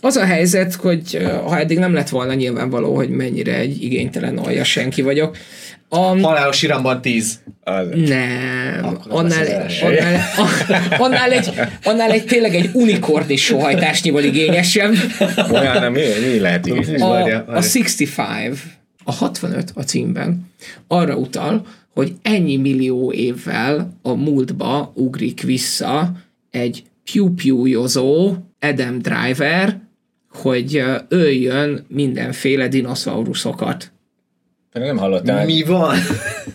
az a helyzet, hogy ha eddig nem lett volna nyilvánvaló, hogy mennyire egy igénytelen alja senki vagyok, a... Halálos iramban 10. Az... Nem. Annál, annál, annál, egy, annál egy tényleg egy unikorni sóhajtásnyival igényesebb. Olyan nem, mi, mi lehet igényes? A, a 65, a 65 a címben arra utal, hogy ennyi millió évvel a múltba ugrik vissza egy piu Adam Driver, hogy öljön mindenféle dinoszauruszokat. Nem hallottam. Mi van?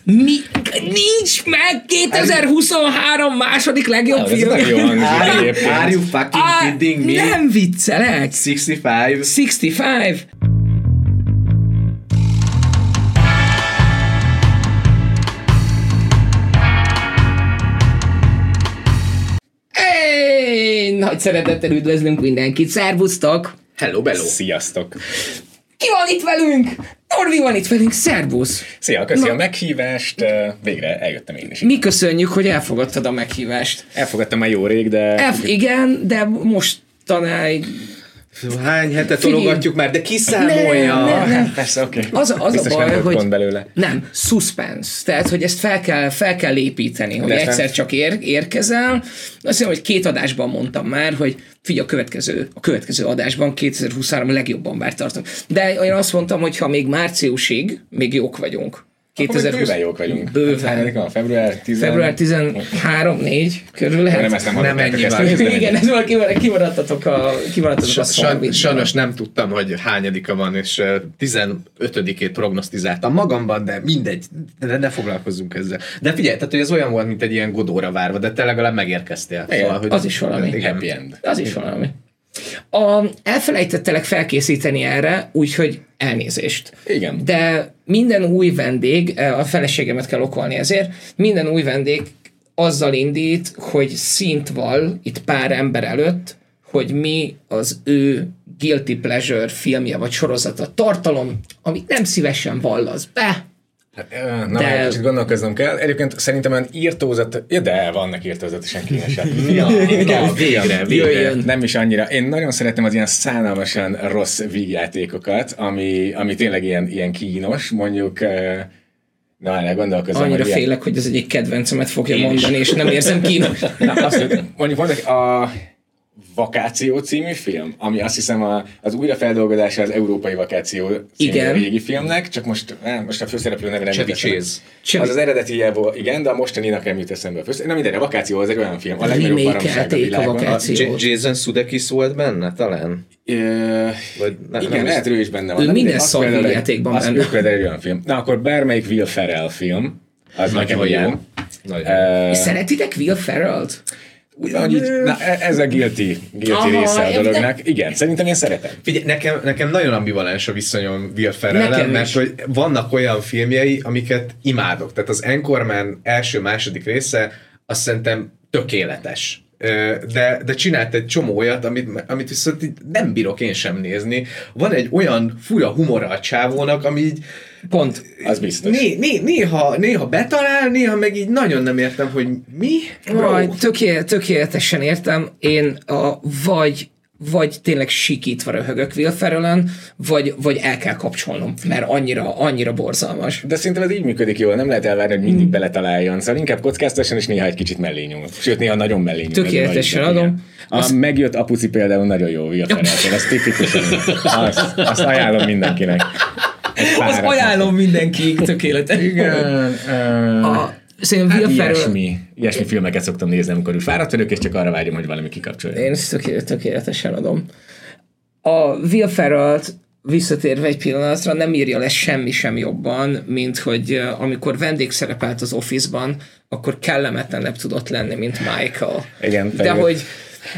Mi? Nincs meg 2023 második legjobb no, film. Jó are, are you fucking kidding me? Nem viccelek. 65. 65. Hey, nagy szeretettel üdvözlünk mindenkit. Szervusztok! Hello, bello! Sziasztok! Ki van itt velünk? Norvi van itt velünk, szervusz! Szia, köszi Na. a meghívást, végre eljöttem én is. Mi köszönjük, hogy elfogadtad a meghívást. Elfogadtam már jó rég, de... Elf- igen, de most tanály Hány hete tologatjuk már, de kiszámolja. Nem, nem, nem. Persze, oké. Okay. Az, az a baj, hogy belőle. nem, suspense. Tehát, hogy ezt fel kell, fel kell építeni, hogy de egyszer nem... csak ér, érkezel. Azt hiszem, hogy két adásban mondtam már, hogy figyelj, a következő, a következő adásban 2023 legjobban várt tartom. De én azt mondtam, hogy ha még márciusig, még jók vagyunk, 2020. Bőven jók vagyunk. Bőven. van? Február 10... Február 13 4 körül lehet. Nem, ezt nem, nem ennyi van. Igen, ez valaki kimaradtatok a, kimaradtatok a Sajnos, sajnos nem tudtam, hogy hányadika van, és 15-ét prognosztizáltam magamban, de mindegy, de ne foglalkozzunk ezzel. De figyelj, tehát hogy ez olyan volt, mint egy ilyen godóra várva, de te legalább megérkeztél. Igen, szóval, hogy az is valami. Happy end. Az is valami. A, elfelejtettelek felkészíteni erre, úgyhogy elnézést. Igen. De minden új vendég, e, a feleségemet kell okolni ezért, minden új vendég azzal indít, hogy szint val itt pár ember előtt, hogy mi az ő guilty pleasure filmje vagy sorozata tartalom, amit nem szívesen vallasz be, na, de... kicsit gondolkoznom kell. Egyébként szerintem olyan írtózat, ja, de vannak írtózatosan kínosat. ja, igen, végre, végre. Nem is annyira. Én nagyon szeretem az ilyen szánalmasan rossz vígjátékokat, ami, ami tényleg ilyen, ilyen kínos, mondjuk Na, ne gondolkozom. Annyira hogy félek, ilyen... hogy ez egyik kedvencemet fogja Én mondani, is. és nem érzem kínos. Na, azt, mondjuk mondjuk a Vakáció című film, ami azt hiszem a, az újrafeldolgozása az Európai Vakáció című igen. régi filmnek, csak most, eh, most a főszereplő neve nem Chevy Chase. Az az eredeti volt, igen, de a mostaninak nem jut eszembe a főszereplő. Na minden, a Vakáció az egy olyan film, a legnagyobb baromság a világon. A a Jason Sudeikis volt benne talán? Ö, Vagy ne, igen, nem lehet, ő is benne van. Ő minden szarjátékban benne. Az például egy olyan film. Na akkor bármelyik Will Ferrell film, az nekem jó. És szeretitek Will Ferrell-t? Ugyanúgy, na, e- ez a guilty, guilty Aha, része a dolognak. De... Igen, szerintem én szeretem. Figyelj, nekem, nekem nagyon ambivalens a viszonyom Will ferrell mert hogy vannak olyan filmjei, amiket imádok. Tehát az Anchorman első, második része azt szerintem tökéletes de, de csinált egy csomó olyat, amit, amit viszont nem bírok én sem nézni. Van egy olyan fura humora a csávónak, ami így Pont. Az biztos. Né, né, néha, néha betalál, néha meg így nagyon nem értem, hogy mi? Vaj, tökélet, tökéletesen értem. Én a vagy vagy tényleg sikítva röhögök Will Ferrellen, vagy, vagy el kell kapcsolnom, mert annyira, annyira borzalmas. De szerintem ez így működik jól, nem lehet elvárni, hogy mindig mm. beletaláljon, szóval inkább kockáztasson, és néha egy kicsit mellé nyúl. Sőt, néha nagyon mellé nyúl. Tökéletesen adom. A azt... megjött apuci például nagyon jó Will Ferrell, ez tipikusan. Azt, azt ajánlom mindenkinek. Az ajánlom mindenkiig, tökéletes. Igen. A, Szerintem hát Will Ferrell... ilyesmi, ilyesmi filmeket szoktam nézni, amikor fáradt vagyok, és csak arra vágyom, hogy valami kikapcsolja. Én ezt tökéletesen adom. A Will ferrell visszatérve egy pillanatra nem írja le semmi sem jobban, mint hogy amikor vendég szerepelt az Office-ban, akkor kellemetlenebb tudott lenni, mint Michael. Igen, De hogy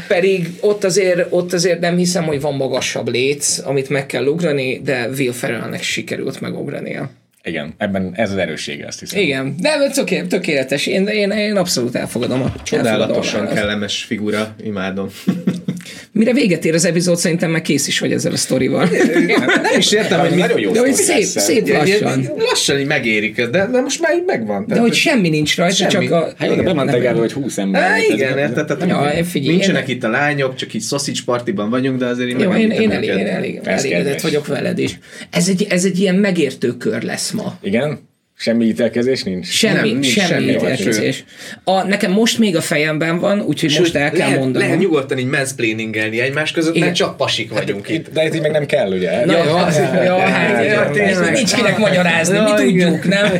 pedig ott azért, ott azért nem hiszem, hogy van magasabb léc, amit meg kell ugrani, de Will Ferrellnek sikerült megugrania. Igen, ebben ez az erőssége, azt hiszem. Igen, de töké, tökéletes. Én, én, én abszolút elfogadom a Csodálatosan elfogadom kellemes figura, imádom. Mire véget ér az epizód, szerintem meg kész is vagy ezzel a sztorival. nem is értem, hogy nagyon jó De hogy szép, szép lassan. Lassan így megérik, de, de most már így megvan. De hogy semmi nincs rajta, semmi. csak a... Hát jó, de be van tegelve, hogy 20 ember. Igen, érted? Tehát Ja, figyelj, nincsenek én- itt a lányok, csak így sausage partiban vagyunk, de azért én Jó, én, én, elég, elég, elégedett vagyok veled is. Ez egy, ez egy ilyen megértő kör lesz ma. Igen? Semmi ítélkezés nincs? Semmi, Nem, nincs semmi semmi, ítélkezés. A, nekem most még a fejemben van, úgyhogy most el kell lehet, mondanom. Lehet nyugodtan így mansplainingelni egymás között, Igen. mert csak pasik vagyunk itt. De itt meg nem kell, ugye? Na, Ja, jó, az- ja, ja, hát, ja, ja, tényleg. nincs kinek magyarázni, Ja, mi tudjuk, nem?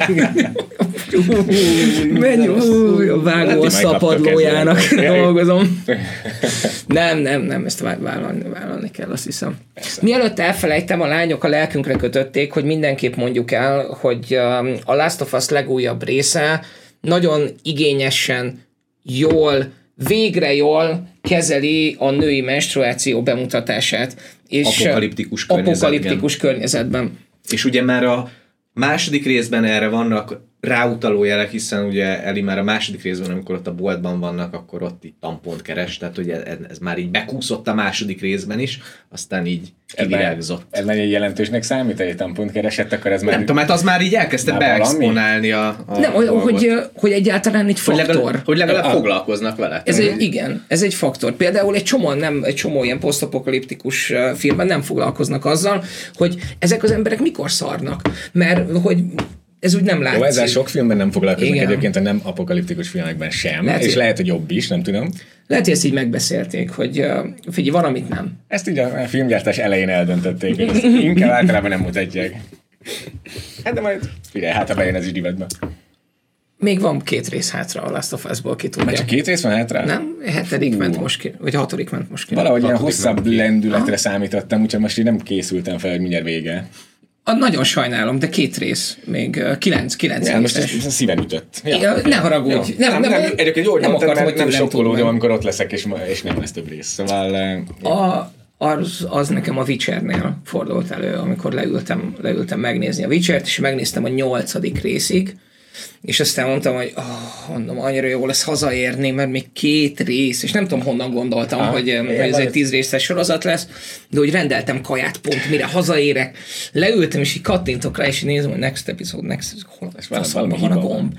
Menj, a vágó a Megkaptok szapadlójának dolgozom. Nem, nem, nem, ezt vá- vállalni, vállalni kell, azt hiszem. Mielőtt elfelejtem, a lányok a lelkünkre kötötték, hogy mindenképp mondjuk el, hogy um, a Last of Us legújabb része nagyon igényesen, jól, végre jól kezeli a női menstruáció bemutatását. És Apokaliptikus uh, környezetben. apokaliptikus környezetben. És ugye már a második részben erre vannak ráutaló jelek, hiszen ugye Eli már a második részben, amikor ott a boltban vannak, akkor ott itt tampont keres, tehát ugye ez, ez már így bekúszott a második részben is, aztán így kivirágzott. Ez nagyon jelentősnek számít, egy tampont keresett, akkor ez már... Nem tudom, hát az már így elkezdte Már beexponálni a, a Nem, dolgot. hogy, hogy egyáltalán egy hogy faktor. legalább, hogy legalább Ah. foglalkoznak vele. Ez egy, igen, ez egy faktor. Például egy csomó, nem, egy csomó ilyen posztapokaliptikus filmben nem foglalkoznak azzal, hogy ezek az emberek mikor szarnak. Mert hogy ez úgy nem látszik. Jó, ezzel sok filmben nem foglalkoznak Igen. egyébként, a nem apokaliptikus filmekben sem, Lehet, lehet, és hogy- lehet, hogy jobb is, nem tudom. Lehet, hogy ezt így megbeszélték, hogy uh, figyelj, van, amit nem. Ezt így a filmgyártás elején eldöntötték, hogy ezt inkább általában nem mutatják. Hát de majd figyelj, hát ha bejön ez is divatba. Még van két rész hátra a Last of Us-ból, ki tudja. Már csak két rész van hátra? Nem, hetedik ment most ki, vagy hatodik ment most ki. Valahogy ilyen hosszabb lendületre számítottam, úgyhogy most így nem készültem fel, hogy mindjárt vége. A, nagyon sajnálom, de két rész, még uh, kilenc, kilenc Ja, most ez, ez a szíven ütött. Ja, ne haragudj. Jó. Nem, nem, nem, egyébként jó, hogy nem mondtad, akartam, mert hogy nem sokkolódom, amikor ott leszek, és, és nem lesz több rész. Szóval A, az, az nekem a Witchernél fordult elő, amikor leültem, leültem megnézni a Witchert, és megnéztem a nyolcadik részig, és aztán mondtam, hogy oh, mondom, annyira jó lesz hazaérni, mert még két rész, és nem tudom honnan gondoltam, Ah, hogy, hogy ez egy tíz részes sorozat lesz, de hogy rendeltem kaját pont, mire hazaérek, leültem, és így kattintok rá, és így nézem, hogy next episode, next hol valami van a gomb.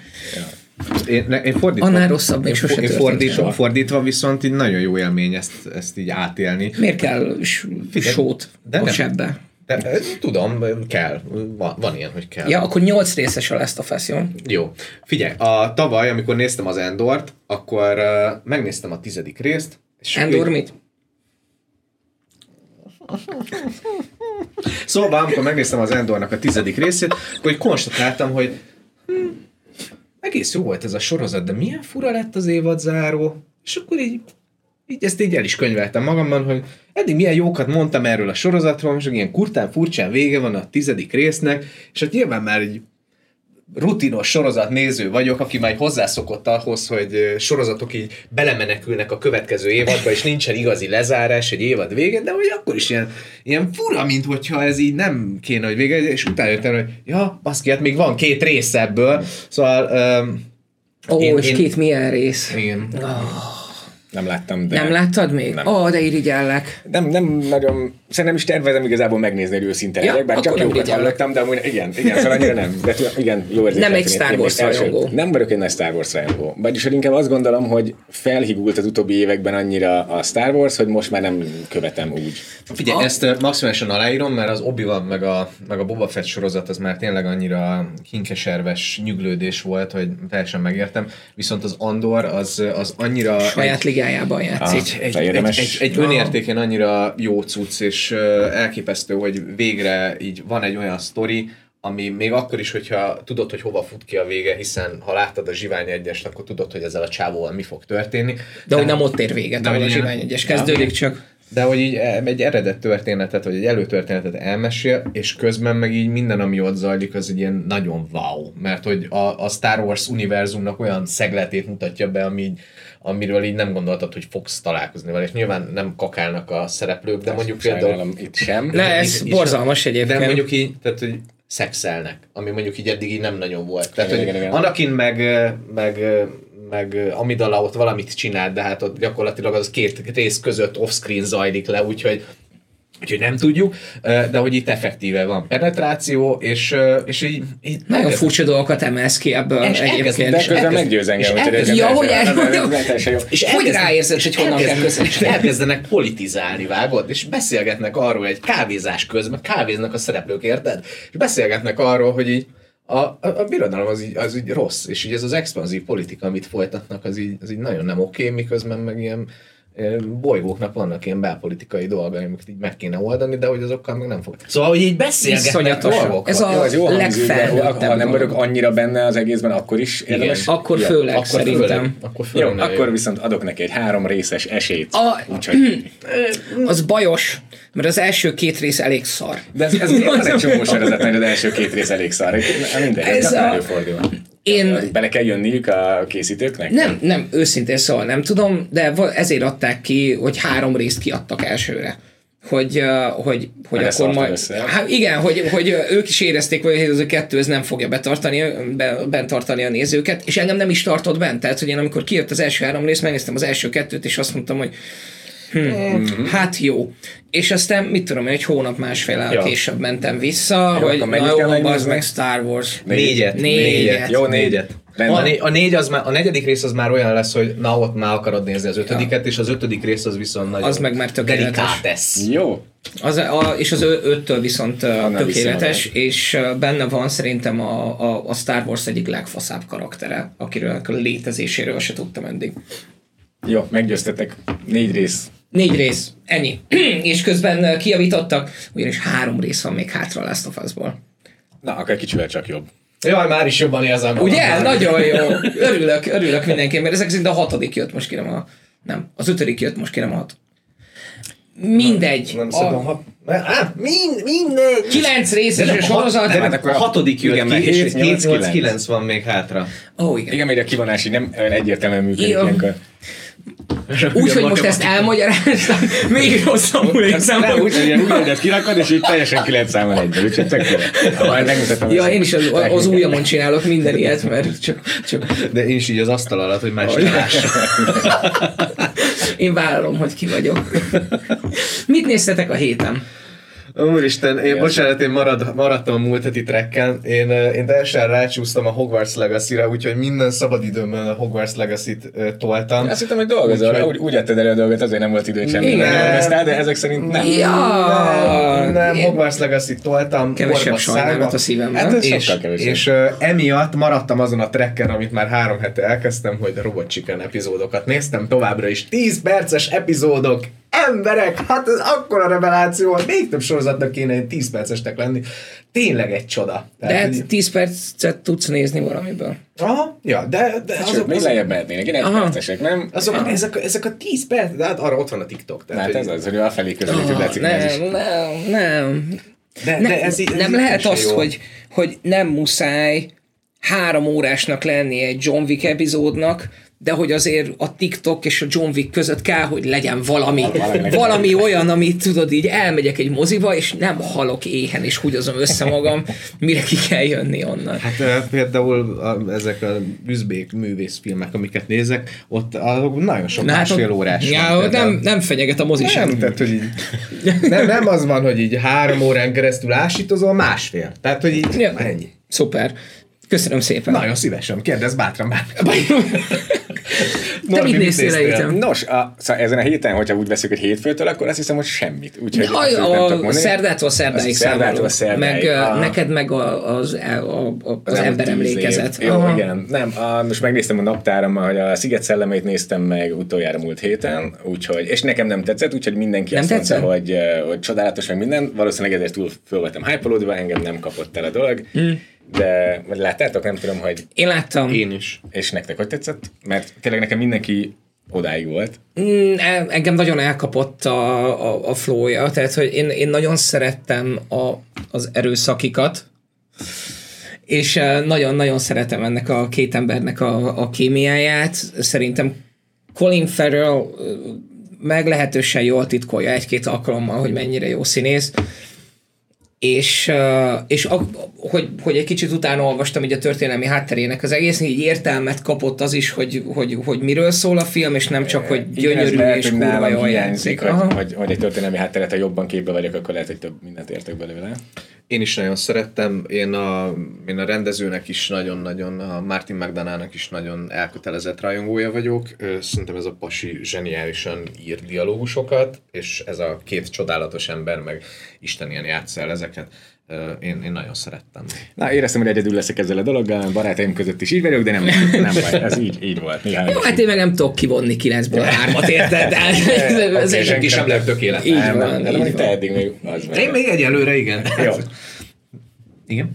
Én, ne- én fordítva, Annál rosszabb még én, sose én fordítva, fordítva viszont így nagyon jó élmény ezt, ezt így átélni. Miért kell sót de a sebbe? De, tudom, kell. Van, van ilyen, hogy kell. Ja, akkor nyolc részes a Last of Us, jó? Jó. Figyelj, a tavaly, amikor néztem az Endort, akkor uh, megnéztem a tizedik részt. És Endor így- mit? Szóval, amikor megnéztem az Endornak a tizedik részét, akkor így konstatáltam, hogy hm, egész jó volt ez a sorozat, de milyen fura lett az évadzáró, és akkor így, így ezt így el is könyveltem magamban, hogy eddig milyen jókat mondtam erről a sorozatról, most ilyen kurtán furcsán vége van a tizedik résznek, és hát nyilván már így rutinos sorozat néző vagyok, aki már hozzászokott ahhoz, hogy sorozatok így belemenekülnek a következő évadba, és nincsen igazi lezárás egy évad végén, de hogy akkor is ilyen, ilyen fura, mint hogyha ez így nem kéne, hogy vége, és utána jöttem, hogy ja, baszki, hát még van két rész ebből, szóval um, Ó, Én- és én- két milyen rész. igen. Nem láttam, de... Nem láttad még? Nem. Ó, de irigyellek. Nem, nem nagyon, szerintem is tervezem igazából megnézni, hogy őszinte Ja, legyek, bár csak jókat hallottam, de amúgy igen, igen, szóval annyira nem. De igen, jó érzés. Nem egy Star Wars rajongó. Nem vagyok egy nagy Star Wars rajongó. Vagyis hogy inkább azt gondolom, hogy felhigult az utóbbi években annyira a Star Wars, hogy most már nem követem úgy. Figyelj, A- ezt maximálisan aláírom, mert az obi meg a, meg a Boba Fett sorozat az már tényleg annyira kinkeserves nyüglődés volt, hogy teljesen megértem. Viszont az Andor az, az annyira... Saját ligájában játszik. egy, egy, egy, érdemes. egy, egy önértékén annyira jó cucc, és elképesztő, hogy végre így van egy olyan sztori, ami még akkor is, hogyha tudod, hogy hova fut ki a vége, hiszen ha láttad a Zsivány egyest, akkor tudod, hogy ezzel a csávóval mi fog történni. De hogy nem ott ér véget, De ahol a hogy Zsivány egyes kezdődik, csak De hogy így egy eredet történetet, vagy egy előtörténetet elmesél, és közben meg így minden, ami ott zajlik, az egy ilyen nagyon wow. Mert hogy a, a Star Wars univerzumnak olyan szegletét mutatja be, ami így, amiről így nem gondoltad, hogy fogsz találkozni vele. És nyilván nem kakálnak a szereplők, de mondjuk például... Itt sem. ne, ez is- borzalmas egyébként. De mondjuk így, tehát hogy szexelnek, ami mondjuk így eddig így nem nagyon volt. Tehát, Igen, hogy igen, igen. Anakin meg, meg meg Amidala ott valamit csinált, de hát ott gyakorlatilag az két rész között off-screen zajlik le, úgyhogy Úgyhogy nem tudjuk, de hogy itt effektíve van penetráció, és, és így... így Nagyon furcsa dolgokat emelsz ki ebből és egyébként. De közben meggyőz engem, hogy ez ja, hogy És hogy ráérzed, hogy honnan kell És elkezdenek politizálni, vágod? És beszélgetnek arról egy kávézás közben, kávéznak a szereplők, érted? És beszélgetnek arról, hogy így a, a, a birodalom az így, az így rossz, és így ez az expanzív politika, amit folytatnak, az így, az így nagyon nem oké, miközben meg ilyen bolygóknak vannak ilyen belpolitikai dolgai, amiket így meg kéne oldani, de hogy azokkal meg nem fog. Szóval, hogy így beszélgetnek dolgokat. Ez a jó, legfelhőttebb. Ha nem vagyok annyira benne az egészben, akkor is érdemes. Igen. Akkor ja, főleg akkor szerintem. Főleg, akkor, főleg jó, akkor viszont adok neki egy három részes esélyt. A, úgyhogy... Az bajos, mert az első két rész elég szar. De ez, ez van egy csomó sorozat, hogy az első két rész elég szar. Mindegy, ez, ez a... előfordul. Én... Bele kell jönniük a készítőknek? Nem, nem, őszintén szóval nem tudom, de ezért adták ki, hogy három részt kiadtak elsőre hogy, hogy, hogy akkor majd... Hát igen, hogy, hogy ők is érezték, hogy ez a kettő ez nem fogja betartani, be, bent tartani a nézőket, és engem nem is tartott bent. Tehát, hogy én amikor kijött az első három rész, megnéztem az első kettőt, és azt mondtam, hogy hm, mm-hmm. hát jó. És aztán, mit tudom, egy hónap másfél ja. később mentem vissza, jó, hogy na jó, az meg Star Wars. Négyet. Négyet. négyet. Jó, négyet. A, né- a, négy az már, a negyedik rész az már olyan lesz, hogy na ott már akarod nézni az ötödiket, ja. és az ötödik rész az viszont nagyon Az meg már tökéletes. Jó. Az, a, és az öttől viszont a tökéletes, és benne van szerintem a, a, a Star Wars egyik legfaszább karaktere, akiről a létezéséről se tudtam eddig. Jó, meggyőztetek. Négy rész. Négy rész, ennyi. és közben kiavítottak, ugyanis három rész van még hátra Last of Us-ból. Na, akkor kicsivel csak jobb. Jaj, már is jobban érzem. Ugye? Már. Nagyon jó. Örülök, örülök mindenki, mert ezek szerint a hatodik jött most kérem a... Nem, az ötödik jött most kérem a hat. Mindegy. Nem, nem a... hat... Á, mind, mindegy. Kilenc részes a sorozat. De, hát a hatodik jött igen, ki, és 7-8-9 van még hátra. Ó, oh, igen. Igen, még a kivonás így nem egyértelműen működik ilyenkor. Úgy, hogy most ezt elmagyaráztam, még rosszabbul érzem. Nem, úgy, hogy ilyen újjaidat kirakod, és így teljesen ki lehet számolni egyben, úgyhogy tök Ja, én is az, az ujjamon csinálok minden ilyet, mert csak, csak... De én is így az asztal alatt, hogy más Én vállalom, hogy ki vagyok. Mit néztetek a héten? Úristen, én, bocsánat, én marad, maradtam a múlt heti trekken. Én, én teljesen rácsúsztam a Hogwarts Legacy-re, úgyhogy minden szabadidőmben a Hogwarts Legacy-t uh, toltam. Azt hittem, hogy dolgozol, úgy, úgy, úgy etted elő a dolgot, azért nem volt idő semmi. Nem, de ezek szerint nem. Ja, nem, nem Hogwarts Legacy-t toltam. Kevesebb sajnálat a szívemben. Hát és, és uh, emiatt maradtam azon a trekken, amit már három hete elkezdtem, hogy Robot Chicken epizódokat néztem továbbra is. 10 perces epizódok, emberek, hát ez akkora reveláció, hogy még több sorozatnak kéne 10 percesnek lenni. Tényleg egy csoda. Tehát, de hát 10 percet tudsz nézni valamiből. Aha, ja, de, de hát azok... még lejjebb mehetnének, én egy percesek, nem? Azok, ezek, a, ezek a 10 perc, de hát arra ott van a TikTok. Tehát, hát ez az, hogy a felé közelítő oh, nem, nem, nem. De, de ez, ez nem lehet az, hogy, hogy nem muszáj három órásnak lenni egy John Wick epizódnak, de hogy azért a TikTok és a John Wick között kell, hogy legyen valami, valami olyan, amit tudod, így elmegyek egy moziba, és nem halok éhen, és húgyozom össze magam, mire ki kell jönni onnan. Hát például a, ezek a üzbék művészfilmek, amiket nézek, ott a, nagyon sok Na, hát másfél órás ja, van. Nem, nem fenyeget a mozi nem, sem. Tehát, hogy így, nem, nem az van, hogy így három órán keresztül ásítozol, másfél. Tehát, hogy így ja, ennyi. Szuper. Köszönöm szépen. Nagyon szívesen. Kérdezz bátran bármit. Te mit néztél a héten? Nos, a, szóval ezen a héten, hogyha úgy veszük, hogy hétfőtől, akkor azt hiszem, hogy semmit. Úgyhogy a, a, a szerdától szerdáig szerdától szerdáig. Meg, a, neked meg a, az, a, a, az ember emlékezet. Jó, Aha. igen. Nem, a, most megnéztem a naptáram, hogy a Sziget szellemét néztem meg utoljára múlt héten, úgyhogy, és nekem nem tetszett, úgyhogy mindenki nem azt tetszett? mondta, hogy, hogy csodálatos, meg minden. Valószínűleg ezért túl föl voltam hype engem nem kapott el a dolog. Hmm de vagy láttátok, nem tudom, hogy... Én láttam. Én is. És nektek hogy tetszett? Mert tényleg nekem mindenki odáig volt. Mm, e, engem nagyon elkapott a, a, a flowja, tehát hogy én, én nagyon szerettem a, az erőszakikat, és nagyon-nagyon szeretem ennek a két embernek a, a kémiáját. Szerintem Colin Farrell meglehetősen jól titkolja egy-két alkalommal, hogy mennyire jó színész és, és a, hogy, hogy egy kicsit utána olvastam így a történelmi hátterének az egész, így értelmet kapott az is, hogy, hogy, hogy miről szól a film, és nem csak, hogy gyönyörű Igen, lehet, és kurva jól játszik. Hogy, hogy, hogy, egy történelmi hátteret, ha jobban képbe vagyok, akkor lehet, hogy több mindent értek belőle. Én is nagyon szerettem, én a, én a rendezőnek is nagyon-nagyon, a Martin McDonough-nak is nagyon elkötelezett rajongója vagyok. Szerintem ez a pasi zseniálisan ír dialógusokat, és ez a két csodálatos ember meg Isten ilyen játsz el ezeket. Én, én nagyon szerettem. Na, éreztem, hogy egyedül leszek ezzel a dologgal, barátaim között is így vagyok, de nem, nem baj, ez így, így volt. Néhány Jó, hát én meg nem tudok kivonni kilencből a hármat, érted? De ez okay, senki sem lehet tökéletes. Így van, van, így van. Te eddig még az Én még egyelőre, igen. Jó. Igen.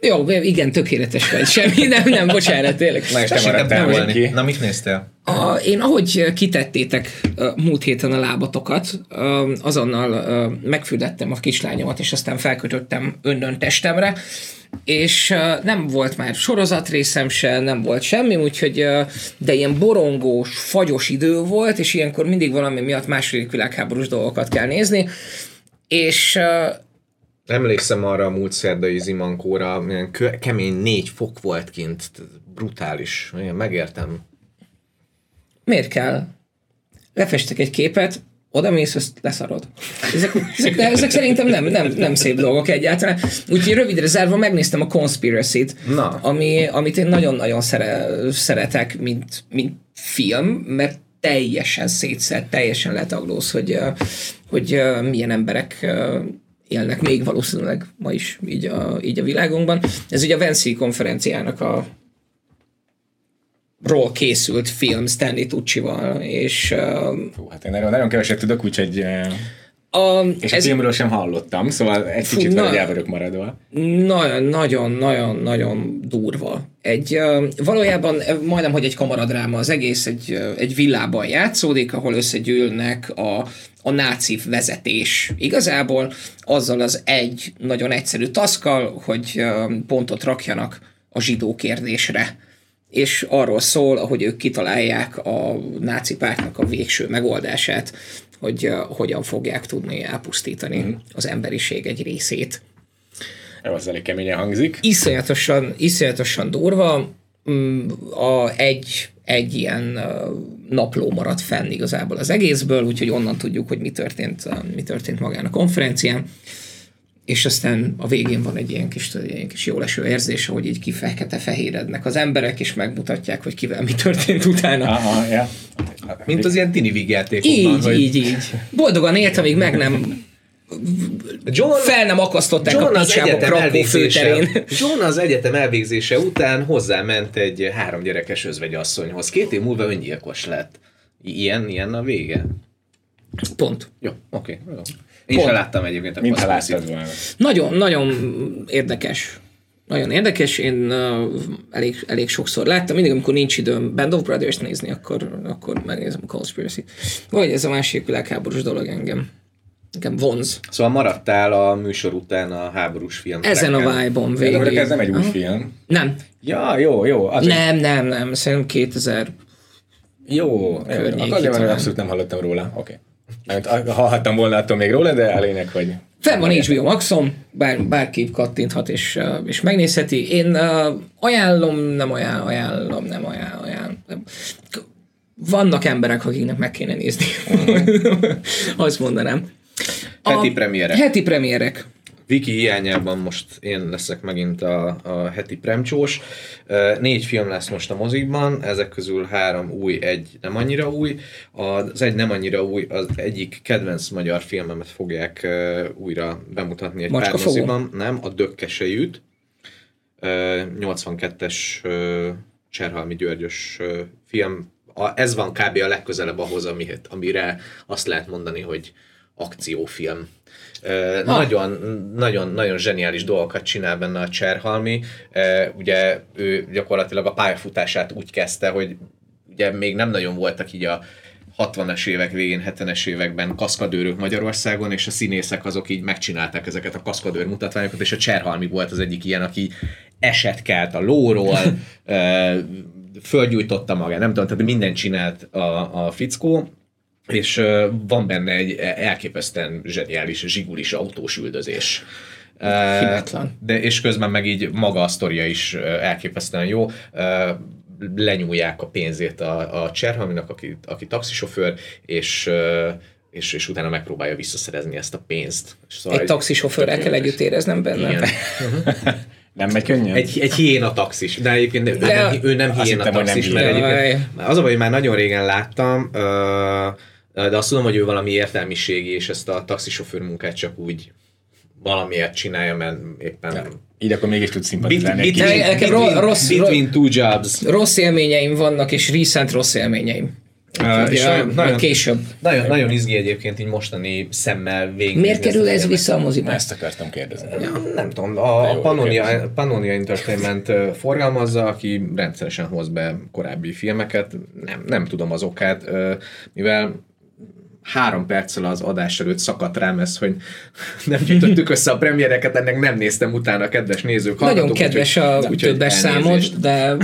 Jó, igen, tökéletes vagy. Semmi, nem, nem, bocsánat, tényleg. Na, és te maradtál volna. Na, mit néztél? A, én ahogy kitettétek múlt héten a lábatokat, azonnal megfürdettem a kislányomat, és aztán felkötöttem önnön testemre, és nem volt már sorozatrészem se, nem volt semmi, úgyhogy, de ilyen borongós, fagyos idő volt, és ilyenkor mindig valami miatt második világháborús dolgokat kell nézni, és Emlékszem arra a múlt szerdai zimankóra, milyen kemény négy fok volt kint, brutális. Én megértem. Miért kell? Lefestek egy képet, oda mész, ezt leszarod. Ezek, ezek, de ezek szerintem nem, nem, nem szép dolgok egyáltalán. Úgyhogy rövidre zárva megnéztem a Conspiracy-t, Na. Ami, amit én nagyon-nagyon szere, szeretek, mint, mint film, mert teljesen szétszett, teljesen letaglóz, hogy, hogy milyen emberek élnek még valószínűleg ma is így a, így a világunkban. Ez ugye a Venszi konferenciának a ról készült film Stanley Tucci-val, és... Uh, Fú, hát én erről nagyon keveset tudok, úgyhogy... Uh... A, és ez, a filmről sem hallottam, szóval egy fú, kicsit na, el vagyok maradva. Nagyon-nagyon-nagyon durva. Egy, uh, valójában majdnem, hogy egy kamaradráma az egész, egy, uh, egy villában játszódik, ahol összegyűlnek a, a náci vezetés igazából, azzal az egy nagyon egyszerű taszkal, hogy uh, pontot rakjanak a zsidó kérdésre és arról szól, ahogy ők kitalálják a náci pártnak a végső megoldását, hogy uh, hogyan fogják tudni elpusztítani mm. az emberiség egy részét. Ez az elég keményen hangzik. Iszonyatosan, iszonyatosan durva. Mm, a, egy, egy ilyen uh, napló maradt fenn igazából az egészből, úgyhogy onnan tudjuk, hogy mi történt, uh, mi történt magán a konferencián és aztán a végén van egy ilyen kis, egy ilyen kis jó leső érzés, hogy így kifekete-fehérednek az emberek, és megmutatják, hogy kivel mi történt utána. Aha, ja. Mint az ilyen tini vígjátékokban. Így, hogy... így, így. Boldogan élt, amíg meg nem John, fel nem akasztották John a picsába Krakó főterén. John az egyetem elvégzése után hozzáment egy három gyerekes özvegyasszonyhoz. Két év múlva öngyilkos lett. Ilyen, ilyen a vége. Pont. Jó, oké. Okay. Én Pont. sem láttam egyébként a Mint láttad volna. Nagyon, nagyon érdekes. Nagyon érdekes, én uh, elég, elég sokszor láttam, mindig amikor nincs időm Band of Brothers nézni, akkor, akkor megnézem a Conspiracy. Vagy ez a másik világháborús dolog engem. Nekem vonz. Szóval maradtál a műsor után a háborús film. Ezen a vibe-on végig. De ez nem egy új film. Nem. Ja, jó, jó. Az nem, nem, nem. Szerintem 2000 jó, akkor azért abszolút nem hallottam róla. Oké. Okay. Hallhattam volna attól még róla, de a lényeg, hogy... Fenn van HBO Maxon, bár, bárki kattinthat és, és megnézheti. Én uh, ajánlom, nem ajánlom, ajánlom, nem ajánlom, ajánlom. Vannak emberek, akiknek meg kéne nézni. Azt mondanám. Heti premierek. Heti premierek. Viki hiányában most én leszek megint a, a heti premcsós. Négy film lesz most a mozikban, ezek közül három új, egy nem annyira új. Az egy nem annyira új, az egyik kedvenc magyar filmemet fogják újra bemutatni egy Macska pár moziban. Nem, a Dökkesejűt. 82-es Cserhalmi Györgyös film. Ez van kb. a legközelebb ahhoz, amire azt lehet mondani, hogy akciófilm nagyon, nagyon, nagyon zseniális dolgokat csinál benne a Cserhalmi. Ugye ő gyakorlatilag a pályafutását úgy kezdte, hogy ugye még nem nagyon voltak így a 60-es évek végén, 70-es években kaszkadőrök Magyarországon, és a színészek azok így megcsinálták ezeket a kaszkadőr mutatványokat, és a Cserhalmi volt az egyik ilyen, aki eset kelt a lóról, földgyújtotta magát, nem tudom, tehát mindent csinált a, a fickó, és uh, van benne egy elképesztően zseniális zsigulis autós üldözés. Himetlen. De, és közben meg így maga a sztoria is elképesztően jó. Lenyúlják a pénzét a, a Cserhaminak, aki, aki taxisofőr, és és, és utána megpróbálja visszaszerezni ezt a pénzt. Szóval egy, egy taxisofőrrel kell együtt éreznem benne. Igen. Nem megy könnyen? Egy, egy hiéna taxis, de egyébként ő, nem, ő nem hiéna taxis, nem mert egyébként az a baj, hogy már nagyon régen láttam, de azt tudom, hogy ő valami értelmiségi, és ezt a taxisofőr munkát csak úgy valamiért csinálja, mert éppen... Ja. Így akkor mégis tud szimpatizálni. Bit, bit, nekem rossz, between two jobs. Rossz élményeim vannak, és recent rossz élményeim. Uh, és nagyon, nagyon, később. Nagyon, nagyon izgi egyébként így mostani szemmel végig. Miért kerül ez vissza a moziba? Ezt akartam kérdezni. Ja, nem tudom, a, a Pannonia, Pannonia Entertainment forgalmazza, aki rendszeresen hoz be korábbi filmeket, nem, nem tudom az okát, mivel három perccel az adás előtt szakadt rám ez, hogy nem gyűjtöttük össze a premiereket, ennek nem néztem utána, kedves nézők. Nagyon kedves úgy, a többes számod, de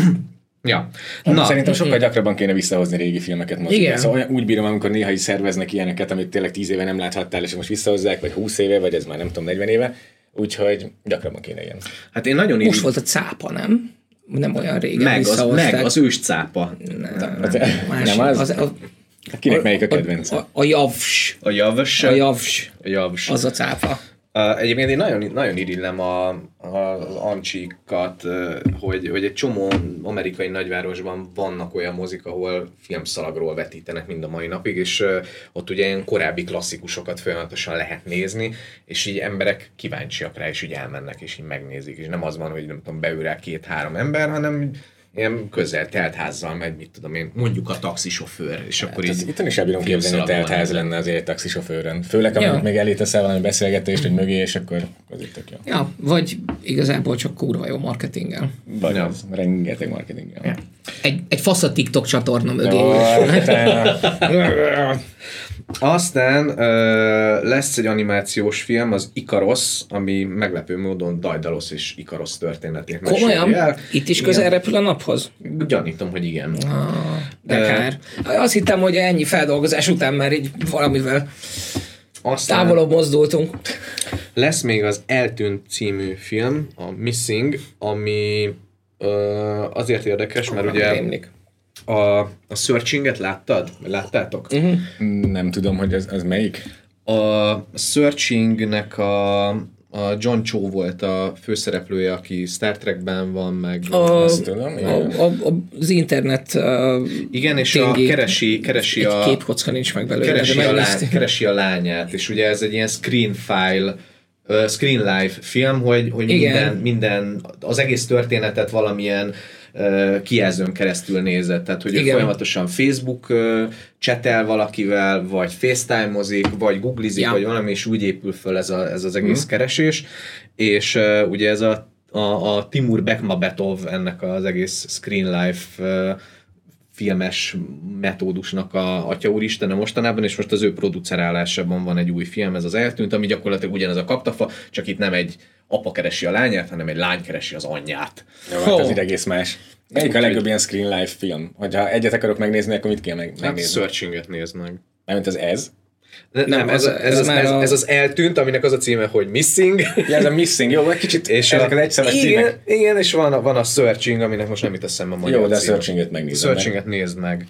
Ja. Na. Szerintem sokkal gyakrabban kéne visszahozni régi filmeket most. Igen. Szóval úgy bírom, amikor néha is szerveznek ilyeneket, amit tényleg 10 éve nem láthattál, és most visszahozzák, vagy 20 éve, vagy ez már nem tudom, 40 éve. Úgyhogy gyakrabban kéne ilyen. Hát én nagyon Most volt a cápa, nem? Nem olyan régen meg az, meg az ős cápa. Nem, nem, nem, más, nem az, az, az Kinek melyik a kedvenc? A, a, a javs. A javs? A javs. A javs. Az a cápa. Uh, egyébként én nagyon, nagyon irillem a, a, az ancsikat, uh, hogy, hogy egy csomó amerikai nagyvárosban vannak olyan mozik, ahol filmszalagról vetítenek mind a mai napig, és uh, ott ugye ilyen korábbi klasszikusokat folyamatosan lehet nézni, és így emberek kíváncsiak rá, és így elmennek, és így megnézik, és nem az van, hogy nem tudom, beül két-három ember, hanem ilyen közel teltházzal megy, mit tudom én, mondjuk a taxisofőr, és akkor hát, így... Itt is elbírom képzelni, hogy teltház lenne azért taxisofőrön. Főleg, amikor ja. még elé teszel valami beszélgetést, hogy mögé, és akkor az itt jó. Ja, vagy igazából csak kurva jó marketinggel. Vagy ja. az, rengeteg marketinggel. Ja. Egy, egy fasz a TikTok csatorna mögé. No, Aztán uh, lesz egy animációs film, az Ikaros, ami meglepő módon Dajdalos és Ikaros történetét Komolyan? El. Itt is közel repül a naphoz? Gyanítom, hogy igen. Ah, de kár. Azt hittem, hogy ennyi feldolgozás után már így valamivel aztán távolabb mozdultunk. Lesz még az Eltűnt című film, a Missing, ami uh, azért érdekes, mert ugye rémlik a, a Searchinget láttad? Láttátok? Uh-huh. Nem tudom, hogy ez, ez melyik. A Searchingnek a, a John Cho volt a főszereplője, aki Star Trekben van, meg a, azt tudom. A, a, az internet uh, Igen, és a, keresi, keresi egy a... képkocka nincs meg belőle. Keresi a, lány, keresi a lányát, és ugye ez egy ilyen screen file screen live film, hogy, hogy minden, minden, az egész történetet valamilyen kijelzőn keresztül nézett. Tehát, hogy Igen. folyamatosan Facebook csetel valakivel, vagy FaceTime-ozik, vagy googlizik, ja. vagy valami, és úgy épül föl ez, a, ez az egész mm. keresés. És ugye ez a, a, a Timur Bekmabetov ennek az egész Screen Life filmes metódusnak a atya úristen mostanában, és most az ő producerálásában van egy új film, ez az eltűnt, ami gyakorlatilag ugyanez a kaptafa, csak itt nem egy apa keresi a lányát, hanem egy lány keresi az anyját. Jó, hát ez így egész más. Melyik a legjobb ilyen screen life film? Hogyha egyet akarok megnézni, akkor mit kell meg, hát megnézni? Hát Searching-et nézd meg. Mármint az ez? Nem, nem ez, ez, ez, ez, ez, a... ez, az eltűnt, aminek az a címe, hogy Missing. Ja, ez a Missing, jó, egy kicsit és ezek az egyszemes igen, címek. Igen, és van a, van a Searching, aminek most nem itt eszembe a magyar Jó, de a Searching-et megnézem. Searching-et meg. nézd meg.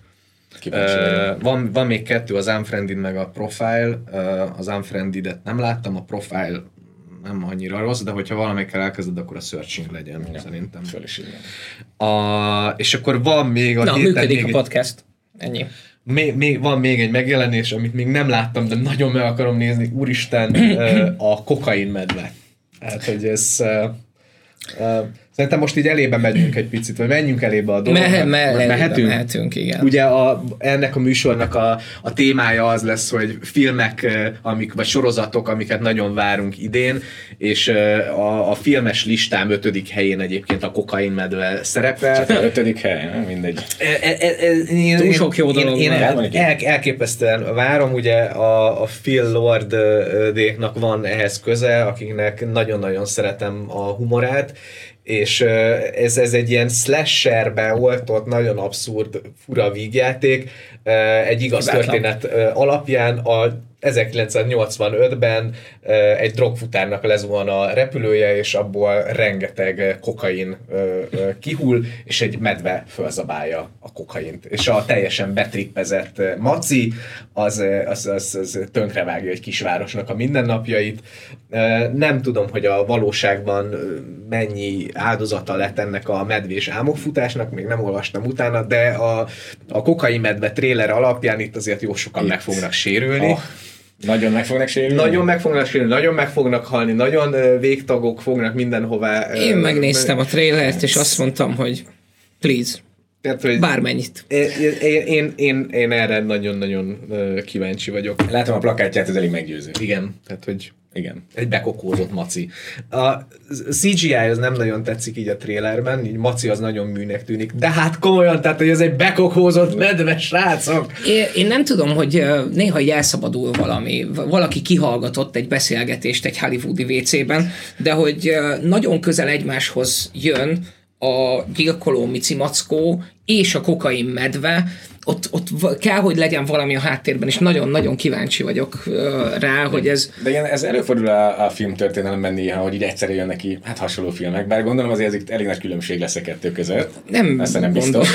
Uh, van, van még kettő, az Unfriended meg a Profile. Uh, az Unfriended-et nem láttam, a Profile nem annyira rossz, de hogyha valamelyikkel elkezded, akkor a searching legyen, ja, szerintem. Föl is a, és akkor van még a Na, működik még a podcast. Ennyi. Még, még, van még egy megjelenés, amit még nem láttam, de nagyon meg akarom nézni. Úristen, a kokain medve. Hát, hogy ez... Szerintem most így elébe megyünk egy picit, vagy menjünk elébe a dolognak. Me- me- mehetünk? Mehetünk, igen. Ugye a, ennek a műsornak a, a témája az lesz, hogy filmek, amik, vagy sorozatok, amiket nagyon várunk idén, és a, a filmes listám ötödik helyén egyébként a kokain medve szerepel. Csak a ötödik hely, mindegy. E, e, e, e, én, Túl sok jó dolog én, én el, el, elképesztően várom, ugye a, a Phil Lord déknak van ehhez köze, akiknek nagyon-nagyon szeretem a humorát, és ez, ez egy ilyen slasherbe oltott, nagyon abszurd, fura vígjáték, egy igaz történet alapján a 1985-ben egy drogfutárnak lezuhan a repülője, és abból rengeteg kokain kihull, és egy medve fölzabálja a kokaint. És a teljesen betrippezett maci, az, az, az, az tönkrevágja egy kisvárosnak a mindennapjait. Nem tudom, hogy a valóságban mennyi áldozata lett ennek a medvés álmokfutásnak, még nem olvastam utána, de a, a kokain medve tréler alapján itt azért jó sokan itt. meg fognak sérülni. Oh nagyon meg fognak sérülni? Nagyon meg fognak sérülni, nagyon meg fognak halni, nagyon végtagok fognak mindenhová. Én megnéztem a trailert, és azt mondtam, hogy please, tehát, hogy Bármennyit. Én, én, én, én, erre nagyon-nagyon kíváncsi vagyok. Látom a plakátját, ez elég meggyőző. Igen, tehát hogy igen. Egy bekokózott maci. A CGI az nem nagyon tetszik így a trélerben, így maci az nagyon műnek tűnik, de hát komolyan, tehát hogy ez egy bekokózott medve, srácok. Én, én nem tudom, hogy néha elszabadul valami, valaki kihallgatott egy beszélgetést egy hollywoodi WC-ben, de hogy nagyon közel egymáshoz jön a gyilkoló Mici Mackó és a kokain medve, ott, ott kell, hogy legyen valami a háttérben, és nagyon-nagyon kíváncsi vagyok rá, hogy ez... De igen, ez előfordul a, a filmtörténelemben néha, hogy így egyszerre jön neki hát hasonló filmek, bár gondolom azért ez elég nagy különbség lesz a kettő között. Nem, Ezt nem biztos.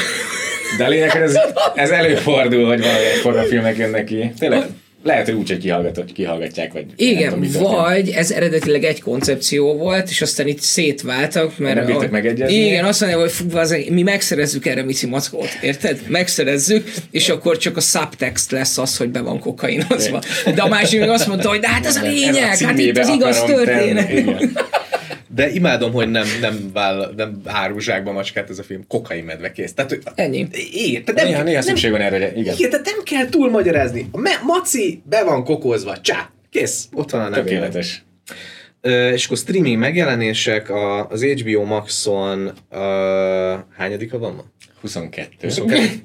De lényeg, ez, ez előfordul, hogy valami egyforma filmek jönnek ki. Tényleg lehet, hogy úgy, hogy kihallgatják, vagy Igen, tudom, vagy ez eredetileg egy koncepció volt, és aztán itt szétváltak, mert... Nem bírtak megegyezni. Igen, azt mondja, hogy fú, az, mi megszerezzük erre Mici Mackót, érted? Megszerezzük, és akkor csak a subtext lesz az, hogy be van kokainozva. De a másik meg azt mondta, hogy de hát ez a lényeg, hát itt az igaz történet. De imádom, hogy nem, nem, vál, nem hárulzsákba macskát ez a film, kokai medve kész. Tehát, Ennyi. Igen, tehát nem, néha, néha szükség van erre, igen. Igen, tehát nem kell túl magyarázni. A me- maci be van kokozva, csá, kész, ott van a nevében. Tökéletes. Uh, és akkor streaming megjelenések a, az HBO Maxon uh, hányadika van ma? 22. 22,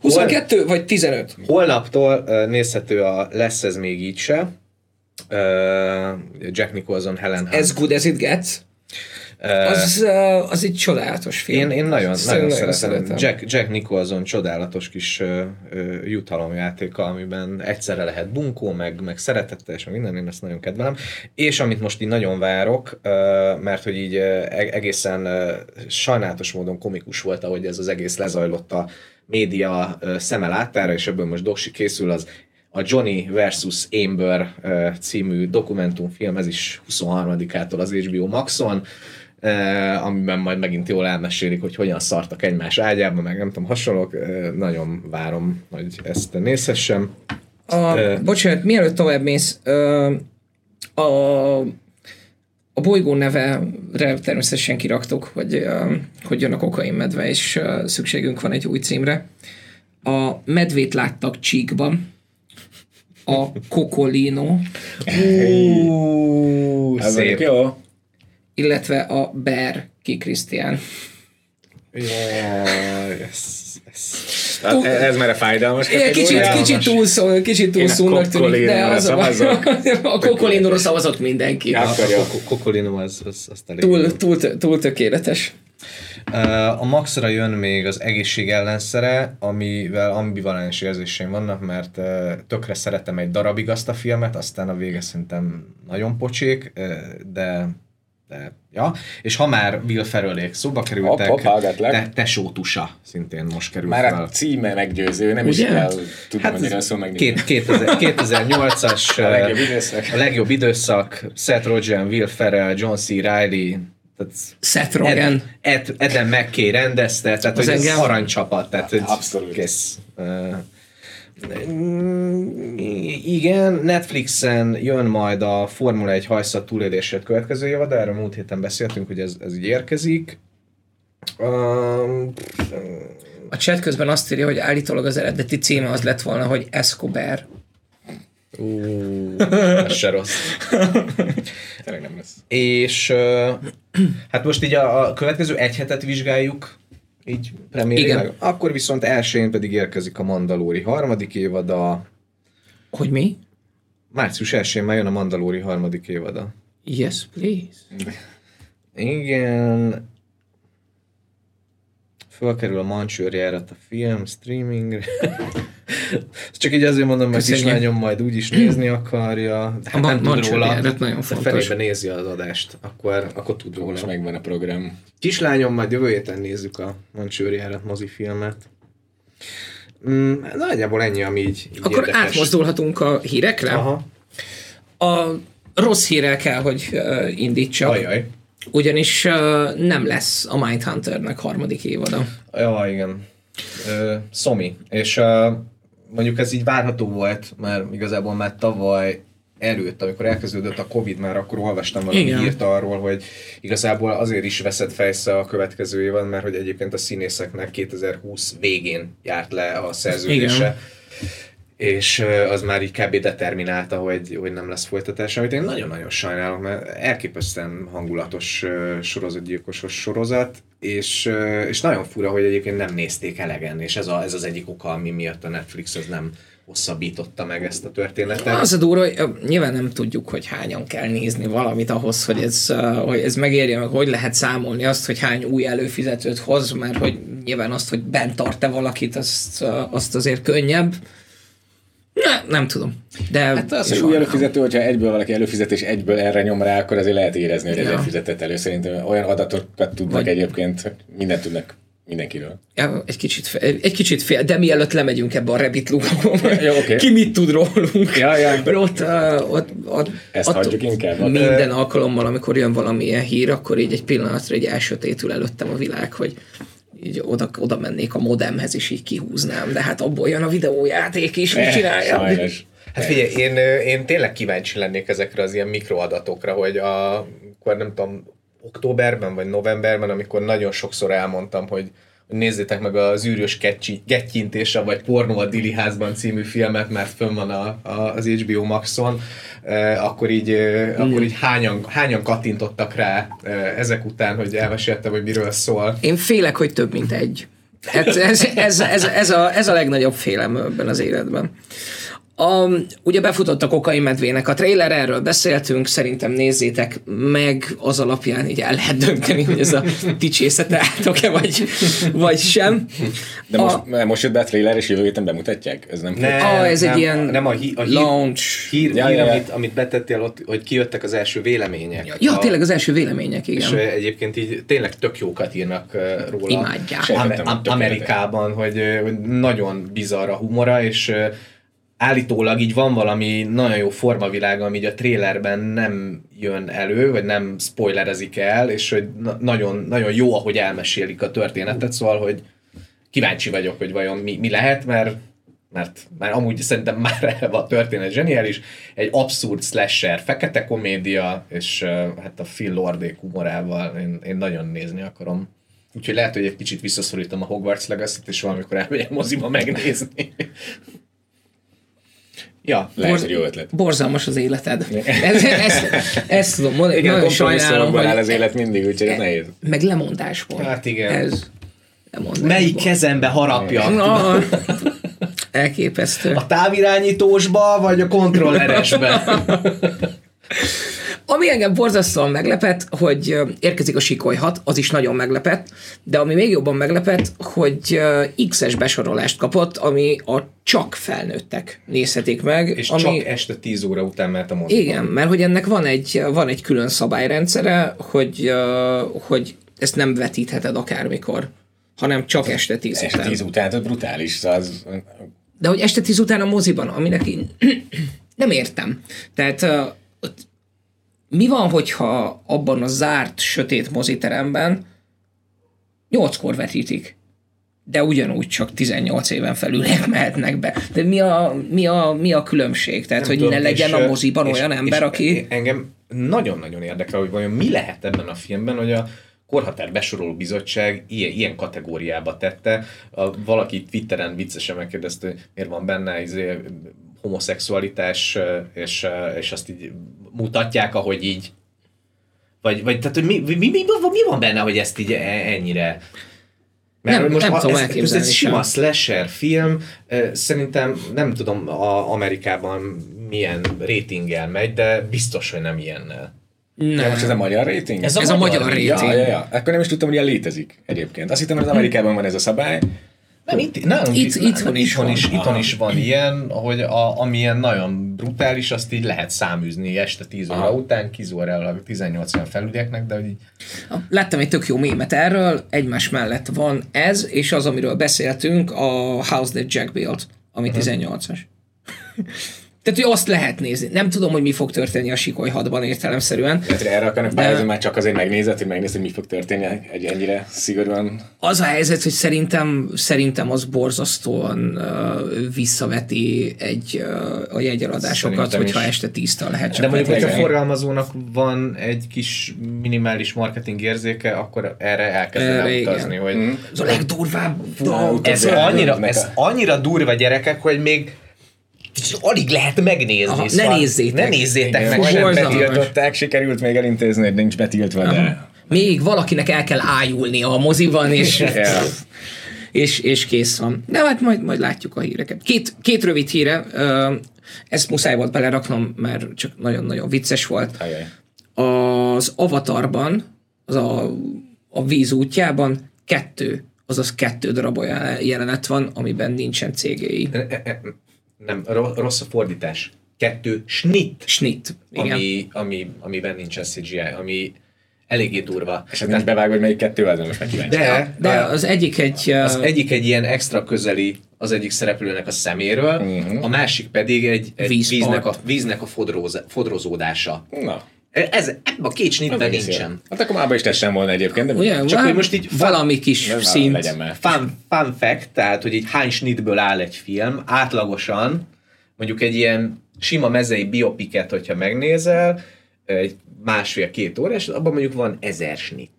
22 vagy 15? Holnaptól uh, nézhető a Lesz ez még így se Jack Nicholson, Helen Hunt. As good as it gets. Uh, az, uh, az egy csodálatos film. Én, én nagyon, nagyon, nagyon szeretem. Jack, Jack Nicholson csodálatos kis uh, uh, jutalomjátéka, amiben egyszerre lehet bunkó, meg, meg szeretettel, meg minden, én ezt nagyon kedvelem. És amit most így nagyon várok, uh, mert hogy így uh, egészen uh, sajnálatos módon komikus volt, ahogy ez az egész lezajlott a média uh, szeme láttára, és ebből most doksi készül, az a Johnny versus Amber című dokumentumfilm, ez is 23-ától az HBO Maxon, amiben majd megint jól elmesélik, hogy hogyan szartak egymás ágyába, meg nem tudom, hasonlók. Nagyon várom, hogy ezt nézhessem. A, bocsánat, mielőtt tovább mész, a, a bolygó neve természetesen kiraktuk, hogy, hogy jön a kokain medve, és szükségünk van egy új címre. A medvét láttak Csíkban, a Cocolino. Uh, szép. Jó. Illetve a Bear ki Krisztián. Yeah, yes, yes. ez már a fájdalmas. Igen, kicsit, kicsit túl szó, kicsit túl szólnak tűnik, de az a, a Cocolinóra szavazott mindenki. A, a, a Cocolino az, az, az túl, túl, túl tökéletes. A Maxra jön még az egészség ellenszere, amivel ambivalens érzéseim vannak, mert tökre szeretem egy darabig azt a filmet, aztán a vége szerintem nagyon pocsék, de de, ja. És ha már Will Ferrellék szóba kerültek, hopp, hopp, te, tesó tusa szintén most került Már fel. a címe meggyőző, nem Ugye? is kell tudni, hát hogy szól meg. 2008-as a legjobb időszak. A legjobb időszak, Seth Rogen, Will Ferrell, John C. Reilly, tehát Seth Rogen. Ed, Ed, Eden McKay rendezte, tehát az hogy engem... ez aranycsapat, tehát hogy Abszolút. kész. igen, Netflixen jön majd a Formula 1 hajszat túlélését következő évad, erről múlt héten beszéltünk, hogy ez, ez így érkezik. Um, a chat közben azt írja, hogy állítólag az eredeti címe az lett volna, hogy Escobar. Uh, ez se rossz. Tényleg nem lesz. És hát most így a, a következő egy hetet vizsgáljuk, így premiérileg. Akkor viszont elsőjén pedig érkezik a Mandalóri harmadik évada. Hogy mi? Március elsőjén már jön a Mandalóri harmadik évada. Yes, please. Igen. Fölkerül a mancsőrjára a film, streamingre. Csak így azért mondom, mert kislányom majd úgy is nézni akarja. De hát nem tud róla. nagyon fontos. Felébe nézi az adást, akkor, akkor tud róla. Most megvan a program. Kislányom, majd jövő héten nézzük a Mancsőrjárat mozifilmet. Mm, nagyjából ennyi, ami így, így Akkor érdekes. átmozdulhatunk a hírekre. Aha. A rossz hírrel kell, hogy uh, indítsak. Ajaj. Ugyanis uh, nem lesz a Mindhunternek harmadik évada. Ja, igen. Uh, Szomi. És uh, mondjuk ez így várható volt, mert igazából már tavaly előtt, amikor elkezdődött a Covid, már akkor olvastam valami Igen. hírt arról, hogy igazából azért is veszett fejsze a következő évad, mert hogy egyébként a színészeknek 2020 végén járt le a szerződése. Igen és az már így kb. determinálta, hogy, hogy nem lesz folytatás, amit én nagyon-nagyon sajnálok, mert elképesztően hangulatos sorozatgyilkosos sorozat, és, és nagyon fura, hogy egyébként nem nézték elegen, és ez, a, ez az egyik oka, ami miatt a Netflix az nem hosszabbította meg ezt a történetet. Az a durva, hogy nyilván nem tudjuk, hogy hányan kell nézni valamit ahhoz, hogy ez, hogy ez megérje, meg hogy lehet számolni azt, hogy hány új előfizetőt hoz, mert hogy nyilván azt, hogy bent tart-e valakit, azt, azt azért könnyebb ne, nem tudom. De hát az, hogy új előfizető, hogyha egyből valaki előfizet és egyből erre nyom rá, akkor azért lehet érezni, hogy ja. ezért fizetett elő. Szerintem olyan adatokat tudnak Vagy... egyébként, mindent tudnak mindenkiről. Ja, egy kicsit, fél, egy kicsit fél, de mielőtt lemegyünk ebbe a Reddit lukba, ja, okay. ki mit tud rólunk. Ja, ja, de... ott, uh, ott, ott, Ezt ott, hagyjuk inkább. Minden alkalommal, amikor jön valamilyen hír, akkor így egy pillanatra egy elsötétül előttem a világ, hogy így oda, oda mennék a modemhez, és így kihúznám, de hát abból jön a videójáték is, mit csinálja? Hát figyelj, én, én tényleg kíváncsi lennék ezekre az ilyen mikroadatokra, hogy a, akkor nem tudom, októberben vagy novemberben, amikor nagyon sokszor elmondtam, hogy nézzétek meg az űrös gettyintése, vagy Pornó a Dili házban című filmet, mert fönn van a, a, az HBO Maxon, e, akkor így, e, akkor így hányan, hányan kattintottak rá e, ezek után, hogy elmeséltem, hogy miről szól. Én félek, hogy több, mint egy. Ez, ez, ez, ez, ez, a, ez a legnagyobb félem ebben az életben. A, ugye befutott a kokai medvének a trailer, erről beszéltünk, szerintem nézzétek meg, az alapján így el lehet dönteni, hogy ez a ticsészete átok-e, vagy, vagy sem. De most, a, most jött be a trailer, és jövő héten bemutatják? Ez nem, ne, a, ez nem, egy ilyen nem a, hí, a hír, launch. Hír, ja, hír ja, amit, amit betettél ott, hogy kijöttek az első vélemények. Ja, ja a, tényleg az első vélemények, igen. És egyébként így tényleg tök jókat írnak róla. Imádják. Am- Amerikában, hogy, hogy nagyon bizarra humora, és állítólag így van valami nagyon jó formavilága, ami így a trailerben nem jön elő, vagy nem spoilerezik el, és hogy na- nagyon, nagyon jó, ahogy elmesélik a történetet, szóval, hogy kíváncsi vagyok, hogy vajon mi, mi lehet, mert mert már amúgy szerintem már a történet zseniális, egy abszurd slasher, fekete komédia, és hát a Phil Lordék humorával én, én nagyon nézni akarom. Úgyhogy lehet, hogy egy kicsit visszaszorítom a Hogwarts Legacy-t, és valamikor elmegyek moziba megnézni. Ja, lehet, Borz- hogy jó ötlet. Borzalmas az életed. Ez, ezt, ezt tudom mondani. Igen, nagyon sajnálom, hogy áll az élet mindig, úgyhogy ez nehéz. Meg lemondásból. Hát igen. Ez lemondásból. Melyik kezembe harapja? Na, elképesztő. A távirányítósba, vagy a kontrolleresbe? Ami engem borzasztóan meglepett, hogy érkezik a Sikoly 6, az is nagyon meglepett, de ami még jobban meglepett, hogy X-es besorolást kapott, ami a csak felnőttek nézhetik meg. És ami... csak este 10 óra után mehet a moziban. Igen, mert hogy ennek van egy, van egy külön szabályrendszere, hogy, hogy ezt nem vetítheted akármikor, hanem csak este 10 este után. 10 után, ez brutális. Szóval az... De hogy este 10 után a moziban, aminek én nem értem. Tehát mi van, hogyha abban a zárt, sötét moziteremben nyolckor vetítik, de ugyanúgy csak 18 éven felüliek mehetnek be. De mi a, mi a, mi a különbség? Tehát, Nem hogy tudom, ne legyen és, a moziban és, olyan ember, és aki... Engem nagyon-nagyon érdekel, hogy vajon mi lehet ebben a filmben, hogy a Korhatár Besoroló Bizottság ilyen, ilyen kategóriába tette. A, valaki Twitteren viccesen megkérdezte, hogy miért van benne izé, homoszexualitás, és, és azt így mutatják, ahogy így vagy, vagy tehát, hogy mi, mi, mi, mi, mi van benne, hogy ezt így e, ennyire mert nem, most nem tudom ez, ez egy sima slasher film, szerintem nem tudom a Amerikában milyen ratinggel megy, de biztos, hogy nem ilyennel. Nem. Ja, most ez a magyar rating? Ez a, ez magyar, a magyar rating. Ja, ja, ja. Akkor nem is tudtam, hogy ilyen létezik egyébként. Azt hittem, hogy az Amerikában van ez a szabály, nem, itt, nálunk itt, itt, itthon, is, itthon, is, itthon is van ilyen, hogy a, amilyen nagyon brutális, azt így lehet száműzni este 10 óra Aha. után, a 18 olyan felügyeknek, de hogy így... Láttam egy tök jó mémet erről, egymás mellett van ez, és az, amiről beszéltünk, a House That Jack Built, ami uh-huh. 18-as. Tehát, hogy azt lehet nézni. Nem tudom, hogy mi fog történni a Sikoly 6-ban értelemszerűen. Tehát erre akarnak de... már csak azért megnézed, hogy megnézed, hogy mi fog történni egy ennyire szigorúan. Az a helyzet, hogy szerintem, szerintem az borzasztóan uh, visszaveti egy, uh, a jegyeladásokat, szerintem hogyha is. este tíztől lehet csak De mondjuk, hogyha a forgalmazónak van egy kis minimális marketing érzéke, akkor erre elkezdene utazni. Hogy... Mm. Ez a legdurvább Ez, annyira, ez annyira durva gyerekek, hogy még alig lehet megnézni. Aha, ne szóval nézzétek. Ne nézzétek Igen, meg. Most betiltották, sikerült még elintézni, hogy nincs betiltva, de... Még valakinek el kell ájulni a moziban, és, yeah. és, és kész van. De hát majd, majd látjuk a híreket. Két, két rövid híre, ezt muszáj volt beleraknom, mert csak nagyon-nagyon vicces volt. Ajaj. Az Avatarban, az a, a víz útjában kettő, azaz kettő darab olyan jelenet van, amiben nincsen CGI nem, rossz a fordítás. Kettő, snit. Snit, igen. Ami, ami, amiben nincsen CGI, ami eléggé durva. És ez nincs bevágva, hogy melyik kettő az, most meg De, de az egyik egy... Az uh... egyik egy ilyen extra közeli az egyik szereplőnek a szeméről, uh-huh. a másik pedig egy, egy víznek a, víznek a fodróz, fodrozódása. Na. Ez, ebben a két snitben nincsen. Hát akkor már is tettem volna egyébként, de Ugye, csak hogy most így valami kis szint. Legyen Fun, fun fact, tehát hogy így hány snitből áll egy film, átlagosan mondjuk egy ilyen sima mezei biopiket, hogyha megnézel, egy másfél-két órás, abban mondjuk van ezer snit.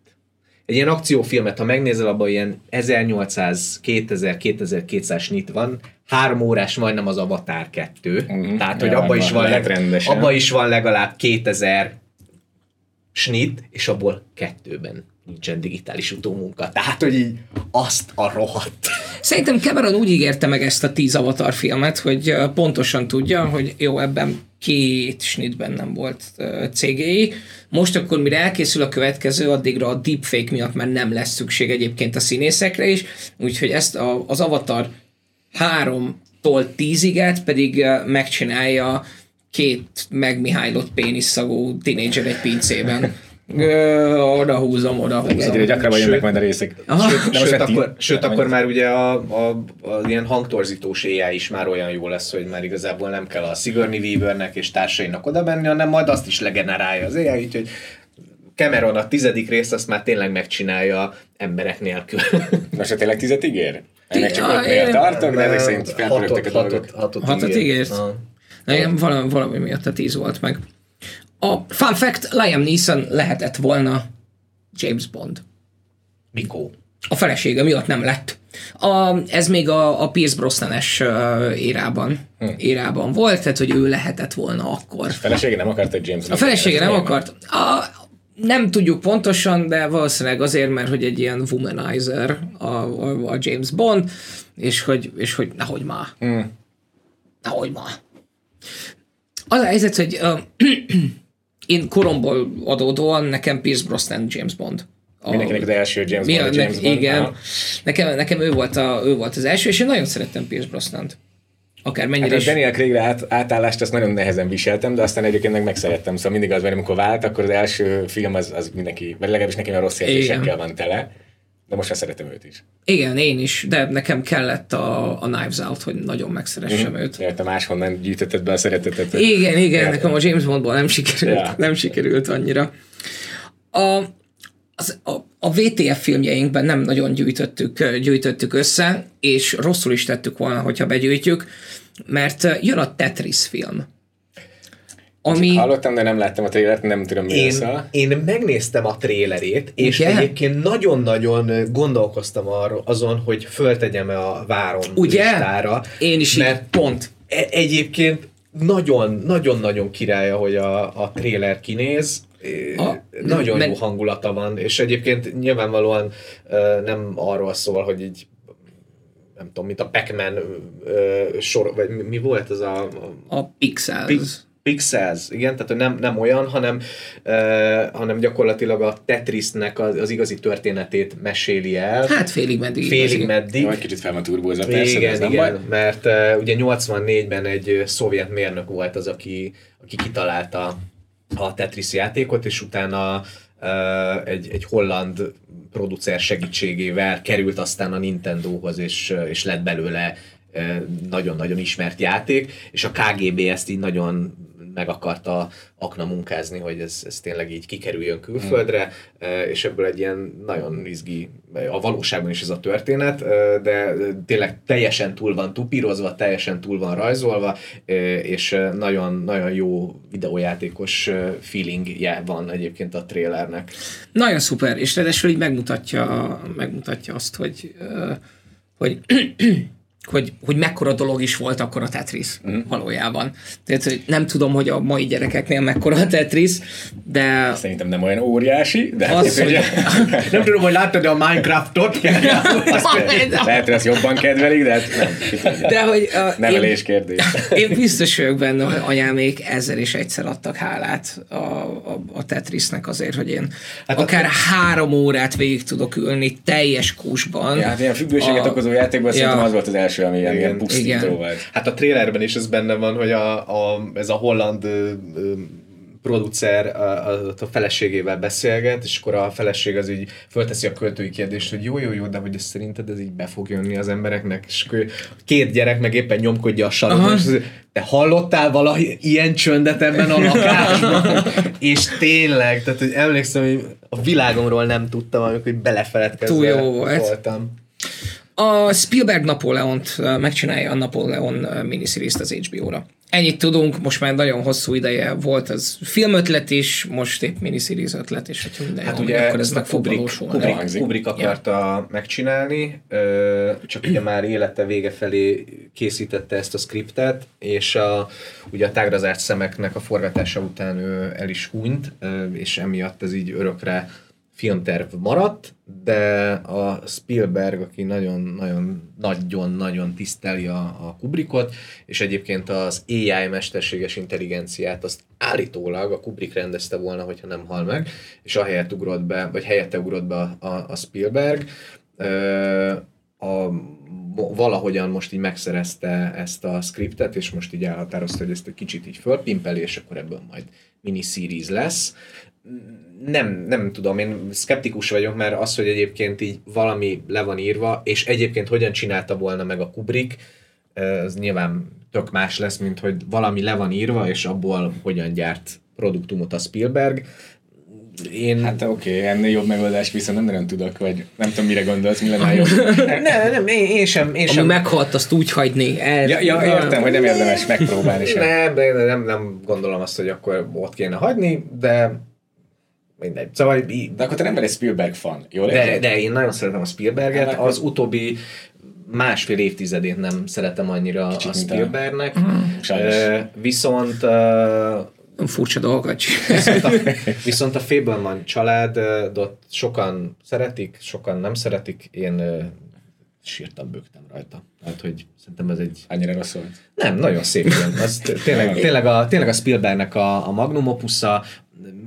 Egy ilyen akciófilmet, ha megnézel, abban ilyen 1800, 2000, 2200 snit van, három órás majdnem az Avatar 2, uh-huh. tehát hogy ja, abban is, van leg, abba is van legalább 2000 snit, és abból kettőben nincsen digitális utómunka. Tehát, hogy így azt a rohadt. Szerintem Cameron úgy ígérte meg ezt a tíz Avatar filmet, hogy pontosan tudja, hogy jó, ebben két snitben nem volt CGI. Most akkor, mire elkészül a következő, addigra a deepfake miatt már nem lesz szükség egyébként a színészekre is, úgyhogy ezt a, az Avatar háromtól tíziget pedig megcsinálja két megmihálylott péniszszagú tinédzser egy pincében. Oda húzom, oda húzom. Egyre gyakrabban jönnek majd a részek. Sőt, sőt, akkor, sőt akkor már ugye a, a, a, ilyen hangtorzítós éjjel is már olyan jó lesz, hogy már igazából nem kell a Sigourney Weavernek és társainak oda menni, hanem majd azt is legenerálja az éjjel, úgyhogy Cameron a tizedik részt azt már tényleg megcsinálja emberek nélkül. Most tényleg tizet ígér? Ennek csak ötnél tartom, de ezek szerint felpörögtek a dolgok. Hatot, hatot ígért? Nekem valami, valami miatt a tíz volt meg. A fun fact, Liam Neeson lehetett volna James Bond. Mikor? A felesége miatt nem lett. A, ez még a, a Pierce Brosnan-es érában, hm. érában volt, tehát hogy ő lehetett volna akkor. A felesége nem akart egy James Bond. A felesége nem akart. A, nem tudjuk pontosan, de valószínűleg azért, mert hogy egy ilyen womanizer a, a, a James Bond, és hogy, és hogy nehogy már. Hm. Nehogy már. Az a helyzet, hogy uh, én koromból adódóan nekem Pierce Brosnan James Bond. A, Mindenkinek az első James Bond, a James Bond. Igen. Nekem, nekem ő, volt a, ő volt az első, és én nagyon szerettem Pierce Brosnan-t. Akár mennyire hát a Daniel Craigre át, átállást azt nagyon nehezen viseltem, de aztán egyébként meg megszerettem. Szóval mindig az, mert amikor vált, akkor az első film az, az mindenki, vagy legalábbis nekem a rossz érzésekkel van tele. De most már szeretem őt is. Igen, én is, de nekem kellett a, a Knives Out, hogy nagyon megszeressem mm. őt. Ja, te máshonnan gyűjtötted be a szeretetet. Igen, igen, ja. nekem a James Bondból nem sikerült, ja. nem sikerült annyira. A, az, a, a VTF filmjeinkben nem nagyon gyűjtöttük, gyűjtöttük össze, és rosszul is tettük volna, hogyha begyűjtjük, mert jön a Tetris film ami... Hallottam, de nem láttam a trélert, nem tudom mi én, én megnéztem a trélerét, és Ugye? egyébként nagyon-nagyon gondolkoztam arról, azon, hogy föltegyem-e a várom Ugye? listára. Én is mert így, pont. E- egyébként nagyon-nagyon-nagyon királya, hogy a, a tréler kinéz, a, nagyon men... jó hangulata van, és egyébként nyilvánvalóan nem arról szól, hogy így nem tudom, mint a Pac-Man sor, vagy mi, mi volt ez a... A Pixels. Pixels, igen, tehát nem, nem olyan, hanem, uh, hanem gyakorlatilag a Tetrisnek az, az igazi történetét meséli el. Hát félig meddig. Félig meddig. Vagy kicsit fel van turbózva, persze, igen, igen, baj. mert uh, ugye 84-ben egy szovjet mérnök volt az, aki, aki kitalálta a Tetris játékot, és utána uh, egy, egy holland producer segítségével került aztán a Nintendohoz, és, és lett belőle nagyon-nagyon ismert játék, és a KGB ezt így nagyon meg akarta akna munkázni, hogy ez, ez tényleg így kikerüljön külföldre, mm. és ebből egy ilyen nagyon izgi, a valóságban is ez a történet, de tényleg teljesen túl van tupírozva, teljesen túl van rajzolva, és nagyon, nagyon jó videójátékos feelingje van egyébként a trailernek. Nagyon szuper, és ráadásul így megmutatja, megmutatja azt, hogy, hogy hogy, hogy mekkora dolog is volt akkor a Tetris mm. valójában. Tehát hogy nem tudom, hogy a mai gyerekeknél mekkora a Tetris, de... Szerintem nem olyan óriási, de az, hogy... nem tudom, hogy láttad a Minecraftot? Lehet, hogy azt jobban kedvelik, de hát nem. De hogy... Uh, Nevelés én, kérdés. Én biztos vagyok benne, hogy anyámék ezer és egyszer adtak hálát a, a, a Tetrisnek azért, hogy én hát akár a... három órát végig tudok ülni teljes kúsban. Ja, hát ilyen függőséget a... okozó játékban ja. szerintem az volt az első első, ami ilyen, ilyen pusztító volt. Hát a trailerben is ez benne van, hogy a, a, ez a holland ö, ö, producer a, a, a feleségével beszélget, és akkor a feleség az így fölteszi a költői kérdést, hogy jó, jó, jó, de hogy ez szerinted ez így be fog jönni az embereknek, és akkor két gyerek meg éppen nyomkodja a sarokon, és te hallottál valahogy ilyen csöndet ebben a lakásban? és tényleg, tehát hogy emlékszem, hogy a világomról nem tudtam, amikor belefeledkezve Túl jó volt. voltam. A Spielberg Napóleont megcsinálja a Napóleon miniseries az HBO-ra. Ennyit tudunk, most már nagyon hosszú ideje volt az filmötlet is, most épp miniseries ötlet, és hogyha minden hát jól, ugye akkor ez meg fog valósulni. Kubrick, Kubrick akarta ja. megcsinálni, csak ugye már élete vége felé készítette ezt a skriptet, és a, ugye a tágrazárt szemeknek a forgatása után ő el is hunyt, és emiatt ez így örökre filmterv maradt, de a Spielberg, aki nagyon-nagyon nagyon-nagyon tiszteli a, a Kubrickot, és egyébként az AI mesterséges intelligenciát azt állítólag a Kubrick rendezte volna, hogyha nem hal meg, és ahelyett ugrott be, vagy helyette ugrott be a, a Spielberg. A, valahogyan most így megszerezte ezt a scriptet, és most így elhatározta, hogy ezt egy kicsit így fölpimpeli, és akkor ebből majd miniseries lesz nem, nem tudom, én skeptikus vagyok, mert az, hogy egyébként így valami le van írva, és egyébként hogyan csinálta volna meg a Kubrick, az nyilván tök más lesz, mint hogy valami le van írva, és abból hogyan gyárt produktumot a Spielberg. Én... Hát oké, okay, ennél jobb megoldást viszont nem nagyon tudok, vagy nem tudom, mire gondolsz, mi lenne jobb. nem, nem, én, én sem. Én Ami sem. meghalt, azt úgy hagyni. El... Ja, ja, értem, hogy nem érdemes megpróbálni sem. Nem, de nem, nem gondolom azt, hogy akkor ott kéne hagyni, de mindegy. Szóval, de akkor te nem vagy egy Spielberg fan, jó? De, de én nagyon szeretem a Spielberget, hát, az utóbbi másfél évtizedét nem szeretem annyira Kicsit a Spielbergnek. A... Uh, viszont uh, furcsa dolgokat viszont a, viszont a Fableman családot sokan szeretik, sokan nem szeretik. Én uh, sírtam, bőgtem rajta. Tehát, hogy szerintem ez egy... Annyira rossz volt? Nem, nagyon szép film. Az tényleg, tényleg, a, tényleg a Spielbergnek a, a magnum opusza,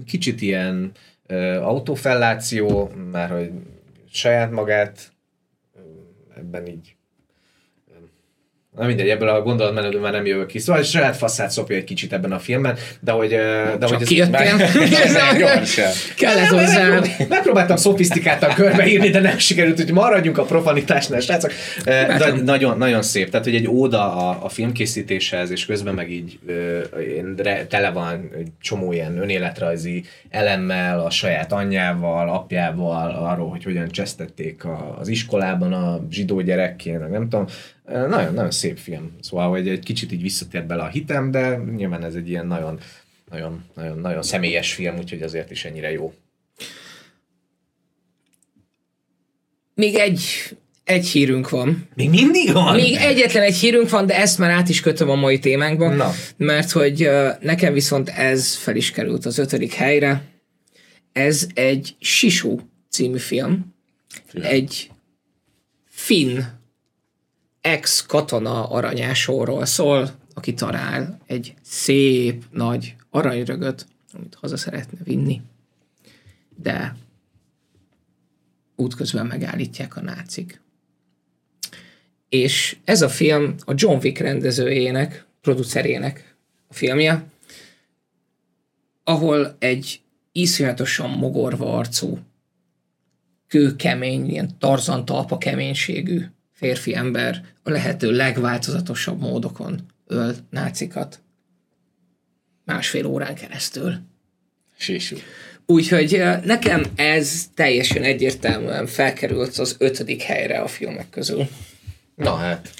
kicsit ilyen ö, autofelláció, már hogy saját magát ebben így Na mindegy, ebből a gondolatmenetből már nem jövök ki. Szóval saját faszát szopja egy kicsit ebben a filmben, de hogy... De Csak hogy kijöttél? Kellett hozzá. Megpróbáltam szofisztikáltan körbeírni, de nem sikerült, hogy maradjunk a profanitásnál, srácok. De nagyon, nagyon szép. Tehát, hogy egy óda a, a filmkészítéshez, és közben meg így tele van egy csomó ilyen önéletrajzi elemmel, a saját anyjával, apjával, arról, hogy hogyan csesztették az iskolában a zsidó gyerekként, nem tudom nagyon, nagyon szép film. Szóval, hogy egy kicsit így visszatért bele a hitem, de nyilván ez egy ilyen nagyon, nagyon, nagyon, nagyon személyes film, úgyhogy azért is ennyire jó. Még egy, egy hírünk van. Még mindig van? Még egyetlen egy hírünk van, de ezt már át is kötöm a mai témánkba, Na. mert hogy nekem viszont ez fel is került az ötödik helyre. Ez egy Sisú című film. Film. Egy finn ex-katona aranyásóról szól, aki talál egy szép, nagy aranyrögöt, amit haza szeretne vinni, de útközben megállítják a nácik. És ez a film a John Wick rendezőjének, producerének a filmje, ahol egy iszonyatosan mogorva arcú, kőkemény, ilyen tarzan talpa keménységű férfi ember a lehető legváltozatosabb módokon öl nácikat. Másfél órán keresztül. Sésú. Úgyhogy nekem ez teljesen egyértelműen felkerült az ötödik helyre a filmek közül. Na hát.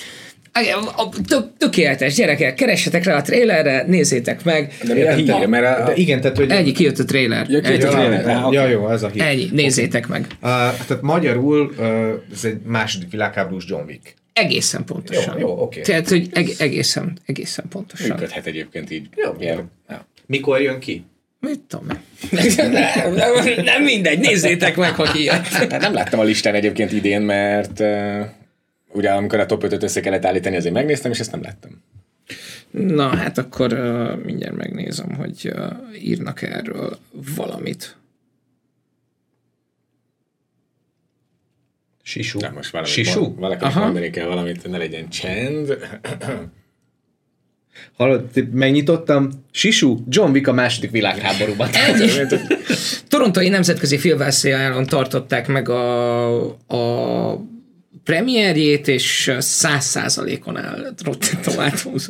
Tök, tökéletes, gyerekek, keressetek rá a trailerre, nézzétek meg. De mi a hír? Mert a... De igen, tehát hogy... Ennyi, kijött a trailer. Ja, kijött a trailer. Ja, ja, jó, ez a hír. Ennyi, nézzétek meg. Uh, tehát magyarul uh, ez egy második világháborús John Wick. Egészen pontosan. Jó, jó oké. Okay. Tehát, hogy eg- egészen, egészen pontosan. Működhet egyébként így. Jó. Ilyen. Ja. Mikor jön ki? Mit tudom nem, nem, nem mindegy, nézzétek meg, ha kijött. Hát nem láttam a listán egyébként idén, mert uh, ugye amikor a top 5-öt össze kellett állítani, azért megnéztem, és ezt nem láttam. Na, hát akkor uh, mindjárt megnézem, hogy uh, írnak erről valamit. Sisu. Na, most valamit Sisu? Mondani kell valamit, ne legyen csend. Hallod, megnyitottam, Sisu, John Wick a második világháborúban. Torontói Nemzetközi Filmfesztiválon tartották meg a, a premierjét, és száz százalékon áll Rotten tomatoes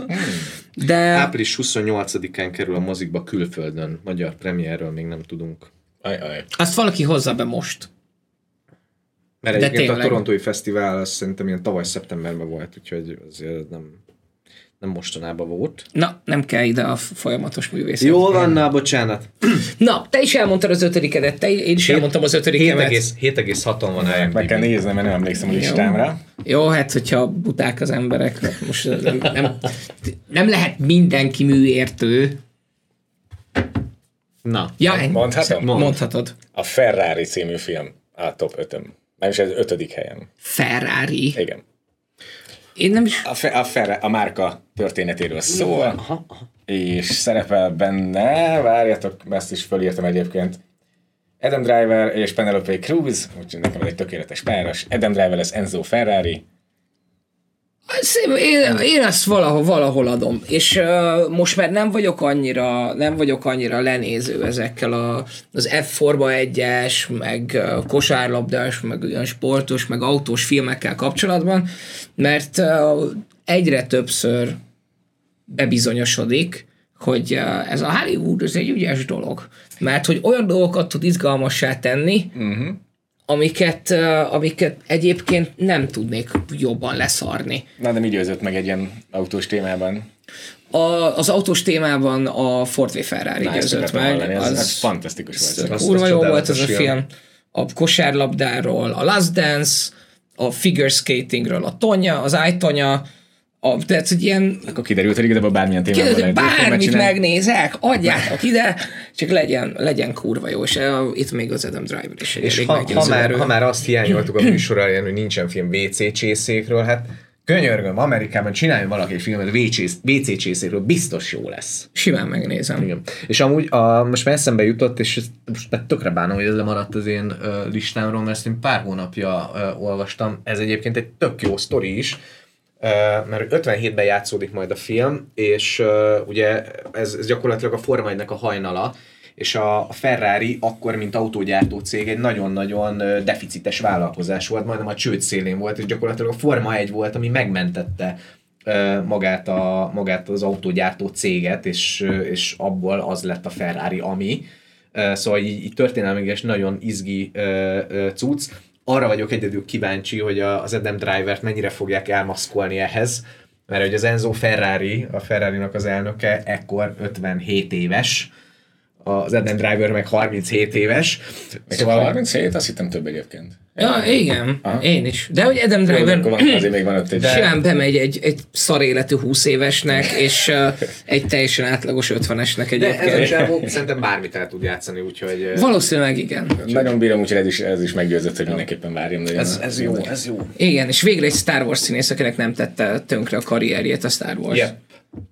De... Április 28-án kerül a mozikba külföldön. Magyar premierről még nem tudunk. Aj, aj. Azt valaki hozza be most. Mert De egyébként tényleg. a Torontói Fesztivál az szerintem ilyen tavaly szeptemberben volt, úgyhogy azért nem, nem mostanában volt. Na, nem kell ide a folyamatos művészet. Jól van, na, bocsánat. Na, te is elmondtad az ötödikedet, te, én is elmondtam az ötödikemet. 7,6-on van a Meg kell néznem, mert nem emlékszem a listámra. Jó, hát hogyha buták az emberek, most nem, nem, nem lehet mindenki műértő. Na, ja, mondhatom? Mondhatod. A Ferrari című film a top 5-öm. Nem is ez ötödik helyen. Ferrari? Igen. Én nem is... A, fe, a, Ferra, a márka történetéről szól, aha, aha. és szerepel benne, várjatok, ezt is fölírtam egyébként, Adam Driver és Penelope Cruz, úgyhogy nekem ez egy tökéletes páros. Adam Driver lesz Enzo Ferrari, én, én ezt valahol, valahol adom, és uh, most már nem vagyok annyira, nem vagyok annyira lenéző ezekkel a, az F-Forma 1-es, meg uh, kosárlabdás, meg olyan sportos, meg autós filmekkel kapcsolatban, mert uh, egyre többször bebizonyosodik, hogy uh, ez a Hollywood ez egy ügyes dolog, mert hogy olyan dolgokat tud izgalmassá tenni, uh-huh amiket, amiket egyébként nem tudnék jobban leszarni. Na, de mi győzött meg egy ilyen autós témában? A, az autós témában a Ford v Ferrari Na, győzött meg. Hallani, az, az, az fantasztikus volt. Kurva jó volt az a film. A kosárlabdáról, a Last Dance, a figure skatingről, a Tonya, az iTonya, a, tehát, hogy ilyen... Akkor kiderült, hogy igazából bármilyen témában lehet Bármit megnézek, adjátok ide, csak legyen, legyen kurva jó, és uh, itt még az Adam Driver is egy És ha, ha, már, ha már azt hiányoltuk a műsor elején, hogy nincsen film WC csészékről, hát könyörgöm, Amerikában csináljon valaki egy filmet WC csészékről, biztos jó lesz. Simán megnézem. Igen. És amúgy a, most már eszembe jutott, és most már tökre bánom, hogy ez lemaradt az én listámról, mert ezt én pár hónapja olvastam. Ez egyébként egy tök jó sztori is, mert 57-ben játszódik majd a film, és ugye ez, ez gyakorlatilag a Forma 1 a hajnala, és a, Ferrari akkor, mint autógyártó cég egy nagyon-nagyon deficites vállalkozás volt, majdnem a csőd szélén volt, és gyakorlatilag a Forma 1 volt, ami megmentette magát, a, magát az autógyártó céget, és, és abból az lett a Ferrari, ami. Szóval így, így történelmileg nagyon izgi cucc arra vagyok egyedül kíváncsi, hogy az Adam Driver-t mennyire fogják elmaszkolni ehhez, mert hogy az Enzo Ferrari, a Ferrari-nak az elnöke, ekkor 57 éves, az Adam Driver meg 37 éves. Szóval 37? Azt hittem több egyébként. Ja, igen, Aha. én is. De hogy Adam Driver Jó, van, azért még van ott egy... Simán bemegy egy, egy szar életű 20 évesnek, és uh, egy teljesen átlagos 50-esnek egyébként. De ez szerintem bármit el tud játszani, úgyhogy... Uh... Valószínűleg igen. Nagyon bírom, úgyhogy ez is, ez is meggyőzött, hogy mindenképpen várjam. De ez, ez jó, ez jó. Igen, és végre egy Star Wars színész, akinek nem tette tönkre a karrierjét a Star Wars. Yeah.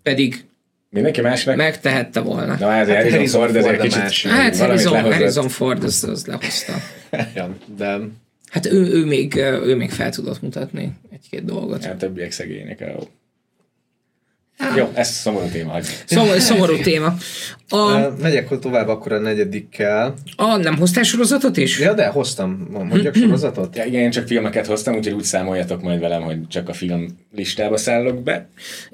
pedig Mindenki másnak? Megtehette volna. Na, ez hát Harrison Ford, ez egy kicsit... Másik. Hát Harrison, Harrison Ford, az, az lehozta. ja, de... Hát ő, ő, még, ő még fel tudott mutatni egy-két dolgot. Hát többiek szegények. Jó. Jó, ez szomorú téma. Szomorú, szomorú téma. A... Megyek tovább akkor a negyedikkel. A, nem hoztál sorozatot is? Ja, de hoztam. Mondjak sorozatot? Ja, igen, én csak filmeket hoztam, úgyhogy úgy számoljatok majd velem, hogy csak a film listába szállok be.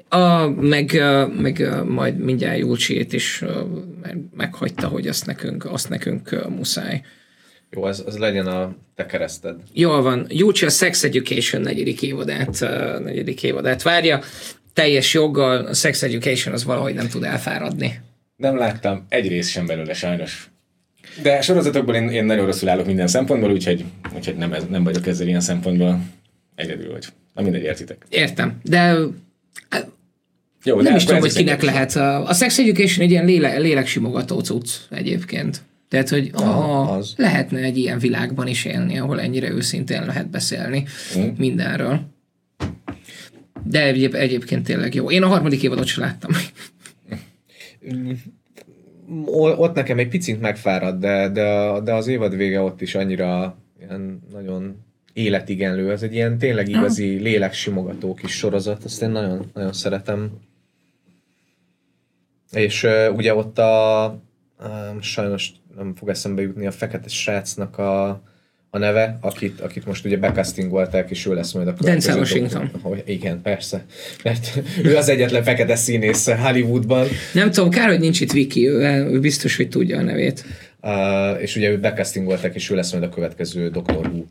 A, meg, meg majd mindjárt Júlcsiét is meghagyta, hogy azt nekünk, azt nekünk muszáj. Jó, az, az legyen a te kereszted. Jól van. Júlcsi a Sex Education negyedik évadát, negyedik évadát várja teljes joggal a Sex Education az valahogy nem tud elfáradni. Nem láttam egy rész sem belőle sajnos. De sorozatokból én, én nagyon rosszul állok minden szempontból, úgyhogy, úgyhogy nem, nem vagyok ezzel ilyen szempontból egyedül vagy. Na mindegy, értitek. Értem, de jó, nem is tudom, hogy kinek lehet. A, a Sex Education egy ilyen léle, léleksimogató cucc egyébként. Tehát, hogy ah, az. lehetne egy ilyen világban is élni, ahol ennyire őszintén lehet beszélni mm. mindenről. De egyéb, egyébként tényleg jó. Én a harmadik évadot sem láttam. ott nekem egy picit megfárad, de, de, de az évad vége ott is annyira ilyen nagyon életigenlő. Ez egy ilyen tényleg igazi ah. léleksimogató kis sorozat, azt én nagyon, nagyon szeretem. És uh, ugye ott a uh, sajnos nem fog eszembe jutni a fekete srácnak a a neve, akit, akit most ugye becastingolták, és ő lesz majd a következő. Denzel Washington. Oh, igen, persze. Mert ő az egyetlen fekete színész Hollywoodban. Nem tudom, kár, hogy nincs itt Viki, ő, ő biztos, hogy tudja a nevét. Uh, és ugye ő becastingolták, és ő lesz majd a következő Doctor Who.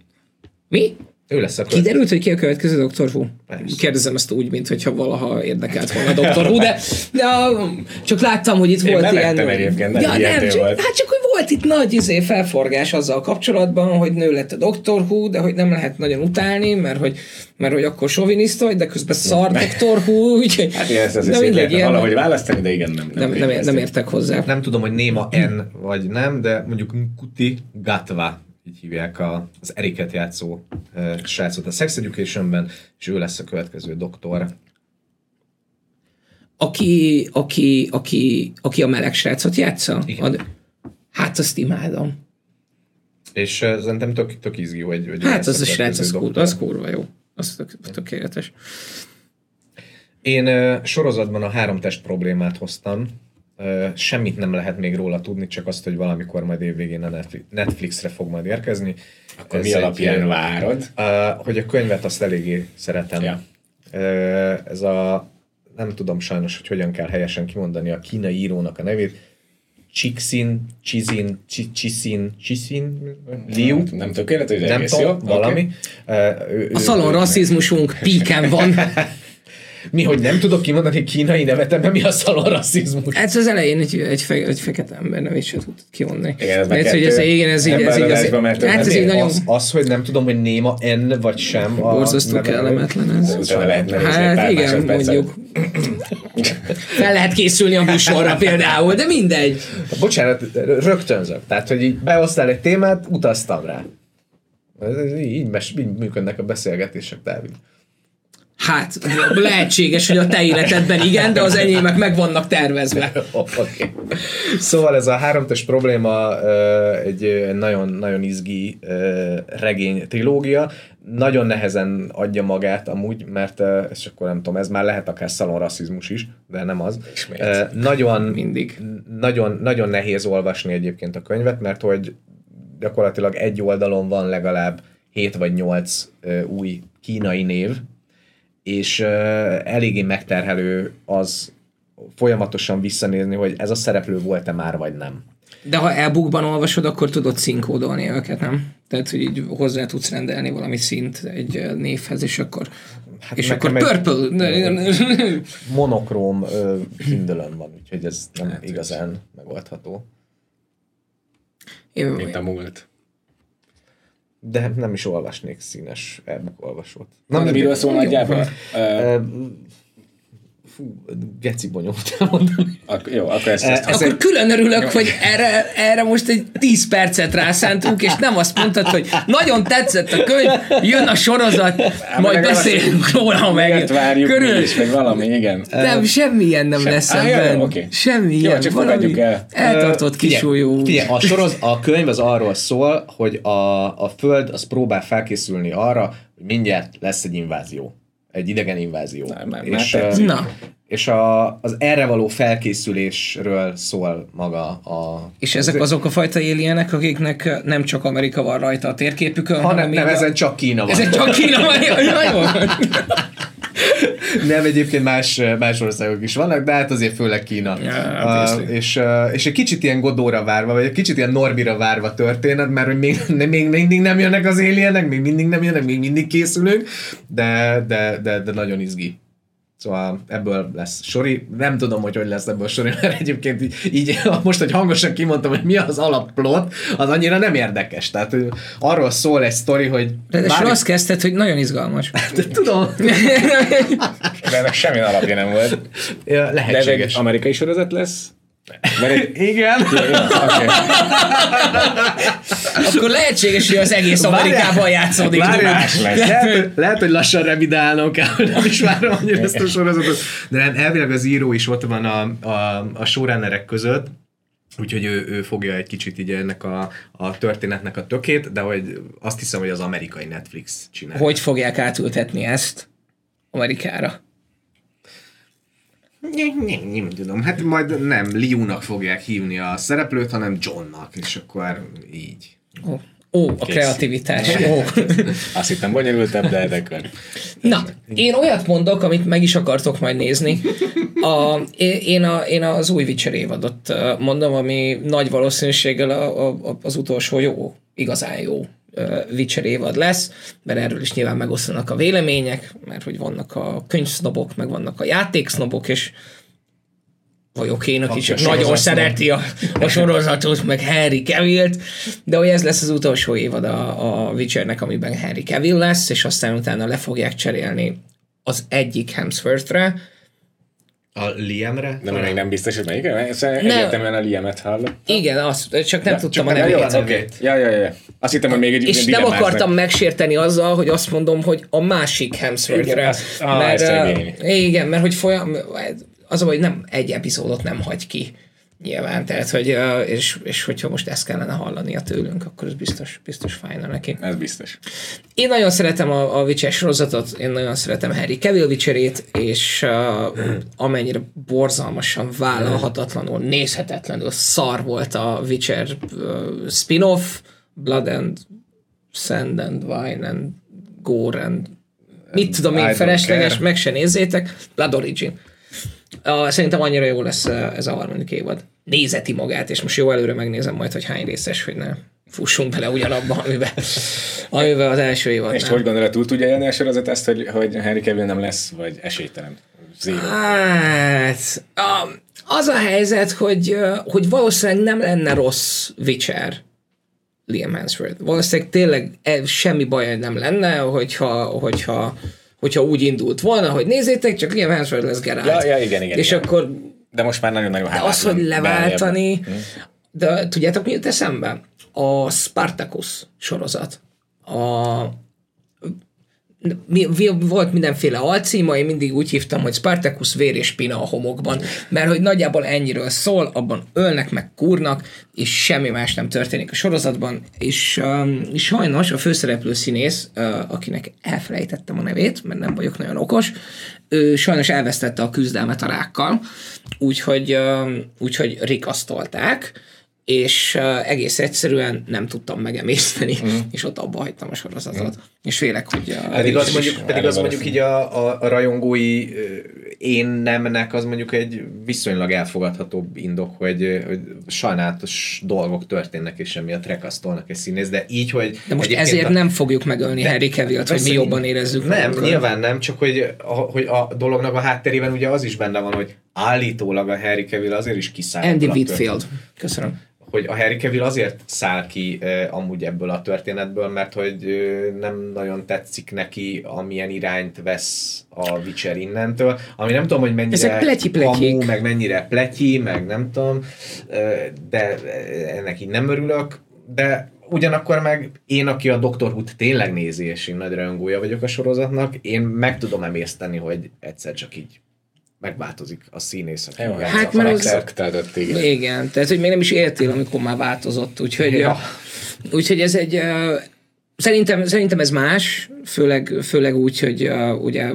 Mi? Ő lesz a következő. Kiderült, hogy ki a következő Dr. Who? Persze. Kérdezem ezt úgy, mintha valaha érdekelt volna a Dr. Who, de, de csak láttam, hogy itt Én volt ilyen... egyébként, nem ja, nem, csak. Hát csak, volt itt nagy izé, felforgás azzal kapcsolatban, hogy nő lett a Dr. Who, de hogy nem lehet nagyon utálni, mert hogy, mert hogy akkor soviniszta vagy, de közben szar Dr. Who, úgyhogy... Hát ilyen, ez azért mindegy, ilyen... valahogy választani, de igen, nem. Nem, nem, nem, nem értek hozzá. Nem tudom, hogy néma N vagy nem, de mondjuk Kuti Gatva így hívják a, az Eriket játszó uh, srácot a Sex Education-ben, és ő lesz a következő doktor. Aki, aki, aki, aki a meleg srácot játsza? Ad, hát azt imádom. És uh, szerintem tök, tök izgi, hogy, hogy Hát az a srác, az, kur, az kurva jó. Az tök, tökéletes. Én uh, sorozatban a három test problémát hoztam, semmit nem lehet még róla tudni, csak azt, hogy valamikor majd évvégén a Netflixre fog majd érkezni. Akkor Ez mi alapján egy, várod? hogy a könyvet azt eléggé szeretem. Ja. Ez a, nem tudom sajnos, hogy hogyan kell helyesen kimondani a kínai írónak a nevét, Csixin, Csizin, Csiszin, Csiszin, Liu. Nem, nem tökéletes, nem tudom, valami. Okay. a szalon rasszizmusunk píken van. Mi, hogy nem tudok kimondani kínai nevet, ebben mi a szalon rasszizmus? Hát az elején egy, egy, fe, egy fekete ember nevét sem tudtad kimondani. Igen, ez mert, hogy ez, igen, ez így, ez így, az, hát ez így nagyon... Az, az, hogy nem tudom, hogy néma N vagy sem. Borzasztó kellemetlen ez. Hát igen, mondjuk. Fel lehet készülni a műsorra például, de mindegy. Bocsánat, rögtönzök. Tehát, hogy így behoztál egy témát, utaztam rá. Így, így működnek a beszélgetések, Dávid. Hát, lehetséges, hogy a te életedben igen, de az enyémek meg vannak tervezve. okay. Szóval ez a háromtes probléma egy nagyon, nagyon izgi regény trilógia. Nagyon nehezen adja magát amúgy, mert ez akkor nem tudom, ez már lehet akár szalonrasszizmus is, de nem az. Ismét. Nagyon, Mindig. Nagyon, nagyon nehéz olvasni egyébként a könyvet, mert hogy gyakorlatilag egy oldalon van legalább 7 vagy 8 új kínai név, és uh, eléggé megterhelő az folyamatosan visszanézni, hogy ez a szereplő volt-e már, vagy nem. De ha e-bookban olvasod, akkor tudod színkódolni őket, nem? Tehát, hogy így hozzá tudsz rendelni valami szint egy névhez, és akkor Hát és akkor purple. Monokróm kindle van, úgyhogy ez nem hát igazán megoldható. Jó, Mint a múlt de nem is olvasnék színes e olvasót. Na, de miről szól nagyjából? Fú, geci bonyolult elmondani. Ak- jó, akkor ezt, ezt Akkor egy... külön örülök, jó. hogy erre, erre most egy 10 percet rászántunk, és nem azt mondtad, hogy nagyon tetszett a könyv, jön a sorozat, Há, majd beszélünk róla meg. várjuk Körül... is, meg valami, igen. Nem, semmilyen nem Sem. lesz ah, ebben. Jó, okay. Semmilyen. Jó, csak valami el. eltartott kisúlyú. a, soroz, a könyv az arról szól, hogy a, a Föld az próbál felkészülni arra, hogy mindjárt lesz egy invázió egy idegen invázió. Na, már, és, már Na. és a, az erre való felkészülésről szól maga a... És ezek azok a fajta éljenek, akiknek nem csak Amerika van rajta a térképükön, hanem, hanem nem, ezen csak Kína van. Ezen csak Kína van, jó. Nem, egyébként más, más országok is vannak, de hát azért főleg Kína. Yeah, uh, és, uh, és egy kicsit ilyen Godóra várva, vagy egy kicsit ilyen Norbira várva történet, mert hogy még, még, még mindig nem jönnek az éljenek, még mindig nem jönnek, még mindig készülünk, de, de, de, de nagyon izgi. Szóval ebből lesz sori. Nem tudom, hogy hogy lesz ebből sori, mert egyébként így, így most, hogy hangosan kimondtam, hogy mi az alapplot, az annyira nem érdekes. Tehát arról szól egy sztori, hogy... De, de bármi... azt kezdted, hogy nagyon izgalmas. De tudom. de ennek semmi alapja nem volt. Ja, lehetséges. De egy amerikai sorozat lesz? Mert Igen. okay. Akkor lehetséges, hogy az egész Amerikában játszódik. lehet, lehet, hogy lassan revidálnom kell, hogy nem is várom annyira ezt a sorozatot. De nem, elvileg az író is ott van a, a, a showrunnerek között, Úgyhogy ő, ő fogja egy kicsit így ennek a, a történetnek a tökét, de hogy azt hiszem, hogy az amerikai Netflix csinál. Hogy fogják átültetni ezt Amerikára? Nem, nem tudom, hát majd nem Liu-nak fogják hívni a szereplőt, hanem Johnnak, és akkor így. Oh. Ó, a Kész. kreativitás. Ó. Azt hittem bonyolultabb, de akkor... Na, én olyat mondok, amit meg is akartok majd nézni. A, én, a, én az új Witcher évadot mondom, ami nagy valószínűséggel a, a, az utolsó jó, igazán jó Witcher évad lesz, mert erről is nyilván megosztanak a vélemények, mert hogy vannak a könyvsznobok, meg vannak a játéksznobok, és vagyok is csak nagyon szereti a, a sorozatot, meg Harry cavill de hogy ez lesz az utolsó évad a, a Witchernek, amiben Harry Cavill lesz, és aztán utána le fogják cserélni az egyik Hemsworthre, a Liamre? Nem, még nem biztos, hogy melyik. Egyértelműen a Liamet hallott. Igen, azt, csak nem ja, tudtam csak a nevét. Jó, okay. Ja, ja, ja. Azt hittem, hogy még egy És nem akartam meg. megsérteni azzal, hogy azt mondom, hogy a másik Hemsworthre. Ah, mert, uh, igen, mert hogy folyam, az, hogy nem egy epizódot nem hagy ki nyilván, tehát, hogy, és, és hogyha most ezt kellene hallania tőlünk, akkor ez biztos, biztos fájna neki. Ez biztos. Én nagyon szeretem a, a Witcher sorozatot, én nagyon szeretem Harry Cavill Witcherét, és uh, amennyire borzalmasan vállalhatatlanul, nézhetetlenül szar volt a Witcher uh, spin-off, Blood and Sand and Wine and Gore and mit tudom én, felesleges, meg se nézzétek, Blood Origin Uh, szerintem annyira jó lesz ez a harmadik évad. Nézeti magát, és most jó előre megnézem majd, hogy hány részes, hogy ne fussunk bele ugyanabba, amiben, amiben az első évad. És hogy gondolod, túl tudja élni a sorozat ezt, hogy, hogy Henry Cavill nem lesz, vagy esélytelen? Zero. Hát, az a helyzet, hogy, hogy valószínűleg nem lenne rossz Witcher Liam Hemsworth. Valószínűleg tényleg e, semmi baj nem lenne, hogyha, hogyha hogyha úgy indult volna, hogy nézzétek, csak Liam Hemsworth lesz Geralt. Ja, ja, igen, igen. És igen. akkor... De most már nagyon-nagyon hálás. Az, hogy leváltani... Hm. De tudjátok, mi jut eszembe? A Spartacus sorozat. A mi, volt mindenféle alcíma, én mindig úgy hívtam, hogy Spartacus vér és pina a homokban, mert hogy nagyjából ennyiről szól, abban ölnek meg kurnak, és semmi más nem történik a sorozatban, és um, sajnos a főszereplő színész, uh, akinek elfelejtettem a nevét, mert nem vagyok nagyon okos, ő sajnos elvesztette a küzdelmet a rákkal, úgyhogy, um, úgyhogy rikasztolták, és uh, egész egyszerűen nem tudtam megemészteni, mm. és ott abba hagytam a sorozatot. Mm. És félek, hogy... A pedig az mondjuk, pedig az mondjuk így a, a, a rajongói én nemnek az mondjuk egy viszonylag elfogadhatóbb indok, hogy, hogy sajnálatos dolgok történnek, és emiatt rekasztolnak egy színész, de így, hogy... De most ezért a... nem fogjuk megölni de, Harry cavill hogy mi jobban érezzük. Nem, magunkat. nyilván nem, csak hogy a, hogy a dolognak a hátterében ugye az is benne van, hogy állítólag a Harry Cavill azért is kiszáll. Andy Whitfield. Köszönöm hogy a Harry Cavill azért száll ki uh, amúgy ebből a történetből, mert hogy uh, nem nagyon tetszik neki, amilyen irányt vesz a Witcher innentől, ami nem tudom, hogy mennyire Ezek kamu, meg mennyire pletyi, meg nem tudom, de ennek így nem örülök, de ugyanakkor meg én, aki a Doctor Who tényleg nézi, és én nagy rajongója vagyok a sorozatnak, én meg tudom emészteni, hogy egyszer csak így megváltozik a színész, aki Jó, hát mert az... Tehát, igen. igen, tehát hogy még nem is értél, amikor már változott, úgyhogy, ja. úgyhogy ez egy uh, Szerintem, szerintem ez más, főleg, főleg úgy, hogy uh, ugye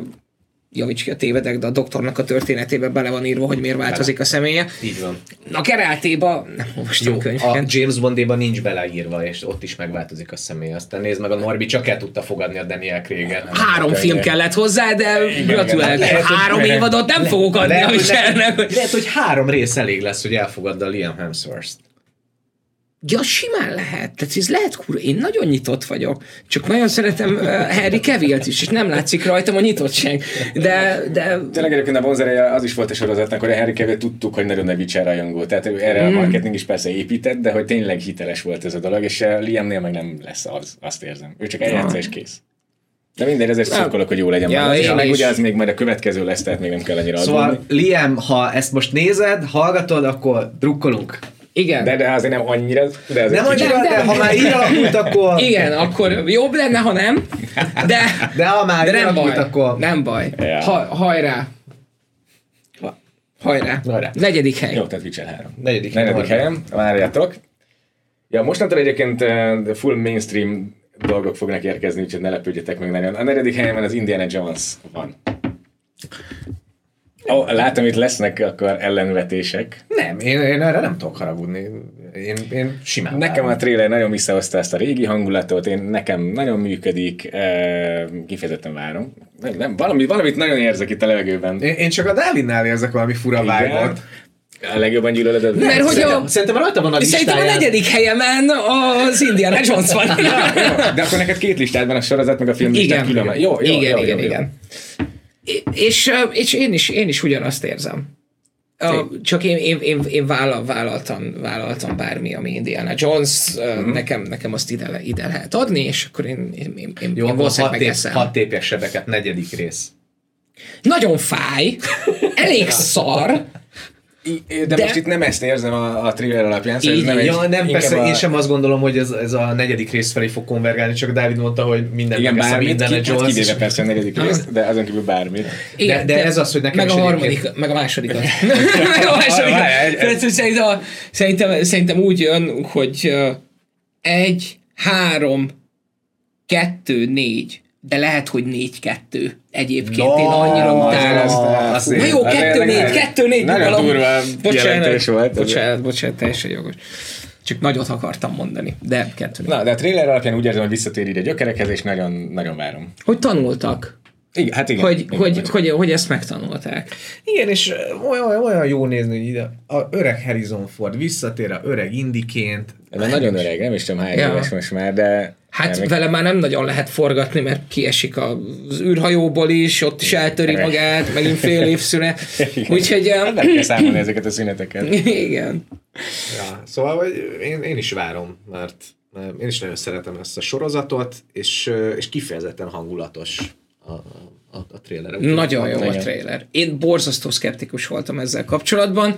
javíts ki a tévedek, de a doktornak a történetébe bele van írva, hogy miért változik a személye. Így van. A Kerátéba nem olvastam könyveket. A James Bondéban nincs beleírva, és ott is megváltozik a személy. Aztán nézd meg, a Norbi csak el tudta fogadni a Daniel craig Három film kellett hozzá, de gratulálok. Három évadot nem fogok adni lehet, a. Lehet, lehet, hogy három rész elég lesz, hogy elfogadd a Liam Hemsworth-t. Ja, simán lehet. Tehát ez lehet kurva. Én nagyon nyitott vagyok. Csak nagyon szeretem uh, Harry Cavill-t is, és nem látszik rajtam a nyitottság. De, de... Tényleg egyébként a vonzereje az is volt a sorozatnak, hogy a Harry Cavill tudtuk, hogy nagyon ne Witcher rajongó. Tehát erre mm. a marketing is persze épített, de hogy tényleg hiteles volt ez a dolog, és Liamnél meg nem lesz az, azt érzem. Ő csak eljátsza és kész. De minden ezért szurkolok, hogy jó legyen. Ja, és meg ugye az még majd a következő lesz, tehát még nem kell annyira Szóval adni. Liam, ha ezt most nézed, hallgatod, akkor drukkolunk. Igen. De, de azért nem annyira. De azért nem annyira, de, de, ha már így alakult, akkor... Igen, akkor jobb lenne, ha nem. De, de ha már de nem baj, akkor... Nem baj. Ja. Ha, hajrá. Hajrá. Hajrá. Negyedik hely. Jó, tehát Witcher 3. Negyedik, Negyedik helyem. Várjátok. Ja, mostantól egyébként uh, full mainstream dolgok fognak érkezni, úgyhogy ne lepődjetek meg nagyon. A negyedik helyemen az Indiana Jones van. Oh, látom, itt lesznek akkor ellenvetések. Nem, én, én erre nem tudok haragudni. Én, én simán Nekem várom. a trailer nagyon visszahozta ezt a régi hangulatot, én nekem nagyon működik, e, kifejezetten várom. Nem, nem, valami, valamit nagyon érzek itt a levegőben. Én, én csak a Dálinnál érzek valami fura vágyat. A legjobban gyűlölöd. Mert hogy szerintem, a, szerintem rajta van a listáján. Szerintem a negyedik helyemen az Indiana Jones van. De akkor neked két listád van a sorozat, meg a film igen, külön. Jó, jó, igen, jó, igen, jó, igen. Jó és, és én, is, én is ugyanazt érzem. A, csak én, én, én, én vállal, vállaltam, vállaltam bármi, ami Indiana Jones, uh-huh. nekem, nekem azt ide, ide lehet adni, és akkor én, én, én, én, Jó, én valószínűleg megeszem. Hat tépjes sebeket, negyedik rész. Nagyon fáj, elég szar, de, de, most itt nem ezt érzem a, a thriller alapján. Szóval így, nem egy, ja, nem, persze, a... én sem azt gondolom, hogy ez, ez a negyedik rész felé fog konvergálni, csak Dávid mondta, hogy minden Igen, bármit, minden ki, Jones. Hát kivéve persze a negyedik rész, de azon kívül bármit. Igen, de, de, ez az, hogy nekem meg a harmadik, meg a másodikat. meg a másodikat. szerintem, szerintem, szerintem úgy jön, hogy egy, három, kettő, négy, de lehet, hogy 4-2 egyébként. No, én annyira utálom. Na jó, 2-4, 2-4. Nagyon durva jelentés volt. Bocsánat, bocsánat, teljesen jogos. Csak nagyot akartam mondani, de kettő. Na, de a trailer alapján úgy érzem, hogy visszatér ide gyökerekhez, és nagyon, nagyon várom. Hogy tanultak? Igen, hát igen. Hogy, igen, hogy, igen. hogy, hogy ezt megtanulták. Igen, és olyan, olyan jó nézni, hogy ide a öreg Harrison Ford visszatér a öreg indiként. Ez nagyon öreg, nem is tudom hány ja. éves most már, de Hát nem, vele már nem nagyon lehet forgatni, mert kiesik az űrhajóból is, ott is eltöri magát, megint fél év szünet. Úgyhogy... Nem kell számolni ezeket a szüneteket. Igen. Ja, szóval én, én is várom, mert, én is nagyon szeretem ezt a sorozatot, és, és kifejezetten hangulatos a, a, a trailer. Nagyon jó a trailer. Én borzasztó szkeptikus voltam ezzel kapcsolatban,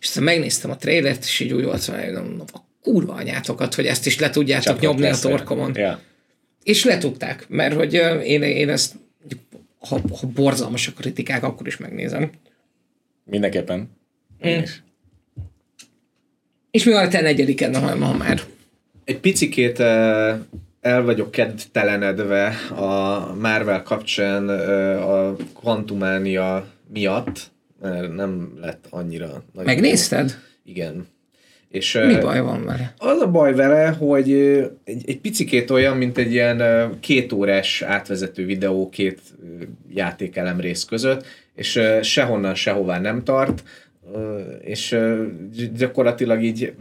és aztán megnéztem a trailert, és így úgy volt, hogy kurva anyátokat, hogy ezt is le tudjátok Csak nyomni a torkomon. Ja. És letudták, mert hogy én, én ezt, ha, ha borzalmas a kritikák, akkor is megnézem. Mindenképpen. Mm. És mi van a te negyediken, ha, ha már? Egy picikét el vagyok kedtelenedve a Marvel kapcsán a kvantumánia miatt, mert nem lett annyira nagy. Megnézted? Jó. Igen. És, Mi baj van vele? Az a baj vele, hogy egy, egy picikét olyan, mint egy ilyen két órás átvezető videó két játékelem rész között, és sehonnan sehová nem tart, és gyakorlatilag így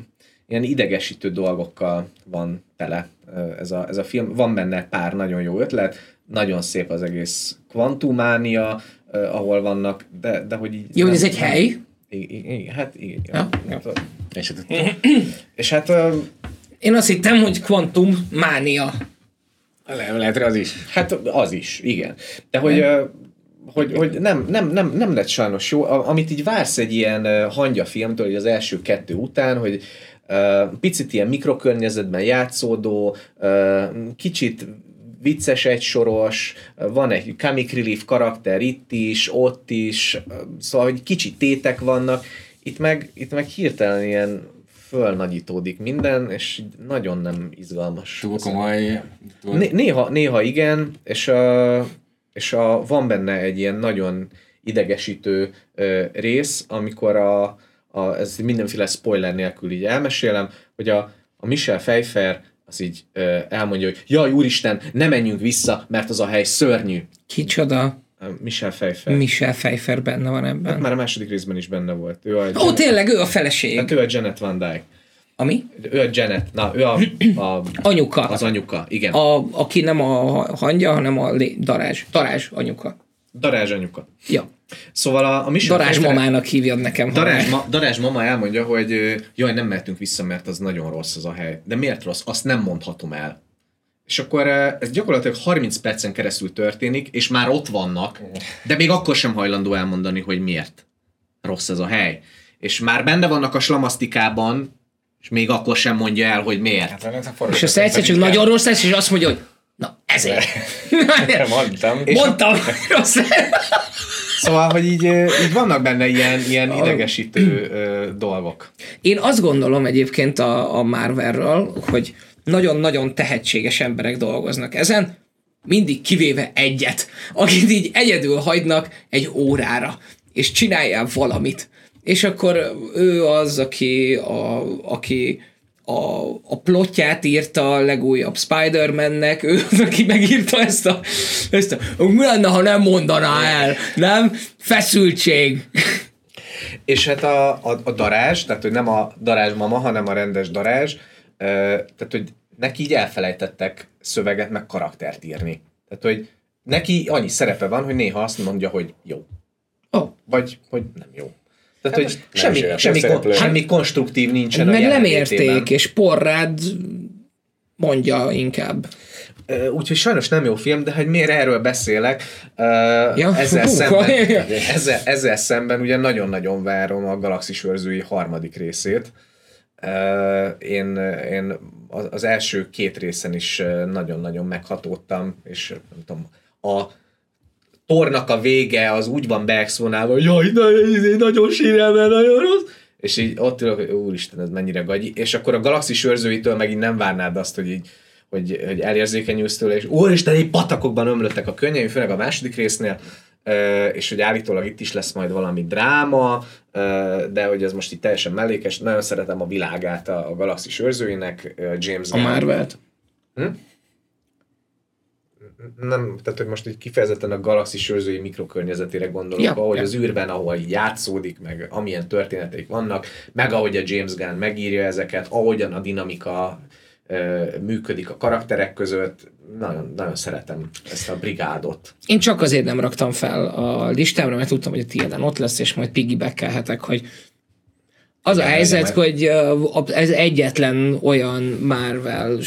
ilyen idegesítő dolgokkal van tele ez a, ez a film. Van benne pár nagyon jó ötlet, nagyon szép az egész kvantumánia, ahol vannak, de, de hogy így... Jó, nem, ez egy hely? Igen, hát igen. Ja, ja. És, és hát... Uh, Én azt hittem, hogy kvantum mánia. Le, lehet, az is. Hát az is, igen. De hogy... Uh, hogy, hogy nem, nem, nem, nem lett sajnos jó. Amit így vársz egy ilyen hangya filmtől, hogy az első kettő után, hogy picit ilyen mikrokörnyezetben játszódó, kicsit vicces egysoros, van egy comic relief karakter itt is, ott is, szóval hogy kicsit tétek vannak, itt meg, itt meg hirtelen ilyen fölnagyítódik minden, és nagyon nem izgalmas. Túl komoly. Túl... Néha, néha igen, és, a, és a, van benne egy ilyen nagyon idegesítő ö, rész, amikor a, a, ez mindenféle spoiler nélkül így elmesélem, hogy a, a Michel Pfeiffer az így ö, elmondja, hogy jaj, úristen, ne menjünk vissza, mert az a hely szörnyű. Kicsoda? Michel Pfeiffer. Michel Pfeiffer benne van ebben. Hát már a második részben is benne volt. Ő a Janet... Ó, tényleg, ő a feleség. Hát ő a Janet Van Dyke. Ami? Ő a Janet, na, ő a, a anyuka. Az anyuka, igen. A, aki nem a hangja, hanem a lé, darázs. Darázs anyuka. Darázs anyuka. Ja. Szóval a, a Michel Darázs Pfeiffer, mamának hívjad nekem. Darázs, ma, Darázs mama elmondja, hogy jaj, nem mehetünk vissza, mert az nagyon rossz az a hely. De miért rossz? Azt nem mondhatom el. És akkor ez gyakorlatilag 30 percen keresztül történik, és már ott vannak, de még akkor sem hajlandó elmondani, hogy miért rossz ez a hely. És már benne vannak a slamasztikában, és még akkor sem mondja el, hogy miért. Hát, hát és aztán egyszer csak nagyon rossz lesz, és azt mondja, hogy ezért. Mondtam. Mondtam, rossz Szóval, hogy így, így vannak benne ilyen, ilyen idegesítő dolgok. Én azt gondolom egyébként a, a Marvelről, hogy nagyon-nagyon tehetséges emberek dolgoznak ezen, mindig kivéve egyet, akit így egyedül hagynak egy órára, és csináljál valamit. És akkor ő az, aki, a, aki a, a plotját írta a legújabb Spider-Man-nek, ő az, aki megírta ezt a, ezt a mi lenne, ha nem mondaná el, nem? Feszültség. És hát a, a, a darázs, tehát hogy nem a darázs mama, hanem a rendes darázs, tehát hogy neki így elfelejtettek szöveget, meg karaktert írni. Tehát, hogy neki annyi szerepe van, hogy néha azt mondja, hogy jó. Oh. Vagy, hogy nem jó. Tehát, hát hogy semmi, semmi, kon, semmi konstruktív nincsen Meg nem érték, és porrád mondja inkább. Úgyhogy sajnos nem jó film, de hogy miért erről beszélek, ja? ezzel, Hú, szemben, ezzel, ezzel szemben ugye nagyon-nagyon várom a Galaxis őrzői harmadik részét. Én, én az első két részen is nagyon-nagyon meghatódtam, és nem tudom, a tornak a vége az úgy van beexponálva, hogy jaj, nagyon sírelme, nagyon rossz, és így ott ülök, hogy úristen, ez mennyire gagyi, és akkor a galaxis őrzőitől megint nem várnád azt, hogy így hogy, hogy elérzékenyülsz tőle, és úristen, így patakokban ömlöttek a könnyeim, főleg a második résznél, és hogy állítólag itt is lesz majd valami dráma, de hogy ez most itt teljesen mellékes, nagyon szeretem a világát a, a Galaxis őrzőinek, James. A Marvelt? Hm? Nem, tehát hogy most így kifejezetten a galaxis őrzői mikrokörnyezetére gondolok, ja, ahogy ja. az űrben, ahol így játszódik, meg amilyen történetek vannak, meg ahogy a James Gunn megírja ezeket, ahogyan a dinamika működik a karakterek között. Nagyon, nagyon szeretem ezt a brigádot. Én csak azért nem raktam fel a listámra, mert tudtam, hogy a tiéden ott lesz, és majd piggybackelhetek, hogy az a helyzet, hogy ez egyetlen olyan Marvel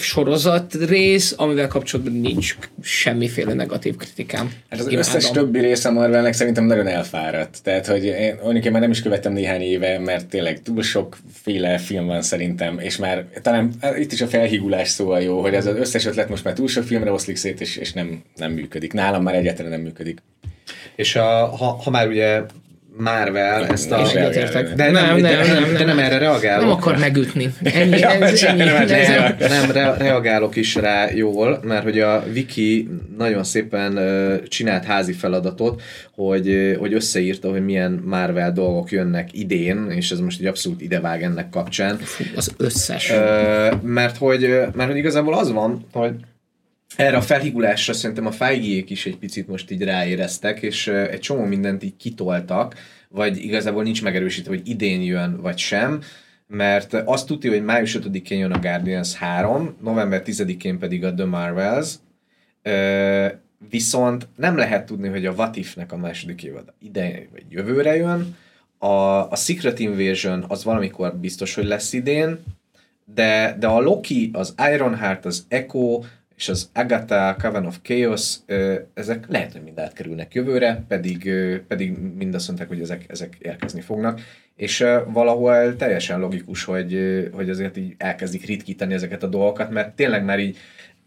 sorozat rész, amivel kapcsolatban nincs semmiféle negatív kritikám. Hát az Imádom. összes többi része Marvelnek szerintem nagyon elfáradt. Tehát, hogy én mondjuk én már nem is követtem néhány éve, mert tényleg túl sokféle film van szerintem, és már talán hát itt is a felhígulás szóval jó, hogy ez az összes ötlet most már túl sok filmre oszlik szét, és, és nem, nem működik. Nálam már egyáltalán nem működik. És a, ha, ha már ugye Marvel ezt a... De nem, nem, nem, de, nem, de nem erre reagálok. Nem akar megütni. Ennyi, ja, ez, ennyi, nem, nem, nem re, reagálok is rá jól, mert hogy a Wiki nagyon szépen csinált házi feladatot, hogy, hogy összeírta, hogy milyen Marvel dolgok jönnek idén, és ez most egy abszolút idevág ennek kapcsán. Fú, az összes. Mert, hogy, mert hogy igazából az van, hogy erre a felhigulásra szerintem a feigék is egy picit most így ráéreztek, és egy csomó mindent így kitoltak, vagy igazából nincs megerősítve, hogy idén jön, vagy sem, mert azt tudja, hogy május 5-én jön a Guardians 3, november 10-én pedig a The Marvels, viszont nem lehet tudni, hogy a What If-nek a második évad ide vagy jövőre jön, a, a Secret Invasion az valamikor biztos, hogy lesz idén, de, de a Loki, az Ironheart, az Echo, és az Agatha, Coven of Chaos, ezek lehet, hogy mind átkerülnek jövőre, pedig, pedig mind azt mondták, hogy ezek, ezek érkezni fognak, és valahol teljesen logikus, hogy, hogy azért így elkezdik ritkítani ezeket a dolgokat, mert tényleg már így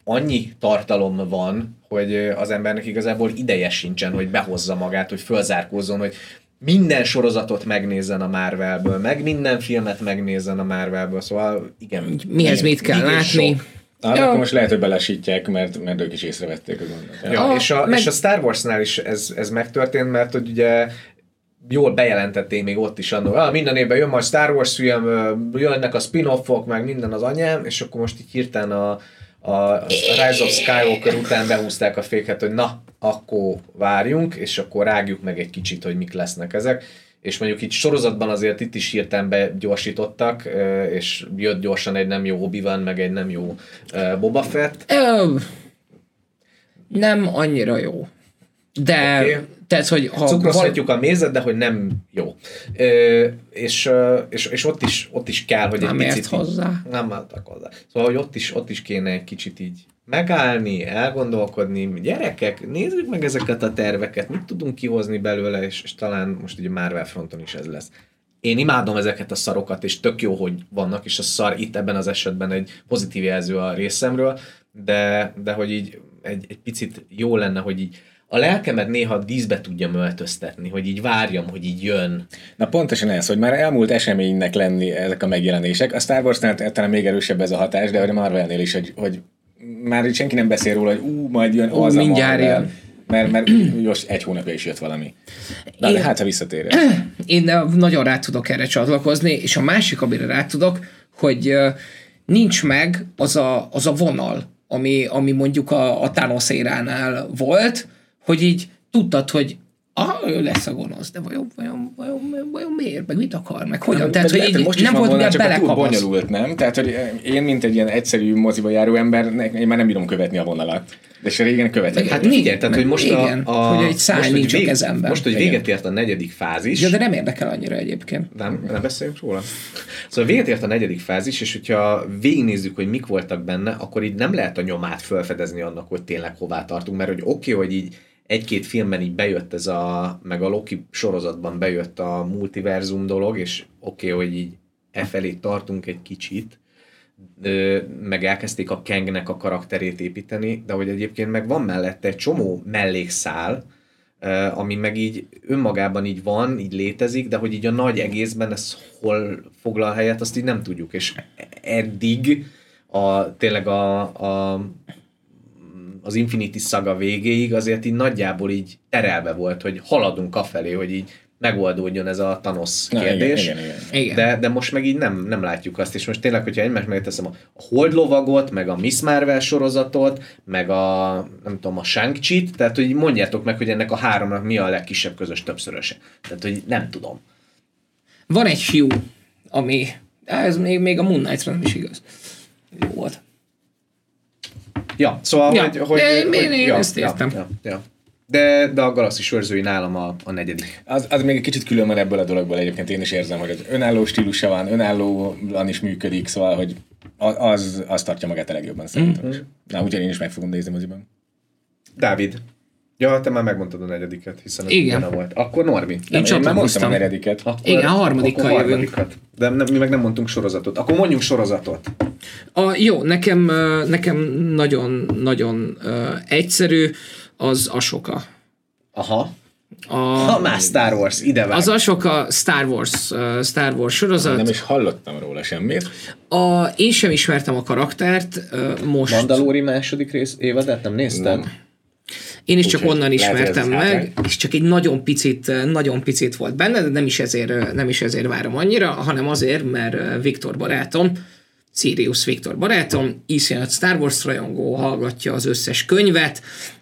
annyi tartalom van, hogy az embernek igazából ideje sincsen, hogy behozza magát, hogy fölzárkózzon, hogy minden sorozatot megnézzen a Marvelből, meg minden filmet megnézzen a Marvelből, szóval igen. Mihez mit kell látni? Sok. Ah, ja. akkor most lehet, hogy belesítják, mert, mert ők is észrevették a gondot. Ja, ja, és, a, meg... és a Star Warsnál is ez, ez megtörtént, mert hogy ugye jól bejelentették még ott is annól, ah, minden évben jön majd Star Wars film, jönnek a spin-offok, meg minden az anyám, és akkor most így hirtelen a, a, a Rise of Skywalker után behúzták a féket, hogy na, akkor várjunk, és akkor rágjuk meg egy kicsit, hogy mik lesznek ezek és mondjuk itt sorozatban azért itt is hirtelen begyorsítottak, és jött gyorsan egy nem jó obi van, meg egy nem jó Boba Fett. Ö, nem annyira jó. De, okay. tehát, hogy ha... Cukrozhatjuk val- a mézet, de hogy nem jó. Ö, és, és, és ott, is, ott is kell, hogy nem egy picit... hozzá. Így, nem álltak hozzá. Szóval, hogy ott is, ott is kéne egy kicsit így megállni, elgondolkodni, gyerekek, nézzük meg ezeket a terveket, mit tudunk kihozni belőle, és, és talán most ugye Marvel fronton is ez lesz. Én imádom ezeket a szarokat, és tök jó, hogy vannak, és a szar itt ebben az esetben egy pozitív jelző a részemről, de, de hogy így egy, egy picit jó lenne, hogy így a lelkemet néha díszbe tudja öltöztetni, hogy így várjam, hogy így jön. Na pontosan ez, hogy már elmúlt eseménynek lenni ezek a megjelenések. A Star Wars-nál talán még erősebb ez a hatás, de a Marvelnél is, hogy, hogy már senki nem beszél róla, hogy ú, majd jön ú, az mindjárt a jön. Mert, mert most egy hónapja is jött valami. Na, én, de hát, ha visszatér. Én nagyon rá tudok erre csatlakozni, és a másik, amire rá tudok, hogy nincs meg az a, az a vonal, ami, ami mondjuk a, a Thanos éránál volt, hogy így tudtad, hogy ah, ő lesz a gonosz, de vajon, vajon, vajon, vajon miért, meg mit akar, meg hogyan? Nem, Tehát, hogy így most nem volt volna, csak túl bonyolult, nem? Tehát, hogy én, mint egy ilyen egyszerű moziba járó ember, én már nem bírom követni a vonalat. De se régen követett. Hát igen, tehát hogy most igen, a, a, hogy egy száj nincs a kezemben. Most, hogy véget ért a negyedik fázis. Ja, de nem érdekel annyira egyébként. Nem, nem beszéljünk róla. Szóval véget ért a negyedik fázis, és hogyha végignézzük, hogy mik voltak benne, akkor így nem lehet a nyomát felfedezni annak, hogy tényleg hová tartunk, mert hogy oké, okay, hogy így egy-két filmben így bejött ez a, meg a Loki sorozatban bejött a multiverzum dolog, és oké, okay, hogy így e felé tartunk egy kicsit, meg elkezdték a Kangnek a karakterét építeni, de hogy egyébként meg van mellette egy csomó mellékszál, ami meg így önmagában így van, így létezik, de hogy így a nagy egészben ez hol foglal helyet, azt így nem tudjuk, és eddig a, tényleg a, a az Infinity Saga végéig azért így nagyjából így terelve volt, hogy haladunk afelé, hogy így megoldódjon ez a Thanos kérdés. Na, igen, igen, igen. De, de most meg így nem, nem látjuk azt, és most tényleg, hogyha egymást megteszem a, a Hold lovagot, meg a Miss Marvel sorozatot, meg a, nem tudom, a shang tehát hogy mondjátok meg, hogy ennek a háromnak mi a legkisebb közös többszöröse. Tehát, hogy nem tudom. Van egy fiú, ami, ez még, még a Moon Knight-ra nem is igaz. Jó volt. Ja, szóval, ja. hogy... hogy, én, hogy, én, én ja, ezt értem. Ja, ja, ja. De, de a Galaxis őrzői nálam a, a negyedik. Az, az még egy kicsit külön van ebből a dologból egyébként én is érzem, hogy az önálló stílusa van, önállóan is működik, szóval, hogy az, az tartja magát a legjobban szerintem. Mm-hmm. Na, úgyhogy én is meg fogom nézni moziban. Dávid, Ja, te már megmondtad a negyediket, hiszen ez Igen. volt. Akkor Norbi. Én, nem, én már mondtam a negyediket. Akkor, Igen, a harmadikkal akkor jövünk. De nem, mi meg nem mondtunk sorozatot. Akkor mondjunk sorozatot. A, jó, nekem, nekem nagyon-nagyon uh, egyszerű az Asoka. Aha. A, ha már Star Wars, ide van. Az Asoka Star Wars, uh, Star Wars sorozat. Nem is hallottam róla semmit. A, én sem ismertem a karaktert, uh, most... Mandalori második rész évadát nem néztem? Nem. Én is csak Úgy, onnan ismertem meg, hátrány. és csak egy nagyon picit, nagyon picit volt benne, de nem is, ezért, nem is ezért várom annyira, hanem azért, mert Viktor barátom, Sirius Viktor barátom, iszonyat Star Wars rajongó, hallgatja az összes könyvet,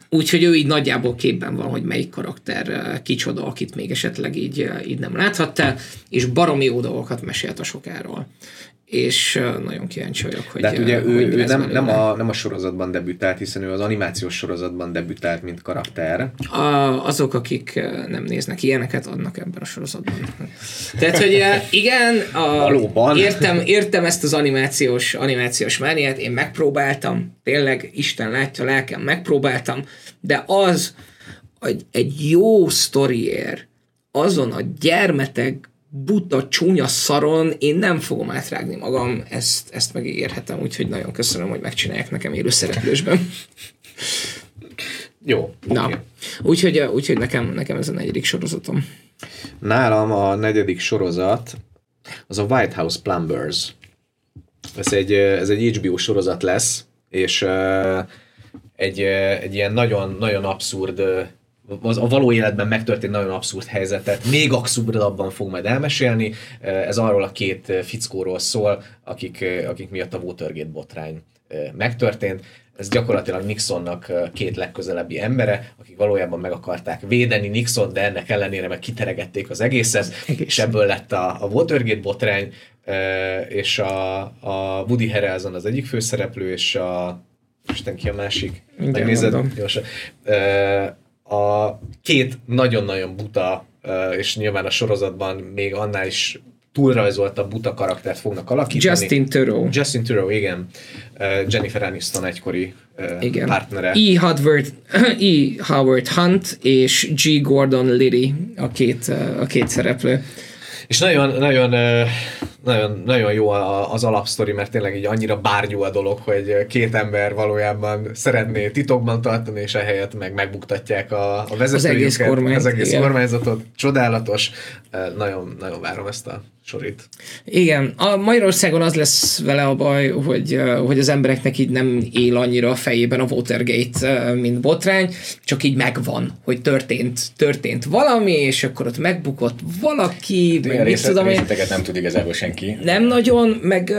úgyhogy ő így nagyjából képben van, hogy melyik karakter kicsoda, akit még esetleg így, így nem láthattál, és baromi jó dolgokat mesélt a sokáról és nagyon kíváncsi vagyok, hogy De hát ugye ő, ő nem, nem, a, nem a sorozatban debütált, hiszen ő az animációs sorozatban debütált, mint karakter. A, azok, akik nem néznek ilyeneket, adnak ebben a sorozatban. Tehát, hogy igen, a, Valóban. Értem, értem ezt az animációs, animációs mániát, én megpróbáltam, tényleg Isten látja lelkem, megpróbáltam, de az, hogy egy jó sztoriér azon a gyermetek buta, csúnya szaron én nem fogom átrágni magam, ezt, ezt megígérhetem, úgyhogy nagyon köszönöm, hogy megcsinálják nekem élő szereplősben. Jó. Na, okay. úgyhogy, úgyhogy nekem, nekem ez a negyedik sorozatom. Nálam a negyedik sorozat az a White House Plumbers. Ez egy, ez egy HBO sorozat lesz, és egy, egy ilyen nagyon, nagyon abszurd az a való életben megtörtént nagyon abszurd helyzetet még abszurdabban fog majd elmesélni. Ez arról a két fickóról szól, akik, akik miatt a Watergate botrány megtörtént. Ez gyakorlatilag Nixonnak két legközelebbi embere, akik valójában meg akarták védeni Nixon, de ennek ellenére meg kiteregették az egészet, Egész. és ebből lett a, a Watergate botrány, és a, a Woody Harrelson az egyik főszereplő, és a Isten ki a másik? Megnézed? A két nagyon-nagyon buta, és nyilván a sorozatban még annál is túlrajzoltabb buta karaktert fognak alakítani. Justin Theroux. Justin Theroux, igen. Jennifer Aniston egykori igen. partnere. E. Howard, e. Howard Hunt és G. Gordon Liddy a két, a két szereplő. És nagyon, nagyon, nagyon, nagyon jó az alapsztori, mert tényleg így annyira bárgyú a dolog, hogy két ember valójában szeretné titokban tartani, és ehelyett meg megbuktatják a, a vezetőjüket, az egész, kormány, az egész kormányzatot. Csodálatos. Nagyon, nagyon várom ezt a sorit. Igen, a Magyarországon az lesz vele a baj, hogy, hogy az embereknek így nem él annyira a fejében a Watergate, mint botrány, csak így megvan, hogy történt, történt valami, és akkor ott megbukott valaki, meg mit részlet, tudom én. nem tud igazából senki. Nem nagyon, meg,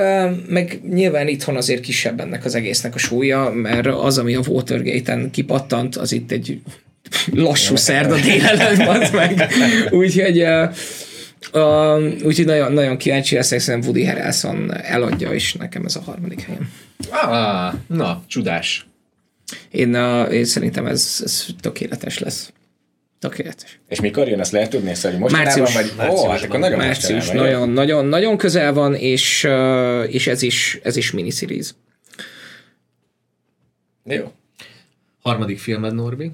meg nyilván itthon azért kisebb ennek az egésznek a súlya, mert az, ami a Watergate-en kipattant, az itt egy lassú szerda délelőtt meg. Úgyhogy Uh, úgyhogy nagyon, nagyon kíváncsi leszek, szerintem Woody Harrelson eladja, és nekem ez a harmadik helyem. Ah, na, csodás. Én, uh, én szerintem ez, ez tökéletes lesz. Tökéletes. És mikor jön, ezt lehet tudni? Szóval most március, vagy? Március, Ó, hát akkor nagyon március, nagyon, nagyon, nagyon közel van, és, uh, és ez is, ez is miniseries. Jó. Harmadik filmed, Norbi?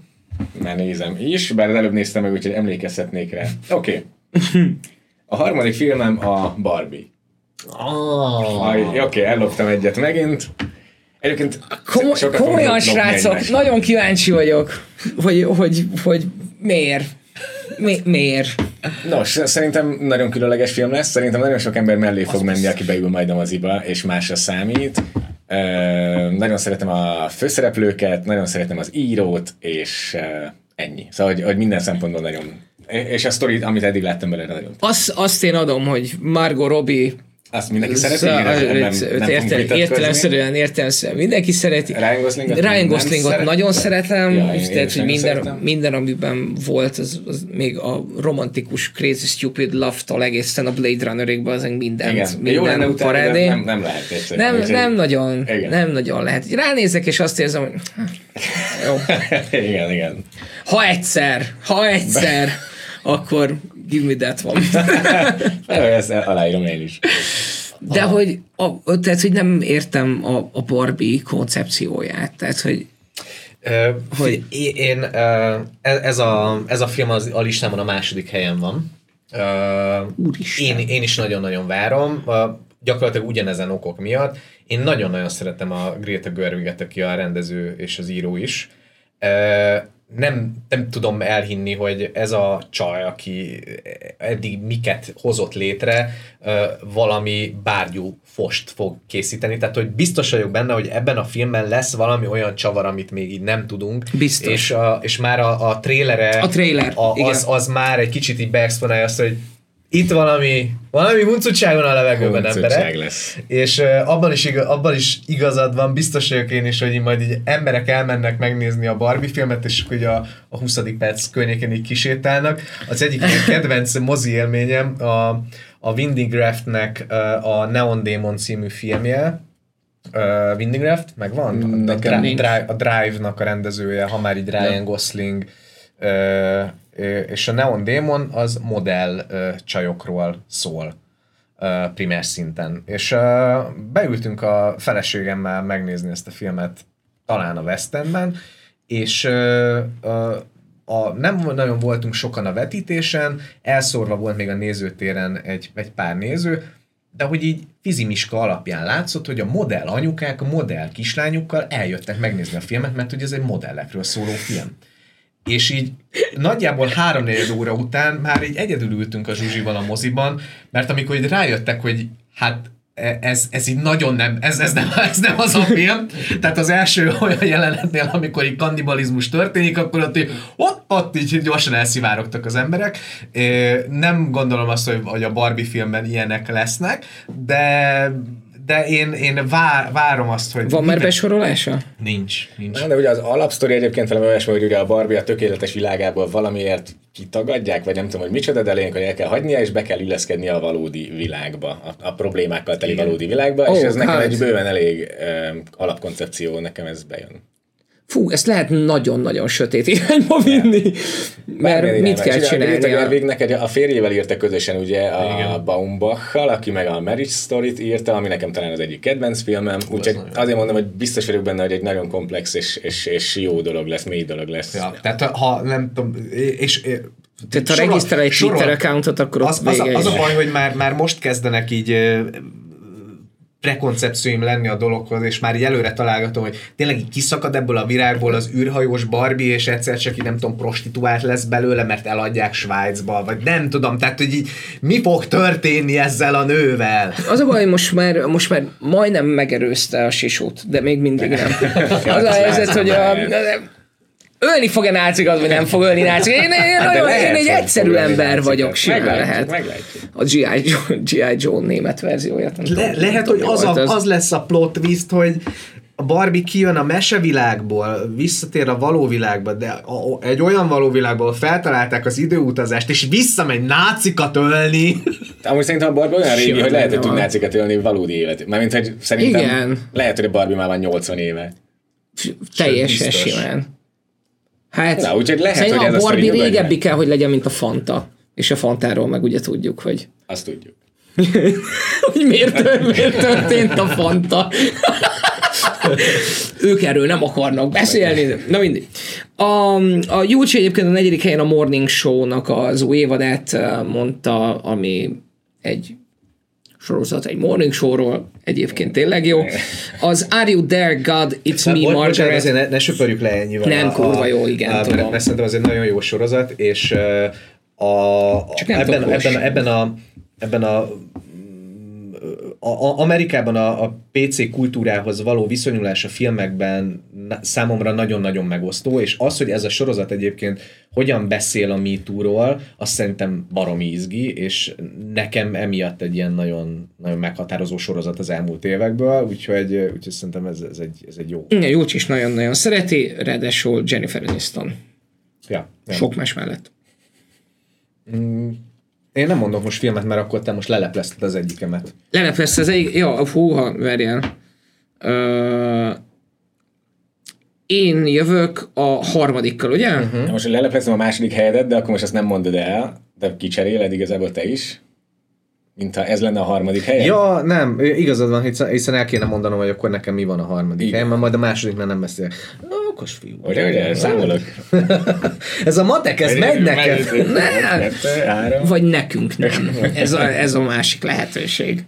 Már nézem is, bár előbb néztem meg, úgyhogy emlékezhetnék rá. Oké. Okay. A harmadik filmem a Barbie. Oh. Oké, okay, elloptam egyet megint. Egyébként Komoly, komolyan, srácok, nagyon kíváncsi vagyok, hogy, hogy, hogy miért. Mi, miért? Nos, szerintem nagyon különleges film lesz, szerintem nagyon sok ember mellé fog menni, aki beül majd a moziba, és másra számít. Uh, nagyon szeretem a főszereplőket, nagyon szeretem az írót, és uh, ennyi. Szóval, hogy, hogy minden szempontból nagyon és a sztori, amit eddig láttam belőle, nagyon. Azt, azt én adom, hogy Margot Robbie azt mindenki szereti? Nem, nem, nem értem, értelemszerűen, értelemszerűen mindenki szereti. Ryan Goslingot, Ryan Goslingot nagyon szeretem, ja, én, tehát, hogy minden, szeretem. minden, amiben volt, az, az még a romantikus Crazy Stupid Love-tól egészen a Blade Runner-ig, az mindent, igen. minden Jó parádé. Nem, nem lehet egyszerűen. Nem, nem, nagyon, igen. nem nagyon lehet. Ránézek, és azt érzem, hogy jó. igen, igen. Ha egyszer, ha egyszer akkor give me that one. Ezt aláírom én is. De a... hogy, a, tehát, hogy nem értem a, a Barbie koncepcióját, tehát, hogy Uh, hogy én, uh, ez, a, ez a film az, a listámon a második helyen van. Uh, én, én is nagyon-nagyon várom, gyakorlatilag ugyanezen okok miatt. Én nagyon-nagyon szeretem a Greta Gerwiget, aki a rendező és az író is. Uh, nem, nem tudom elhinni, hogy ez a csaj, aki eddig miket hozott létre, valami bárgyú fost fog készíteni. Tehát, hogy biztos vagyok benne, hogy ebben a filmben lesz valami olyan csavar, amit még így nem tudunk. Biztos. És, a, és már a, a trélere, a trailer, a, az, az már egy kicsit így beexponálja azt, hogy itt valami, valami huncutság van a levegőben, emberek. lesz. És uh, abban, is igaz, abban is igazad van, biztos vagyok én is, hogy így majd így emberek elmennek megnézni a Barbie filmet, és akkor a, a 20. perc környékén így kisétálnak. Az egyik kedvenc mozi élményem a, a Windigraftnek a Neon Demon című filmje, Uh, Windigraft, megvan? A, Drive, a Drive-nak a rendezője, ha már így Ryan. Gosling, uh, és a Neon Demon az modell csajokról szól primer szinten. És beültünk a feleségemmel megnézni ezt a filmet talán a West Endben, és a, nem nagyon voltunk sokan a vetítésen, elszórva volt még a nézőtéren egy, egy pár néző, de hogy így fizimiska alapján látszott, hogy a modell anyukák a modell kislányukkal eljöttek megnézni a filmet, mert hogy ez egy modellekről szóló film. És így nagyjából három óra után már így egyedül ültünk a Zsuzsival a moziban, mert amikor így rájöttek, hogy hát E, ez, ez így nagyon nem, ez, ez, nem, ez nem az a film. Tehát az első olyan jelenetnél, amikor így kannibalizmus történik, akkor ott, ott, ott így gyorsan elszivárogtak az emberek. Nem gondolom azt, hogy a Barbie filmben ilyenek lesznek, de de én, én vár, várom azt, hogy... Van már besorolása? Nincs, nincs. Na, de ugye az alapsztori egyébként velem olyasmi, hogy ugye a Barbie a tökéletes világából valamiért kitagadják, vagy nem tudom, hogy micsoda, de lényeg, hogy el kell hagynia, és be kell illeszkedni a valódi világba, a, a problémákkal teli Igen. valódi világba, oh, és ez nekem hát. egy bőven elég um, alapkoncepció, nekem ez bejön fú, ezt lehet nagyon-nagyon sötét irányba vinni, mert Bármilyen mit kell csinálni? A végnek egy, a férjével írta közösen ugye a Igen. Baumbachal, aki meg a Marriage Story-t írta, ami nekem talán az egyik kedvenc filmem, úgyhogy azért mondom, hogy biztos vagyok benne, hogy egy nagyon komplex és, és, és jó dolog lesz, mély dolog lesz. Ja, tehát ha nem tudom, és, és tehát ha regisztrál egy Twitter accountot, akkor az, az, a, az a baj, hogy már, már most kezdenek így prekoncepcióim lenni a dologhoz, és már így előre találgatom, hogy tényleg így kiszakad ebből a virágból az űrhajós Barbie, és egyszer csak így nem tudom, prostituált lesz belőle, mert eladják Svájcba, vagy nem tudom, tehát hogy így mi fog történni ezzel a nővel? Az a baj, most már, most már majdnem megerőzte a sisót, de még mindig nem. Az a helyzet, hogy a, ölni fog-e nácikat, vagy nem fog ölni nácikat. Én, én, hát nagyon, lehet, én egy egyszerű ember vagyok, simán lehet. A G.I. Joe, G.I. Joe német verzióját. Le, tudom, lehet, hogy az, a, az lesz a plot twist, hogy a Barbie kijön a mesevilágból, visszatér a való világba, de a, a, egy olyan való világból feltalálták az időutazást, és visszamegy nácikat ölni. Amúgy szerintem a Barbie olyan régi, hogy lehet, hogy tud nácikat ölni valódi élet. Mármint, hogy szerintem Igen. lehet, hogy a Barbie már van 80 éve. Teljesen simán. Hát, Na, úgyhogy lehet, hogy ez a Barbie régebbi kell, hogy legyen, mint a Fanta. És a Fantáról meg ugye tudjuk, hogy... Azt tudjuk. hogy miért, miért történt a Fanta. ők erről nem akarnak beszélni. Na mindig. A, a Júcsi egyébként a negyedik helyen a Morning Show-nak az új évadát eh, mondta, ami egy sorozat egy morning showról, egyébként tényleg jó. Az Are You There God, It's Me Margaret. Bocsánat, azért ne, ne söpörjük le ennyivel. Nem, kurva jó, igen, a, tudom. Mert szerintem egy nagyon jó sorozat, és a, a, Csak nem ebben, ebben, ebben, a, ebben a a, Amerikában a, a PC kultúrához való viszonyulás a filmekben számomra nagyon-nagyon megosztó, és az, hogy ez a sorozat egyébként hogyan beszél a MeToo-ról, azt szerintem baromi izgi, és nekem emiatt egy ilyen nagyon, nagyon meghatározó sorozat az elmúlt évekből, úgyhogy, úgyhogy szerintem ez, ez, egy, ez egy jó. Igen, Júcs is nagyon-nagyon szereti, ráadásul Jennifer Aniston. Ja, Sok más mellett. Mm én nem mondok most filmet, mert akkor te most leleplezted az egyikemet. Leleplezted az egyik? Jó, húha, verjel. Uh, én jövök a harmadikkal, ugye? Uh-huh. Most leleplezem a második helyedet, de akkor most ezt nem mondod el, de kicseréled igazából te is. Mintha ez lenne a harmadik hely. Ja, nem, igazad van, hiszen el kéne mondanom, hogy akkor nekem mi van a harmadik Igen. helyen, mert majd a második már nem beszél. Okos fiú. Ugye, ugye, számolok. ez a matek, ez megy neked. Vagy nekünk nem. Ez a, ez a másik lehetőség.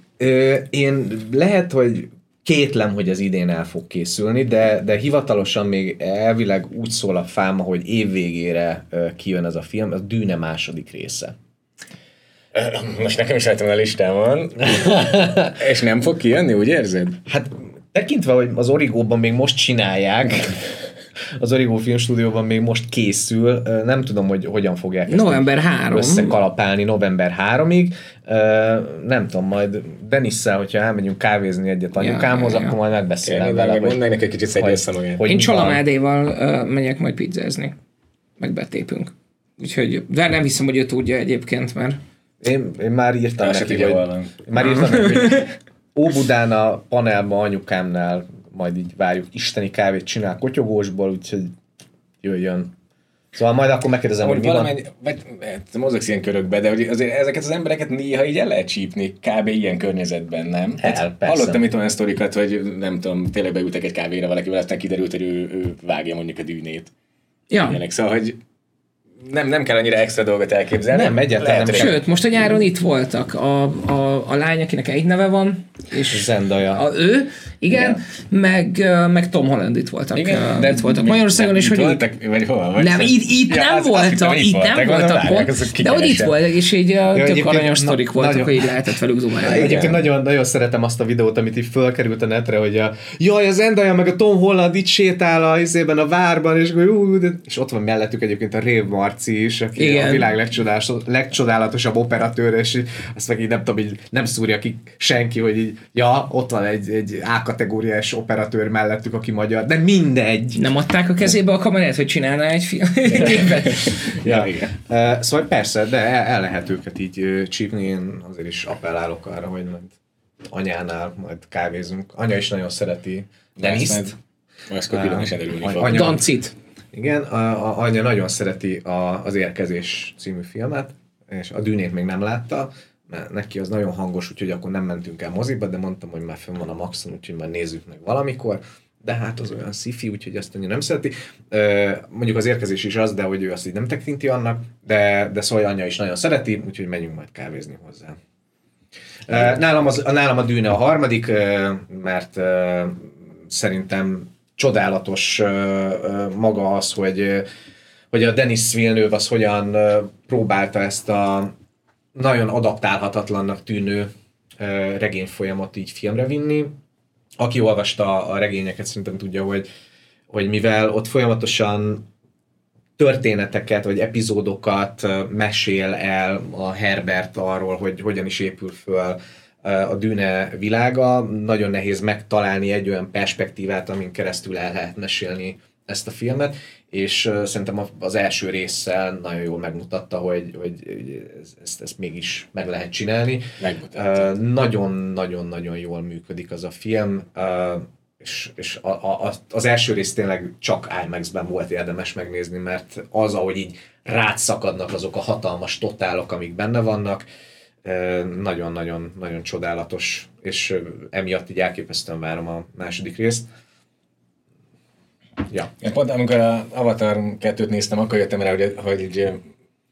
Én lehet, hogy kétlem, hogy az idén el fog készülni, de, de hivatalosan még elvileg úgy szól a fáma, hogy évvégére kijön ez a film, a Dűne második része. Most nekem is rajtam a listámon. És nem fog kijönni, úgy érzed? Hát tekintve, hogy az Origóban még most csinálják, az Origo Filmstúdióban még most készül, nem tudom, hogy hogyan fogják ezt november 3. összekalapálni november 3-ig. Nem tudom, majd Denisszel, hogyha elmegyünk kávézni egyet anyukámhoz, ja, ja, ja. akkor majd megbeszélem vele. Mondd meg neki kicsit szedj hogy Én Csalamádéval uh, megyek majd pizzázni. Meg betépünk. Úgyhogy, de nem hiszem, hogy ő tudja egyébként, mert Én, én már írtam neki, hogy, már írtam neki, hogy Óbudán a panelma anyukámnál majd így várjuk, isteni kávét csinál kotyogósból, úgyhogy jöjjön. Szóval majd akkor megkérdezem, hogy, hogy valamennyi, vagy hát, mozogsz ilyen körökbe, de hogy azért ezeket az embereket néha így el lehet csípni, kb. ilyen környezetben, nem? El, hát, persze. Hallottam itt olyan sztorikat, hogy nem tudom, tényleg beültek egy kávéra valakivel, aztán kiderült, hogy ő, ő vágja mondjuk a dűnét. Ja. Ilyenek, szóval, hogy nem, nem kell annyira extra dolgot elképzelni. Nem, egyáltalán nem. Sőt, most a nyáron itt voltak. A, a, a lány, akinek egy neve van. És Zendaya. A, ő, igen, igen. Meg, meg Tom Holland itt voltak. Igen, de itt voltak Magyarországon, és hogy voltak, vagy hol? Vagy nem, itt, itt ja, nem az, voltak, itt nem voltak pont, de hogy itt voltak, és így ja, tök aranyos sztorik voltak, hogy így lehetett velük zoomálni. Egyébként nagyon, nagyon szeretem azt a videót, amit így fölkerült a netre, hogy a, jaj, az Zendaya meg a Tom Holland itt sétál a, a várban, és, és ott van mellettük egyébként a Rév Marci is, aki Igen. a világ legcsodálatosabb operatőr, és azt meg így nem tudom, így nem szúrja ki senki, hogy így, ja, ott van egy, egy A kategóriás operatőr mellettük, aki magyar, de mindegy. Nem adták a kezébe a kamerát, hogy csinálná egy film? ja, igen. Uh, szóval persze, de el, el lehet őket így csípni, én azért is appellálok arra, hogy majd anyánál majd kávézunk. Anya is nagyon szereti Deniszt. Anya, Dancit. Igen, a, a, anya nagyon szereti a, az Érkezés című filmet, és a dűnét még nem látta, mert neki az nagyon hangos, úgyhogy akkor nem mentünk el moziba, de mondtam, hogy már fönn van a Maxon, úgyhogy már nézzük meg valamikor, de hát az olyan sci úgyhogy azt annyira nem szereti. Mondjuk az érkezés is az, de hogy ő azt így nem tekinti annak, de, de szóval anya is nagyon szereti, úgyhogy megyünk majd kávézni hozzá. Nálam, az, nálam a dűne a harmadik, mert szerintem csodálatos maga az, hogy, hogy a Denis Villeneuve az hogyan próbálta ezt a nagyon adaptálhatatlannak tűnő regényfolyamat így filmre vinni. Aki olvasta a regényeket, szerintem tudja, hogy, hogy mivel ott folyamatosan történeteket vagy epizódokat mesél el a Herbert arról, hogy hogyan is épül föl a dűne világa, nagyon nehéz megtalálni egy olyan perspektívát, amin keresztül el lehet mesélni ezt a filmet, és uh, szerintem az első résszel nagyon jól megmutatta, hogy, hogy ezt, ezt mégis meg lehet csinálni. Nagyon-nagyon-nagyon uh, jól működik az a film, és, és a, a, az első rész tényleg csak IMAX-ben volt érdemes megnézni, mert az, ahogy így rátszakadnak azok a hatalmas totálok, amik benne vannak, nagyon-nagyon nagyon csodálatos, és emiatt így elképesztően várom a második részt. Ja. Én pont amikor a Avatar 2-t néztem, akkor jöttem rá, hogy, hogy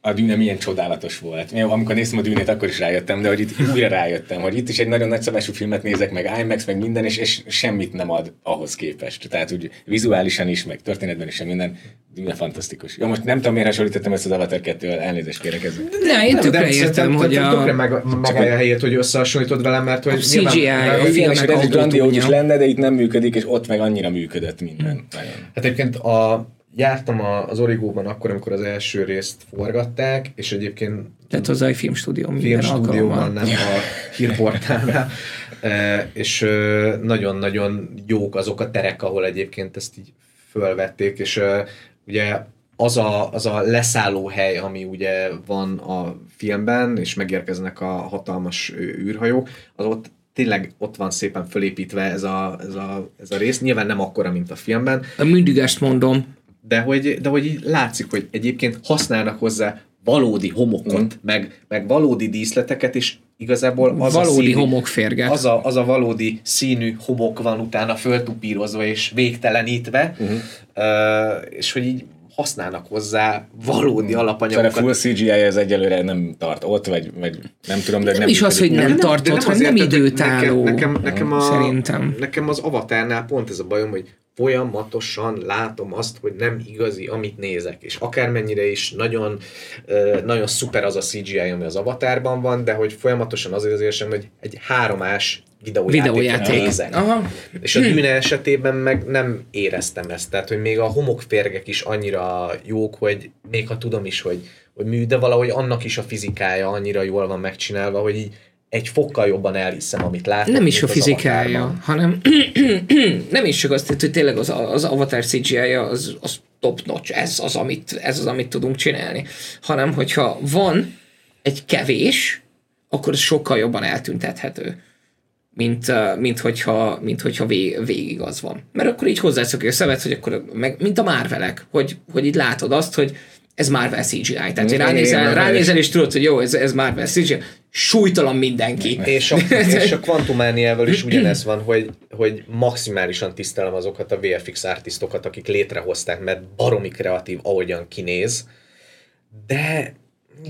a dűne milyen csodálatos volt. Én, amikor néztem a dűnét, akkor is rájöttem, de hogy itt újra rájöttem, hogy itt is egy nagyon nagyszabású filmet nézek, meg IMAX, meg minden, és, és semmit nem ad ahhoz képest. Tehát úgy vizuálisan is, meg történetben is, minden dűne fantasztikus. Jó, most nem tudom, miért hasonlítottam ezt az Avatar 2 elnézést kérek ezzel. De én tökre értem, hogy a... Tökre meg, megállja a helyét, hogy összehasonlítod velem, mert hogy... A CGI, a filmek grandiózus lenne, de itt nem működik, és ott meg annyira működött minden. Hát egyébként a jártam az Origóban akkor, amikor az első részt forgatták, és egyébként... Tehát az egy filmstúdió Filmstúdióban, nem a hírportálnál. e, és nagyon-nagyon jók azok a terek, ahol egyébként ezt így fölvették, és e, ugye az a, az a leszálló hely, ami ugye van a filmben, és megérkeznek a hatalmas űrhajók, az ott tényleg ott van szépen fölépítve ez a, ez a, ez a rész. Nyilván nem akkora, mint a filmben. Mindig ezt mondom de hogy, de hogy így látszik, hogy egyébként használnak hozzá valódi homokot, mm. meg, meg valódi díszleteket, és igazából az valódi a színű, homokférget. Az a, az a valódi színű homok van utána föltupírozva és végtelenítve, uh-huh. uh, és hogy így használnak hozzá valódi alapanyagokat. Szóval a full CGI ez egyelőre nem tart ott, vagy, vagy nem tudom, de nem, nem is az, hogy nem, nem tart ott, hanem nem időtálló. Nekem, nekem, nekem, a, szerintem. nekem az avatárnál pont ez a bajom, hogy folyamatosan látom azt, hogy nem igazi, amit nézek. És akármennyire is nagyon, nagyon szuper az a CGI, ami az avatárban van, de hogy folyamatosan az az érzem, hogy egy háromás videójátékot videójáték. nézek. Aha. És a dűne esetében meg nem éreztem ezt. Tehát, hogy még a homokférgek is annyira jók, hogy még ha tudom is, hogy, hogy mű, de valahogy annak is a fizikája annyira jól van megcsinálva, hogy így egy fokkal jobban elhiszem, amit látok. Nem is a fizikája, hanem nem is csak azt, hogy tényleg az, az Avatar CGI-ja az, az top notch, ez az, amit, ez az, amit tudunk csinálni. Hanem, hogyha van egy kevés, akkor ez sokkal jobban eltüntethető, mint, mint hogyha, mint hogyha vég, végig az van. Mert akkor így hozzászokja a szemet, hogy akkor, meg, mint a Marvelek, hogy, hogy így látod azt, hogy ez Marvel CGI. Tehát hogy ránézel, ránézel és tudod, hogy jó, ez, ez Marvel CGI. Súlytalan mindenki. És a, és a Quantumaniával is ugyanez van, hogy, hogy maximálisan tisztelem azokat a VFX artistokat, akik létrehozták, mert baromi kreatív, ahogyan kinéz, de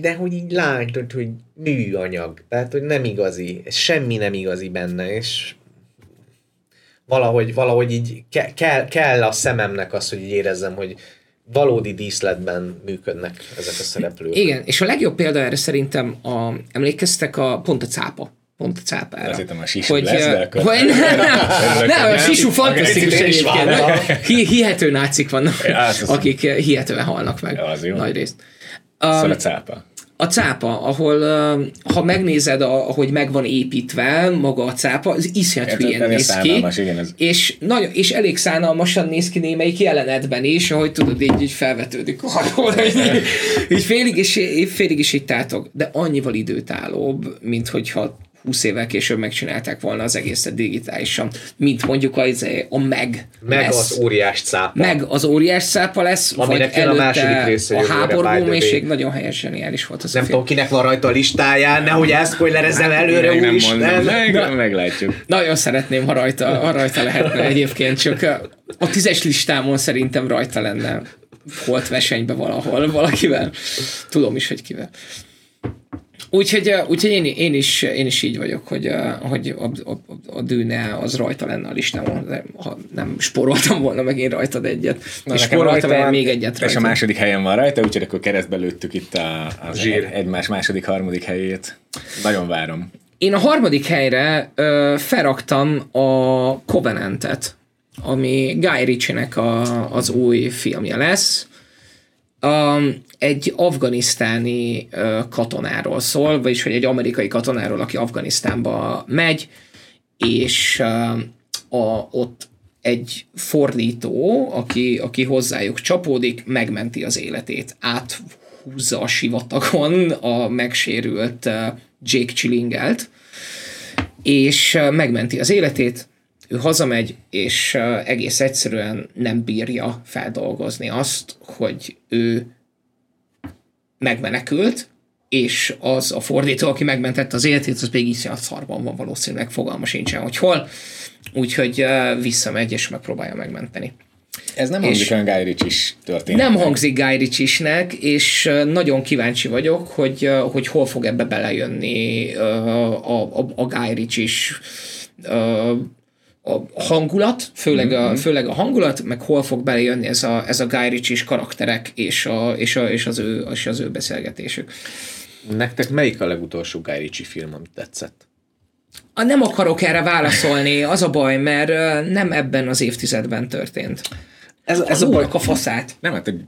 de hogy így látod, hogy műanyag, tehát hogy nem igazi, semmi nem igazi benne, és valahogy, valahogy így ke, kell, kell a szememnek az, hogy érezzem, hogy valódi díszletben működnek ezek a szereplők. Igen, és a legjobb példa erre szerintem a, emlékeztek a pont a cápa pont a cápára. Azt a sisu hogy, lesz, de akkor... hogy, nem, nem, nem, a sisu fantasztikus egyébként. Hihető nácik vannak, akik hihetően halnak meg. Nagy részt. Um, szóval a cápa a cápa, ahol ha megnézed, ahogy meg van építve maga a cápa, az iszonyat hülyén néz ki. Igen, ez. És, nagyon, és elég szánalmasan néz ki némelyik jelenetben is, ahogy tudod, így, így felvetődik arról, így, így félig is, félig is így tátog, de annyival időtállóbb, mint hogyha 20 évvel később megcsinálták volna az egészet digitálisan, mint mondjuk a, a meg Meg lesz. az óriás cápa. Meg az óriás cápa lesz, Aminek vagy a második része a háború mélység nagyon helyesen is volt az Nem tudom, kinek van rajta a listáján, nehogy ezt spoilerezzem előre, úr is. Nem, meg, Na, meglátjuk. Nagyon szeretném, ha rajta, ha rajta lehetne egyébként, csak a tízes listámon szerintem rajta lenne volt versenybe valahol, valakivel. Tudom is, hogy kivel. Úgyhogy, úgyhogy én, én, is, én is így vagyok, hogy, hogy a, a, a dűne az rajta lenne a listámon, de ha nem sporoltam volna meg én rajtad egyet. Na, és sporoltam el még egyet rajta. És a második helyen van rajta, úgyhogy akkor keresztbe lőttük itt a, az Zsír. egymás második, harmadik helyét. Nagyon várom. Én a harmadik helyre ö, felraktam a Covenantet, ami Guy Ritchie-nek a, az új filmje lesz. Um, egy afganisztáni uh, katonáról szól, vagyis hogy egy amerikai katonáról, aki Afganisztánba megy, és uh, a, ott egy fordító, aki, aki hozzájuk csapódik, megmenti az életét. Áthúzza a sivatagon a megsérült uh, Jake Chillingelt, és megmenti az életét, ő hazamegy, és egész egyszerűen nem bírja feldolgozni azt, hogy ő megmenekült, és az a fordító, aki megmentette az életét, az még iszonyat szarban van valószínűleg, fogalma sincsen, hogy hol, úgyhogy visszamegy és megpróbálja megmenteni. Ez nem hangzik olyan Guy is történet. Nem hangzik Guy isnek, és nagyon kíváncsi vagyok, hogy, hogy hol fog ebbe belejönni a, a, a Guy is a hangulat, főleg a, mm-hmm. főleg a hangulat, meg hol fog belejönni ez a, ez a Guy ritchie karakterek és, a, és, a, és, az ő, és az ő beszélgetésük. Nektek melyik a legutolsó Guy Ritchie film, amit tetszett? A nem akarok erre válaszolni, az a baj, mert nem ebben az évtizedben történt. Ez, ez a, a baj. a faszát. Nem, hát hogy,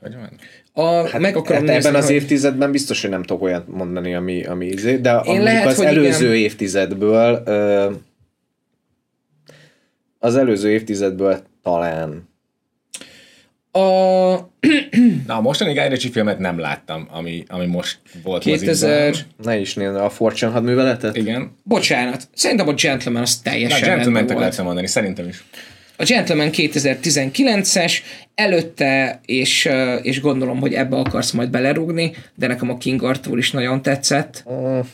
hogy van? A, hát, meg akarom hát nézni, ebben az hogy... évtizedben biztos, hogy nem tudok olyat mondani, ami, ami izé, de Én lehet, az előző igen. évtizedből ö, az előző évtizedből talán. A... Na, a mostani Guy Ritchie filmet nem láttam, ami, ami most volt 2000... Mozikban. Ne is nézd a Fortune hadműveletet? Igen. Bocsánat, szerintem a Gentleman az teljesen Na, Gentleman-t akartam mondani, szerintem is. A Gentleman 2019-es, előtte, és, és gondolom, hogy ebbe akarsz majd belerúgni, de nekem a King Arthur is nagyon tetszett. Uh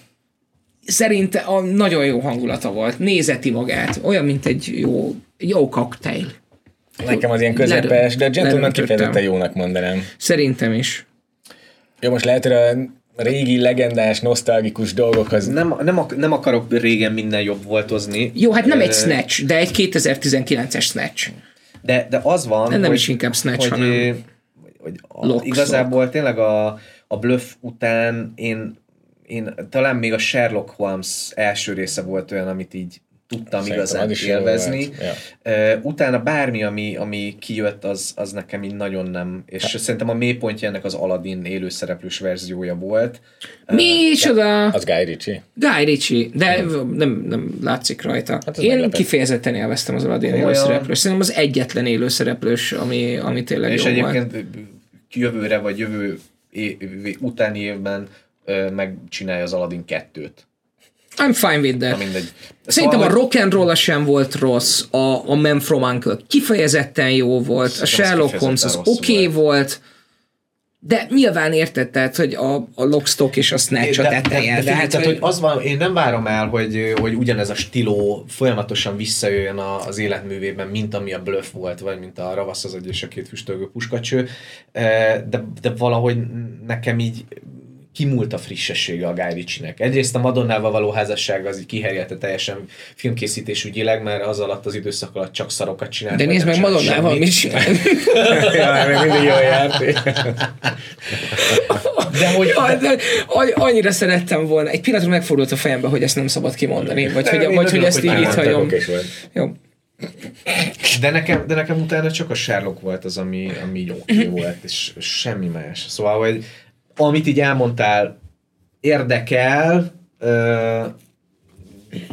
szerinte a nagyon jó hangulata volt, nézeti magát, olyan, mint egy jó, jó koktél. Nekem az ilyen közepes, de a Gentleman kifejezetten jónak mondanám. Szerintem is. Jó, most lehet, hogy a régi, legendás, nosztalgikus dolgokhoz... Nem, nem, nem akarok régen minden jobb voltozni. Jó, hát nem egy Snatch, de egy 2019-es Snatch. De, de az van, nem hogy, is inkább Snatch, hogy, hanem hogy a, igazából tényleg a, a bluff után én én talán még a Sherlock Holmes első része volt olyan, amit így tudtam Szerintem igazán élvezni. Ja. Uh, utána bármi, ami, ami kijött, az, az nekem így nagyon nem. És hát. szerintem a mélypontja ennek az Aladdin élőszereplős verziója volt. Micsoda? Az Guy Ritchie. Guy Ritchie, de nem, nem látszik rajta. Hát Én meglepett. kifejezetten élveztem az Aladdin élőszereplős. Szerintem az egyetlen élőszereplős, ami, ami tényleg És jó egyébként volt. jövőre vagy jövő év, utáni évben megcsinálja az Aladdin 2-t. I'm fine with that. Mindegy. Szerintem szóval, a rock and roll sem volt rossz, a, a Man from Uncle kifejezetten jó volt, a Sherlock Holmes az oké okay volt. de nyilván érted, tehát, hogy a, a Lockstock és a Snatch a teteje. De, de, de, hát, tehát, hogy... hogy az van, én nem várom el, hogy, hogy ugyanez a stíló folyamatosan visszajöjjön az életművében, mint ami a Bluff volt, vagy mint a Ravasz az egy és a két füstölgő puskacső, de, de valahogy nekem így kimúlt a frissessége a Guy Ritchie-nek. Egyrészt a Madonnával való házasság az így kiherjelte teljesen filmkészítés ügyileg, mert az alatt az időszak alatt csak szarokat csinált. De nézd meg Madonnával, mit csinál? ja, mindig jól járt. De hogy... De, annyira szerettem volna. Egy pillanatra megfordult a fejembe, hogy ezt nem szabad kimondani. Vagy hogy, vagy, hogy ezt így itt hagyom. Jó. De nekem, de nekem utána csak a Sherlock volt az, ami, ami okay volt, és semmi más. Szóval, hogy amit így elmondtál, érdekel, ö,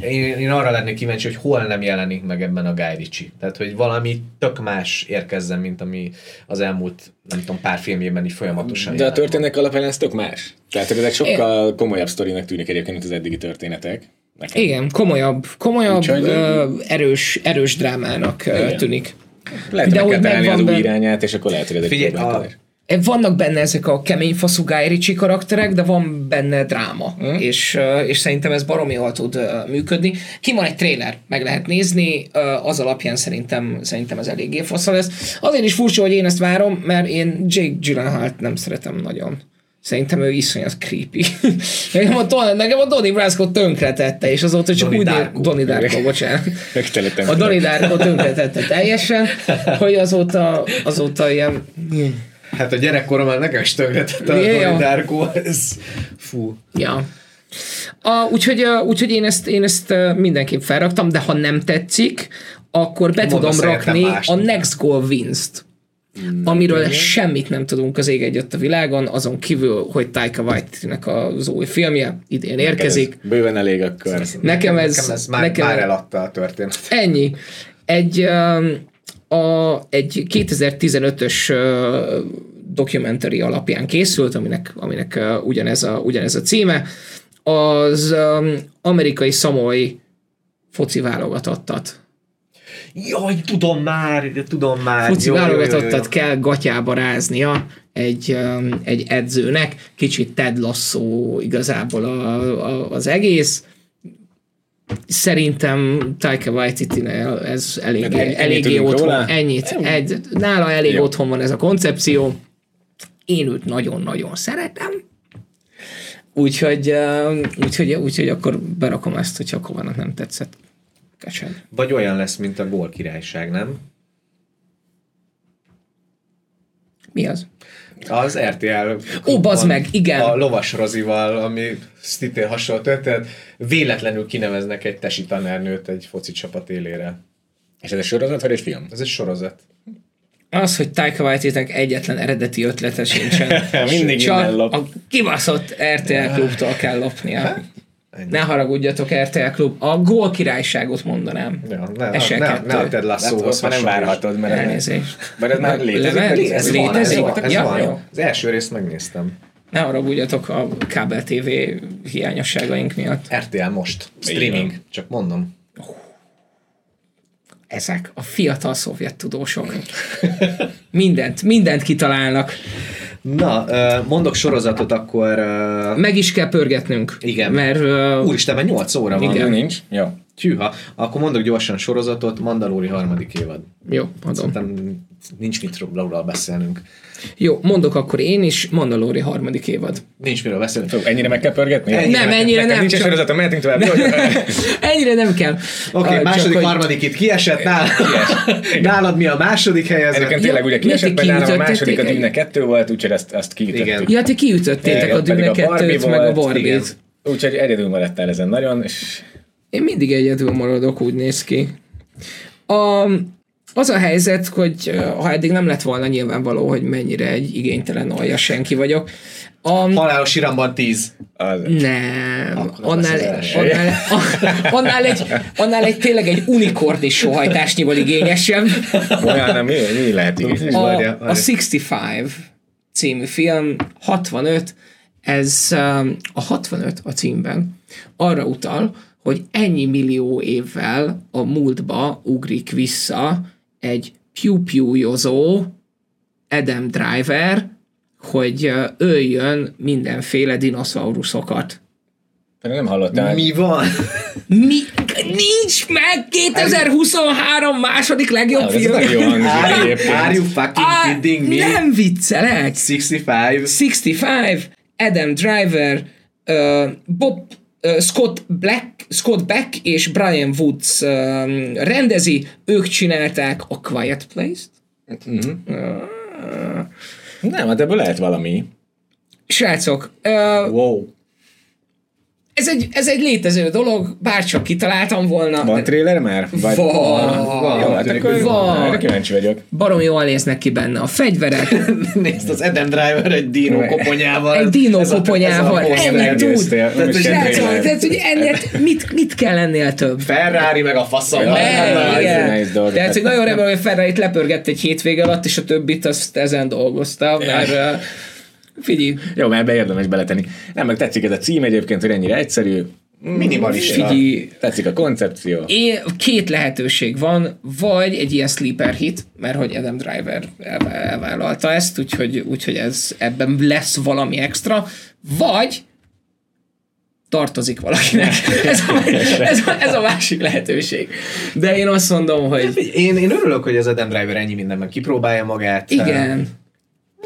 én, én arra lennék kíváncsi, hogy hol nem jelenik meg ebben a Guy Ritchie. Tehát, hogy valami tök más érkezzen, mint ami az elmúlt, nem tudom, pár filmjében is folyamatosan De a történetek alapján ez tök más. Tehát, ezek sokkal komolyabb sztorinak tűnik egyébként, mint az eddigi történetek. Nekem. Igen, komolyabb, komolyabb, Úgyhogy, ö, erős, erős drámának igen. tűnik. Lehet, De hogy megvan az új irányát, és akkor lehet, hogy ez egy Figyelj, a, vannak benne ezek a kemény faszú Guy Ritchie karakterek, de van benne dráma, mm. és, és szerintem ez baromi jól tud működni. Ki van egy trailer, meg lehet nézni, az alapján szerintem, szerintem ez eléggé fasza lesz. Azért is furcsa, hogy én ezt várom, mert én Jake Gyllenhaal-t nem szeretem nagyon. Szerintem ő iszonyat creepy. nekem, a, Don, nekem a Donnie Brasco tönkretette, és azóta csak Donnie úgy... Darko. Donnie Darko, bocsánat. a Donnie Darko tönkretette teljesen, hogy azóta, azóta ilyen Hát a gyerekkoromban nekem is tönkretett a Darko, ez fú. Ja. A, úgyhogy, úgyhogy én, ezt, én ezt mindenképp felraktam, de ha nem tetszik, akkor be Mondom, tudom rakni a Next Goal Wins-t. Mm, amiről igen. semmit nem tudunk az ég egyött a világon, azon kívül, hogy Taika Waititi-nek az új filmje idén érkezik. Ez bőven elég akkor. Nekem ez, nekem ez már, nekem már eladta a történet. Ennyi. Egy, a, egy 2015-ös dokumentari alapján készült, aminek, aminek ugyanez, a, ugyanez a címe, az amerikai szamoly foci válogatottat. Jaj, tudom már, tudom már. Foci jó, válogatottat jó, jó, jó. kell gatyába ráznia egy, egy edzőnek, kicsit Ted Lasso igazából a, a, az egész. Szerintem Taika waititi ez elég, elég, eléggé otthon. Róla? Ennyit. Egy, nála elég Jó. otthon van ez a koncepció. Én őt nagyon-nagyon szeretem. Úgyhogy, úgyhogy, úgyhogy akkor berakom ezt, hogyha Kovának nem tetszett. Kecsed. Vagy olyan lesz, mint a gól királyság, nem? Mi az? Az RTL. Ó, bazd meg, igen. A lovas Rozival, ami szintén hasonló történet, véletlenül kineveznek egy tesi tanárnőt egy foci csapat élére. És ez egy sorozat, vagy egy film? Ez egy sorozat. Az, hogy Taika waititi egyetlen eredeti ötlete sincsen. Mindig Csak a kibaszott RTL klubtól kell lopnia. Hát, Ennyi. Ne haragudjatok, RTL Klub. A gól királyságot mondanám. Ja, ne, ne, ne, ne a Ted Lasso-hoz nem várhatod, mert Elnézést. Mert ez már létezik. létezik. Ez, létezik. Van, ez, van, ez ja, van. Jó. Az első részt megnéztem. Ne haragudjatok a kábel TV hiányosságaink miatt. RTL most. Streaming. Csak mondom. Ezek a fiatal szovjet tudósok. mindent, mindent kitalálnak. Na, mondok sorozatot, akkor... Meg is kell pörgetnünk. Igen. Mert... Úristen, mert 8 óra van. Igen. Nincs. Jó. Tűha. Akkor mondok gyorsan sorozatot, Mandalóri harmadik évad. Jó, adom. Szerintem nincs mit róla beszélnünk. Jó, mondok akkor én is, Mandalori harmadik évad. Nincs miről beszélni. Fog, ennyire meg kell pörgetni? Ennyire nem, ennyire nem. Nincs sorozata, mehetünk tovább. ennyire nem kell. Oké, okay, második, hogy... harmadik itt kiesett, nálad, nálad mi a második helyezett? Egyébként tényleg ugye kiesett, mert nálam a második a Dűne kettő volt, úgyhogy ezt, ezt kiütöttük. Ja, ti kiütöttétek a Dűne kettőt, meg a Barbie-t. Úgyhogy egyedül maradtál ezen nagyon, és... Én mindig egyedül maradok, úgy néz ki. A, az a helyzet, hogy ha eddig nem lett volna nyilvánvaló, hogy mennyire egy igénytelen alja senki vagyok. A... Halálos iramban tíz. Az. Nem. Annál, annál, annál, egy, annál egy tényleg egy unikorni sohajtásnyival igényesebb. Olyan, nem, mi, mi lehet igényes? A, a 65 című film, 65, ez a 65 a címben arra utal, hogy ennyi millió évvel a múltba ugrik vissza egy piu Adam Driver, hogy öljön mindenféle dinoszauruszokat. Nem hallottál. Mi van? Mi? Nincs meg 2023 második legjobb Na, film. Ez jó hangzik Are, are you fucking kidding me? Nem viccelek. 65. 65, Adam Driver, uh, Bob Scott Black, Scott Beck és Brian Woods uh, rendezi, ők csinálták a Quiet Place-t. Nem, hát ebből lehet valami. Srácok, uh, Wow. Ez egy, ez egy létező dolog, bárcsak kitaláltam volna. Van trailer már? Vagy... Van. Jó, hát akkor van. erre kíváncsi vagyok. Barom jól néznek ki benne a fegyverek, Nézd, az Adam Driver egy dino koponyával. egy dino koponyával, ennyit tud. Tehát, hogy- ennél, mit, mit kell ennél több? Ferrari meg a faszom. Van. dolgok. Tehát, hogy nagyon remélem, hogy Ferrari-t lepörgett egy hétvége alatt, és a többit azt ezen dolgozta, mert figyelj, Jó, mert ebbe érdemes beletenni. Nem, meg tetszik ez a cím egyébként, hogy ennyire egyszerű. Minimalista. figyelj, Tetszik a koncepció. én, két lehetőség van, vagy egy ilyen sleeper hit, mert hogy Adam Driver el- elvállalta ezt, úgyhogy, úgyhogy ez, ebben lesz valami extra, vagy tartozik valakinek. Ez a, ez, a, ez a másik lehetőség. De én azt mondom, hogy Én, én örülök, hogy az Adam Driver ennyi mindenben kipróbálja magát. igen,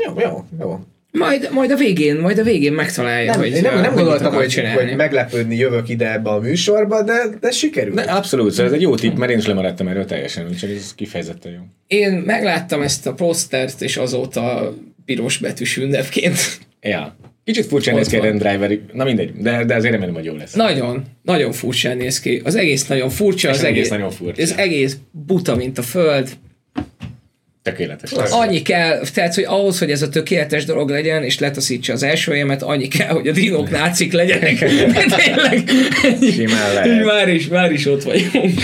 Jó, jó, jó. Majd, majd a végén, majd a végén megtalálja, Nem, hogy én nem, nem gondoltam, hogy, csinálni. hogy meglepődni jövök ide ebbe a műsorba, de, de sikerült. De abszolút, szóval ez egy jó tipp, mert én is lemaradtam erről teljesen, úgyhogy ez kifejezetten jó. Én megláttam ezt a postert, és azóta piros betűs ünnepként. Ja. Kicsit furcsán néz ki. Eden Driver, na mindegy, de, de azért remélem, hogy jó lesz. Nagyon, nagyon furcsán néz ki. Az egész nagyon furcsa. És az az egész nagyon furcsa. Ez egész buta, mint a föld. Tökéletes lesz. Annyi kell, tehát, hogy ahhoz, hogy ez a tökéletes dolog legyen, és letaszítsa az első helyemet, annyi kell, hogy a dinók nácik legyenek. Tényleg. Simán lehet. Már is, már is ott vagyunk.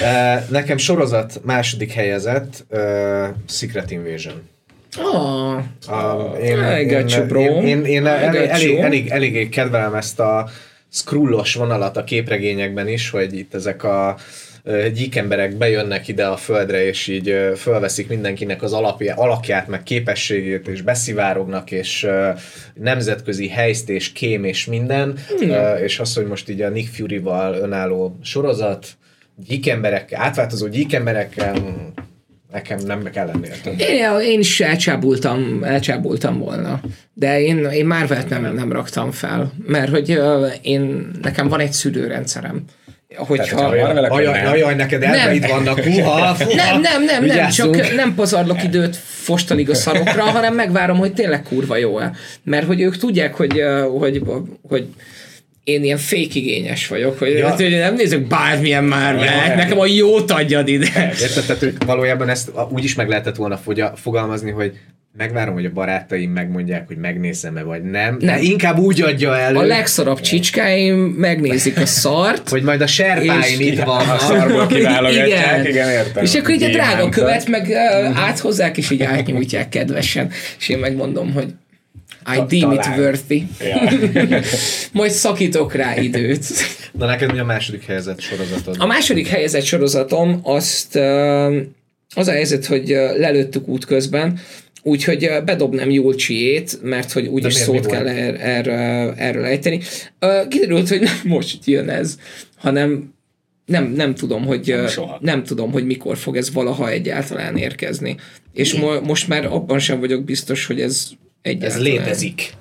Uh, nekem sorozat második helyezett uh, Secret Invasion. Oh, Uh, I got you, bro. én, én, én elég, elég, you. elég, elég kedvelem ezt a scrollos vonalat a képregényekben is, hogy itt ezek a ö, gyíkemberek bejönnek ide a földre, és így fölveszik mindenkinek az alapja, alakját, meg képességét, és beszivárognak, és nemzetközi helyzt, és kém, és minden. Ö, És az, hogy most így a Nick Fury-val önálló sorozat, gyíkemberekkel, átváltozó gyíkemberekkel, mm, nekem nem kell lenni értem. én, én is elcsábultam, elcsábultam volna. De én, én Marvelt nem, nem raktam fel, mert hogy én, nekem van egy szülőrendszerem. Hogyha, Tehát, hogyha Ajaj, ajaj, neked elveid vannak, huha, fuha. Nem, nem, nem, nem, Vigyázzunk. csak nem pazarlok időt fostalig a szarokra, hanem megvárom, hogy tényleg kurva jó-e. Mert hogy ők tudják, hogy, hogy, hogy én ilyen fake igényes vagyok, hogy, Ja. hogy nem nézek bármilyen már Ja, meg, nekem a jót adjad ide. Érted? Tehát, valójában ezt úgy is meg lehetett volna fogalmazni, hogy megvárom, hogy a barátaim megmondják, hogy megnézem-e vagy nem. nem. De inkább úgy adja elő, A legszorabb csicskáim megnézik a szart, hogy majd a serpáim itt A vannak. szarból kiválogatják, igen, értem. És akkor így a drága követ meg uh, áthozzák, és így átnyújtják kedvesen. És én megmondom, hogy I deem it worthy. Ja. Majd szakítok rá időt. Na neked mi a második helyzet sorozatod? A második helyezett sorozatom azt ö, az a helyzet, hogy lelőttük útközben, úgyhogy bedobnám Julcsiét, mert hogy úgyis miért, szót kell volt? er, erről, ejteni. Kiderült, hogy nem most jön ez, hanem nem, nem tudom, hogy soha. nem tudom, hogy mikor fog ez valaha egyáltalán érkezni. És mo- most már abban sem vagyok biztos, hogy ez Ez egyáltalán. létezik.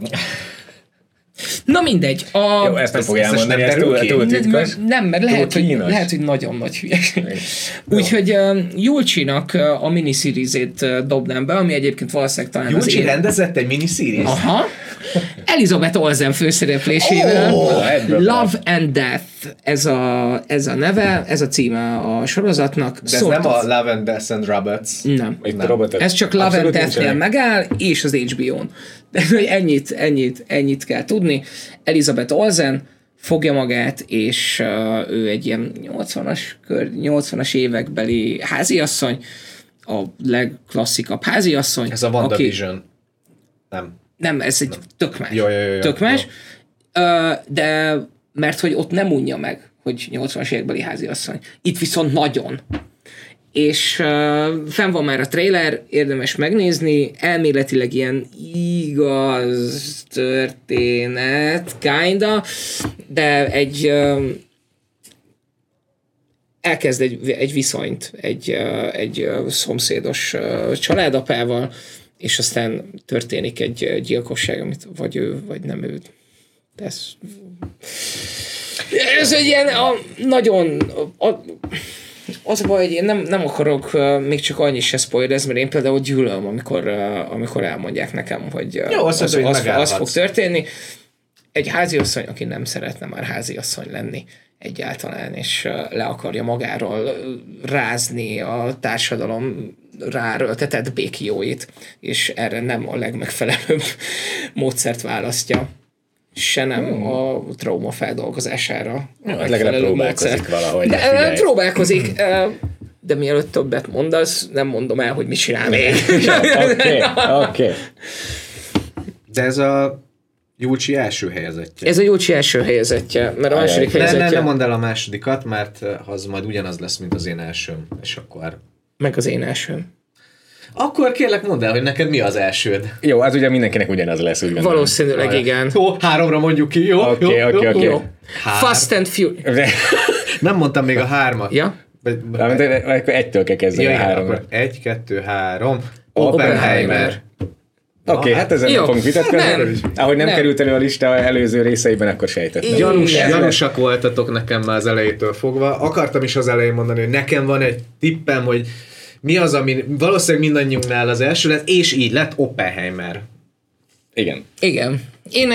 Na mindegy. A, Jó, ezt nem fogja ezt elmondani, nem ez túl, túl nem, titkos. nem, mert lehet, hogy, lehet, hogy nagyon nagy hülyeség. Úgyhogy uh, Julcsinak uh, a miniseries-ét uh, dobnám be, ami egyébként valószínűleg talán az Júcsi én... rendezett egy miniseries? Aha. Elizabeth Olsen főszereplésével. Ebből Love and Death, ez a, ez a neve, ez a címe a sorozatnak. De ez nem a Love and Death and Robots. Nem. Itt robotok. Ez csak Love and Abszolút Death-nél nincsenek. megáll, és az HBO-n. De ennyit, ennyit, ennyit kell tudni. Elizabeth Olsen fogja magát, és uh, ő egy ilyen 80-as, kör, 80-as évekbeli háziasszony, a legklasszikabb háziasszony. Ez a WandaVision. Nem. Nem, ez egy tök más. Jó, jó, jó, tök más. Jó. De mert hogy ott nem unja meg, hogy 80-as évekbeli háziasszony. Itt viszont nagyon és uh, fenn van már a trailer, érdemes megnézni, elméletileg ilyen igaz történet, kinda, de egy uh, elkezd egy, egy viszonyt egy, uh, egy uh, szomszédos uh, családapával, és aztán történik egy gyilkosság, amit vagy ő, vagy nem ő tesz. Ez egy ilyen a, nagyon a, a, az a baj, hogy én nem, nem akarok uh, még csak annyi se spoilerezni, mert én például gyűlöm, amikor, uh, amikor elmondják nekem, hogy uh, Jó, az, az, az, az fog történni. Egy háziasszony, aki nem szeretne már háziasszony lenni egyáltalán, és uh, le akarja magáról rázni a társadalom ráröltetett békióit, és erre nem a legmegfelelőbb módszert választja se nem hmm. a trauma feldolgozására. Ja, hát legalább próbálkozik módszer. valahogy. De, figyelj. próbálkozik, de mielőtt többet mondasz, nem mondom el, hogy mit csinál még. Oké, oké. De ez a Júlcsi első helyezettje. Ez a Júlcsi első helyezettje, mert a Ajaj. második helyezettje... Ne, ne, ne mondd el a másodikat, mert az majd ugyanaz lesz, mint az én elsőm, és akkor... Meg az én elsőm. Akkor kérlek mondd el, hogy neked mi az elsőd. Jó, az ugye mindenkinek ugyanaz lesz, úgy gondolom. Valószínűleg igen. Jó, háromra mondjuk ki, jó? Oké, oké, oké. Fast and Furious. Nem mondtam még a hármat. Ja? Akkor egytől kell kezdeni ja, a háromra. Egy, kettő, három. Oppenheimer. Oké, okay, hát ezen nem fogunk vitatkozni. Ahogy nem, nem került elő a lista előző részeiben, akkor sejtettem. Gyanús, gyanúsak voltatok nekem már az elejétől fogva. Akartam is az elején mondani, hogy nekem van egy tippem, hogy mi az, ami valószínűleg mindannyiunknál az első lett, és így lett Oppenheimer. Igen. Igen. Én,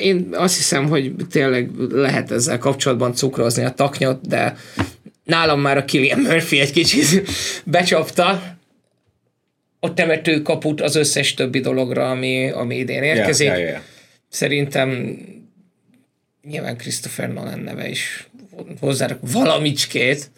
én azt hiszem, hogy tényleg lehet ezzel kapcsolatban cukrozni a taknyot, de nálam már a Killian Murphy egy kicsit becsapta a temető kaput az összes többi dologra, ami, ami idén érkezik. Yeah, yeah, yeah. Szerintem nyilván Christopher Nolan neve is hozzá valamicskét.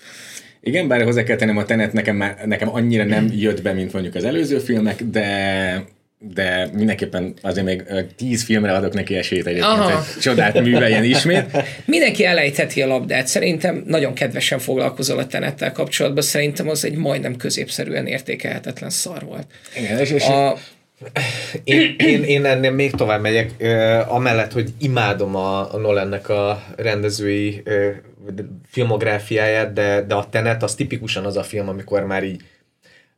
Igen, bár hozzá kell tennem, a Tenet nekem, már, nekem annyira nem jött be, mint mondjuk az előző filmek, de de mindenképpen azért még tíz filmre adok neki esélyt egyébként, Aha. hogy csodát műveljen ismét. Mindenki elejtheti a labdát. Szerintem nagyon kedvesen foglalkozol a tenettel kapcsolatban. Szerintem az egy majdnem középszerűen értékelhetetlen szar volt. Igen, és, és a, én, én, én ennél még tovább megyek, uh, amellett, hogy imádom a, a Nolannek a rendezői uh, filmográfiáját, de, de a Tenet az tipikusan az a film, amikor már így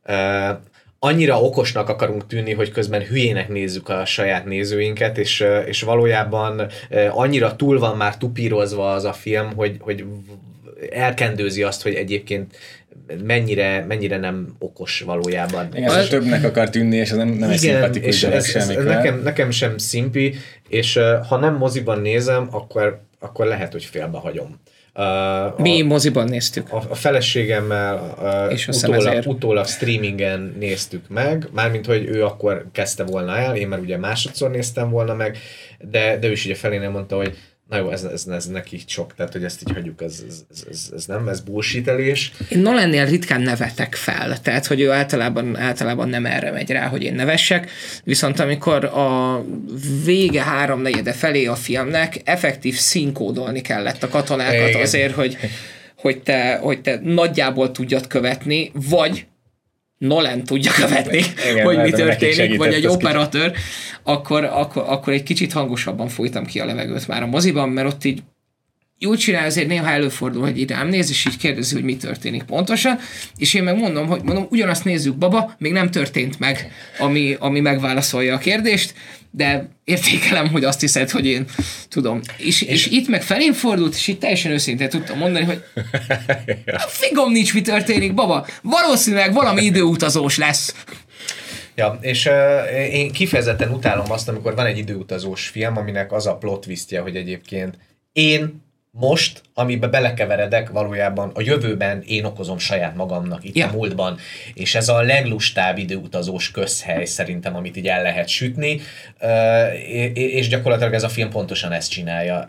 uh, annyira okosnak akarunk tűnni, hogy közben hülyének nézzük a saját nézőinket, és, és valójában annyira túl van már tupírozva az a film, hogy, hogy elkendőzi azt, hogy egyébként mennyire, mennyire nem okos valójában. Igen, az többnek akar tűnni, és ez nem, nem Igen, egy szimpatikus és ez, ez, nekem, nekem sem szimpi, és ha nem moziban nézem, akkor, akkor lehet, hogy félbehagyom. Uh, Mi a, moziban néztük. A, a feleségemmel uh, és utólag, utólag streamingen néztük meg, mármint, hogy ő akkor kezdte volna el, én már ugye másodszor néztem volna meg, de, de ő is ugye felénél mondta, hogy na jó, ez, ez, ez neki sok, tehát hogy ezt így hagyjuk, ez, ez, ez, ez nem, ez bullshitelés. Én Nolannél ritkán nevetek fel, tehát hogy ő általában, általában nem erre megy rá, hogy én nevessek, viszont amikor a vége háromnegyede felé a filmnek effektív színkódolni kellett a katonákat Igen. azért, hogy, hogy, te, hogy te nagyjából tudjad követni, vagy Nolan tudja követni, Igen, hogy mi történik, vagy egy operatőr, akkor, akkor, akkor egy kicsit hangosabban folytam ki a levegőt már a moziban, mert ott így úgy csinál, azért néha előfordul, hogy ide néz, és így kérdezi, hogy mi történik pontosan, és én meg mondom, hogy mondom, ugyanazt nézzük, baba, még nem történt meg, ami, ami megválaszolja a kérdést, de értékelem, hogy azt hiszed, hogy én tudom. És, és itt meg felén fordult, és itt teljesen őszintén tudtam mondani, hogy figom nincs, mi történik, baba. Valószínűleg valami időutazós lesz. Ja, és uh, én kifejezetten utálom azt, amikor van egy időutazós film, aminek az a plot twistje, hogy egyébként én most, amiben belekeveredek, valójában a jövőben én okozom saját magamnak itt ja. a múltban, és ez a leglustább időutazós közhely szerintem, amit így el lehet sütni, és gyakorlatilag ez a film pontosan ezt csinálja.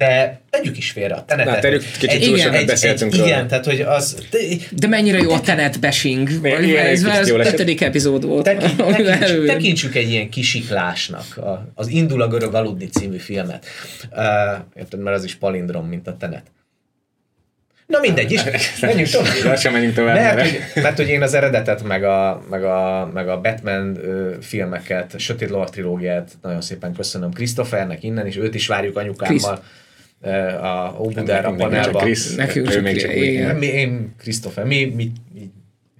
De tegyük is félre a tenetet. Na, tegyük, kicsit egy, igen, egy, beszéltünk egy, Igen, tehát hogy az... De, de mennyire jó a tenet bashing. Ez az ötödik epizód volt. Tekints, tekintsük, egy ilyen kisiklásnak az Indul a görög aludni című filmet. Uh, érted, mert az is palindrom, mint a tenet. Na mindegy is, menjünk tovább. Lassan menjünk tovább. Mert, mert, mert hogy én az eredetet, meg a, meg a, meg a Batman ö, filmeket, a Sötét Lovak trilógiát nagyon szépen köszönöm Christophernek innen is, őt is várjuk anyukámmal. Chris. A Óbudára panelba. Nekünk csak még csak igen. Mi, én Christopher, mi, mi, mi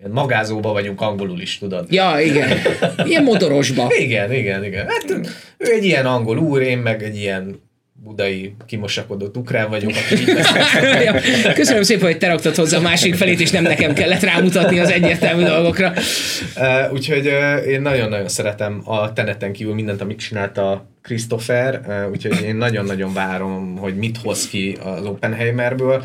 magázóba vagyunk angolul is, tudod? Ja, igen. Ilyen motorosba. igen, igen, igen. Hát, ő egy ilyen angol úr, én meg egy ilyen budai kimosakodott ukrán vagyok. Köszönöm szépen, hogy te raktad hozzá a másik felét, és nem nekem kellett rámutatni az egyértelmű dolgokra. Uh, úgyhogy uh, én nagyon-nagyon szeretem a teneten kívül mindent, amit csinált a Christopher, uh, úgyhogy én nagyon-nagyon várom, hogy mit hoz ki az Oppenheimerből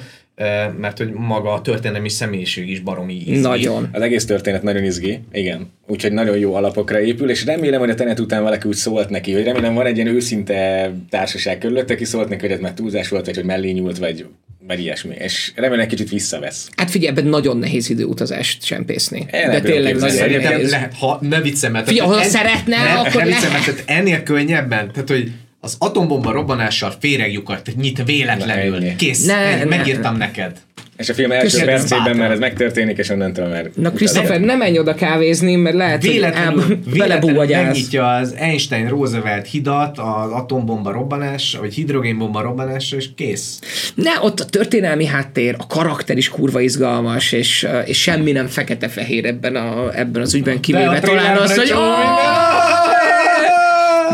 mert hogy maga a történelmi személyiség is baromi izgi. Nagyon. Az egész történet nagyon izgi, igen. Úgyhogy nagyon jó alapokra épül, és remélem, hogy a tenet után valaki úgy szólt neki, hogy remélem van egy ilyen őszinte társaság körülött, aki szólt neki, hogy ez már túlzás volt, vagy hogy mellé nyúlt, vagy, vagy ilyesmi. És remélem egy kicsit visszavesz. Hát figyelj, ebben nagyon nehéz időutazást csempészni. Én De tényleg nagyon nehéz. Lehet, ha ne viccem. Figyelj, ha szeretne, ne, akkor ne. Viccem, ennél könnyebben, tehát hogy az atombomba robbanással féregjukat nyit véletlenül. Kész, ne, megírtam ne. neked. És a film első Köszönöm, percében már ez megtörténik, és onnantól már... Na Christopher, nem menj oda kávézni, mert lehet, véletlenül, hogy véletlenül megnyitja az Einstein-Roosevelt hidat az atombomba robbanás, vagy hidrogénbomba robbanásra, és kész. Ne, ott a történelmi háttér, a karakter is kurva izgalmas, és, és semmi nem fekete-fehér ebben, a, ebben az ügyben kivéve. Talán az, hogy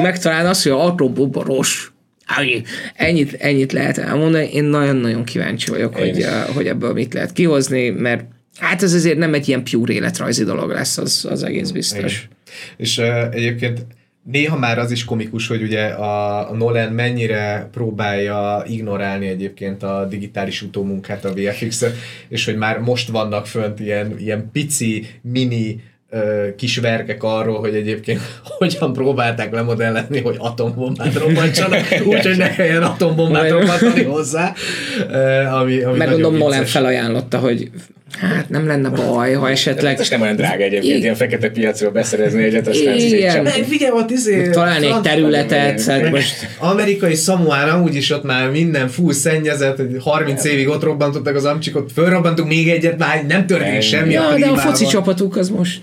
megtalálni azt, hogy a atombomba rossz. Ennyit, ennyit lehet elmondani. Én nagyon-nagyon kíváncsi vagyok, hogy, hogy ebből mit lehet kihozni, mert hát ez azért nem egy ilyen pure életrajzi dolog lesz, az, az egész biztos. Igen. És uh, egyébként néha már az is komikus, hogy ugye a, a Nolan mennyire próbálja ignorálni egyébként a digitális utómunkát, a VFX-et, és hogy már most vannak fönt ilyen, ilyen pici, mini kis verkek arról, hogy egyébként hogyan próbálták lemodellezni, hogy atombombát robbantsanak, úgyhogy ne kelljen atombombát robbantani hozzá. Ami, ami Meg gondolom Nolan felajánlotta, hogy Hát nem lenne baj, ha esetleg... Ez nem olyan drága egyébként, I... ilyen fekete piacról beszerezni egyet, aztán Igen. Meg figyelj, ott izé... Talán egy területet, hát most... Amerikai Samoára úgyis ott már minden full szennyezett, 30 évig ott robbantottak az amcsikot, fölrobbantunk még egyet, már nem történik semmi ja, a de a foci csapatuk az most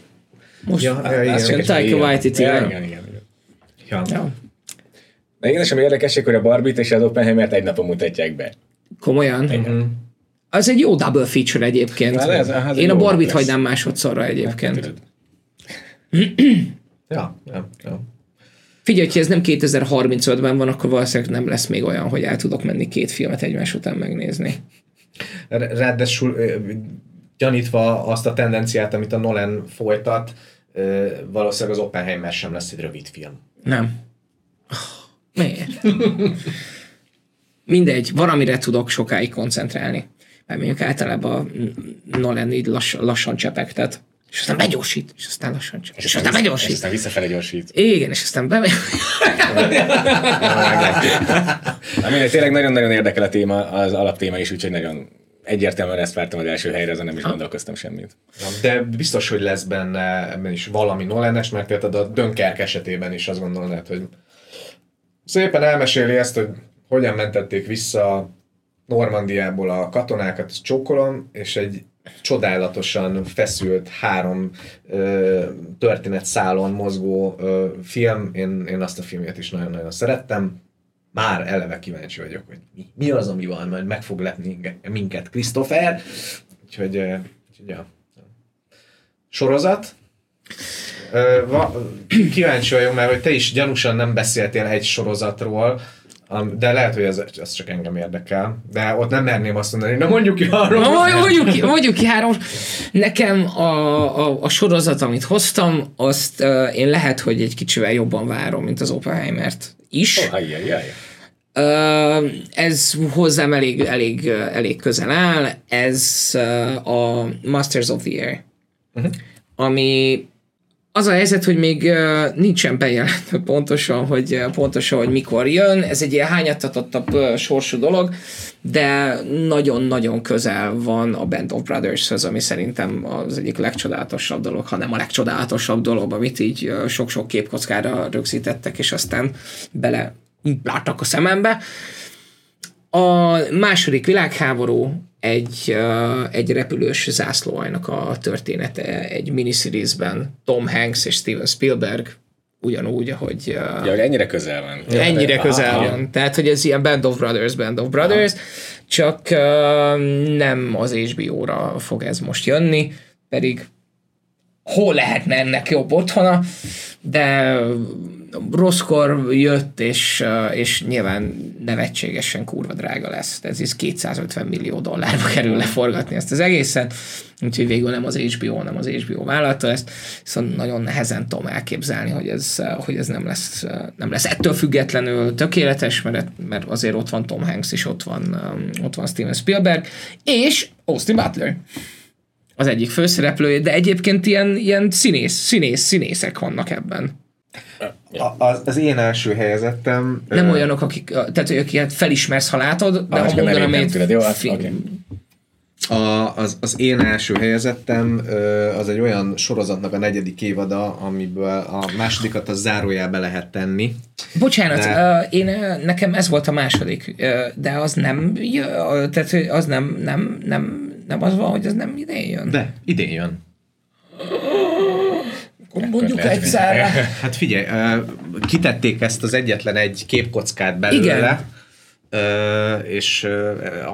most ja, ja, igen, igen, Taika Waititi. Ja, igen, igen, igen. Ja. ja. De igen, és ami érdekesség, hogy a Barbie-t és az Oppenheimert egy napon mutatják be. Komolyan? Igen. Az egy jó double feature egyébként. Hát ez, ez Én a Barbie-t hagynám másodszorra egyébként. Hát, ja, ja, ja. Figyelj, hogy ez nem 2035-ben van, akkor valószínűleg nem lesz még olyan, hogy el tudok menni két filmet egymás után megnézni. Ráadásul gyanítva azt a tendenciát, amit a Nolan folytat, valószínűleg az Oppenheimer sem lesz egy rövid film. Nem. Miért? Mindegy, van, amire tudok sokáig koncentrálni. Mert mondjuk általában Nolan így lass, lassan csepegtet. És aztán begyorsít, és aztán lassan csepeg. És, és aztán begyorsít. És aztán visszafele gyorsít. Igen, és aztán be... Ami tényleg nagyon-nagyon érdekel a téma, az alaptéma is, úgyhogy nagyon egyértelműen ezt vártam az első helyre, azon nem is gondolkoztam semmit. De biztos, hogy lesz benne is valami Nolanes, mert például a Dönkerk esetében is azt gondolnád, hogy szépen elmeséli ezt, hogy hogyan mentették vissza Normandiából a katonákat, csókolom, és egy csodálatosan feszült három ö, történetszálon mozgó ö, film. Én, én azt a filmet is nagyon-nagyon szerettem már eleve kíváncsi vagyok, hogy mi, mi az, ami van, majd meg fog lepni minket Christopher. Úgyhogy, úgyhogy ja. sorozat. Kíváncsi vagyok, mert hogy te is gyanúsan nem beszéltél egy sorozatról, de lehet, hogy ez, ez csak engem érdekel. De ott nem merném azt mondani, na mondjuk ki három. Na, mondjuk ki, mondjuk ki három. Nekem a, a, a sorozat, amit hoztam, azt uh, én lehet, hogy egy kicsivel jobban várom, mint az Oppenheimert is. Oh, ajj, ajj, ajj. Uh, ez hozzám elég, elég, elég közel áll. Ez uh, a Masters of the Air, uh-huh. ami az a helyzet, hogy még nincsen bejelentve pontosan, hogy pontosan, hogy mikor jön. Ez egy ilyen hányattatottabb sorsú dolog, de nagyon-nagyon közel van a Band of Brothers-höz, ami szerintem az egyik legcsodálatosabb dolog, ha nem a legcsodálatosabb dolog, amit így sok-sok képkockára rögzítettek, és aztán bele láttak a szemembe. A második világháború egy, egy repülős zászlóajnak a története egy miniseries-ben Tom Hanks és Steven Spielberg ugyanúgy, ahogy... Ja, hogy ennyire közel van. Ennyire ja, közel aha. van. Tehát, hogy ez ilyen Band of Brothers, Band of Brothers, aha. csak uh, nem az HBO-ra fog ez most jönni, pedig hol lehetne ennek jobb otthona, de rosszkor jött, és, és nyilván nevetségesen kurva drága lesz. Ez is 250 millió dollárba kerül leforgatni ezt az egészen, úgyhogy végül nem az HBO, nem az HBO vállalta ezt, viszont nagyon nehezen tudom elképzelni, hogy ez, hogy ez nem, lesz, nem lesz ettől függetlenül tökéletes, mert, mert azért ott van Tom Hanks, és ott van, ott van Steven Spielberg, és Austin Butler az egyik főszereplője, de egyébként ilyen, ilyen színész, színész, színészek vannak ebben. A, az, én első helyezettem... Nem ö... olyanok, akik, tehát akiket felismersz, ha látod, de ha mondanám, jó, film. Okay. A, az, az én első helyezettem az egy olyan sorozatnak a negyedik évada, amiből a másodikat a zárójába lehet tenni. Bocsánat, de... én, nekem ez volt a második, de az nem, tehát az nem, nem, nem, nem az van, hogy az nem idén jön. De, idén jön. Mondjuk egyszerre. Hát figyelj, kitették ezt az egyetlen egy képkockát belőle. Igen. és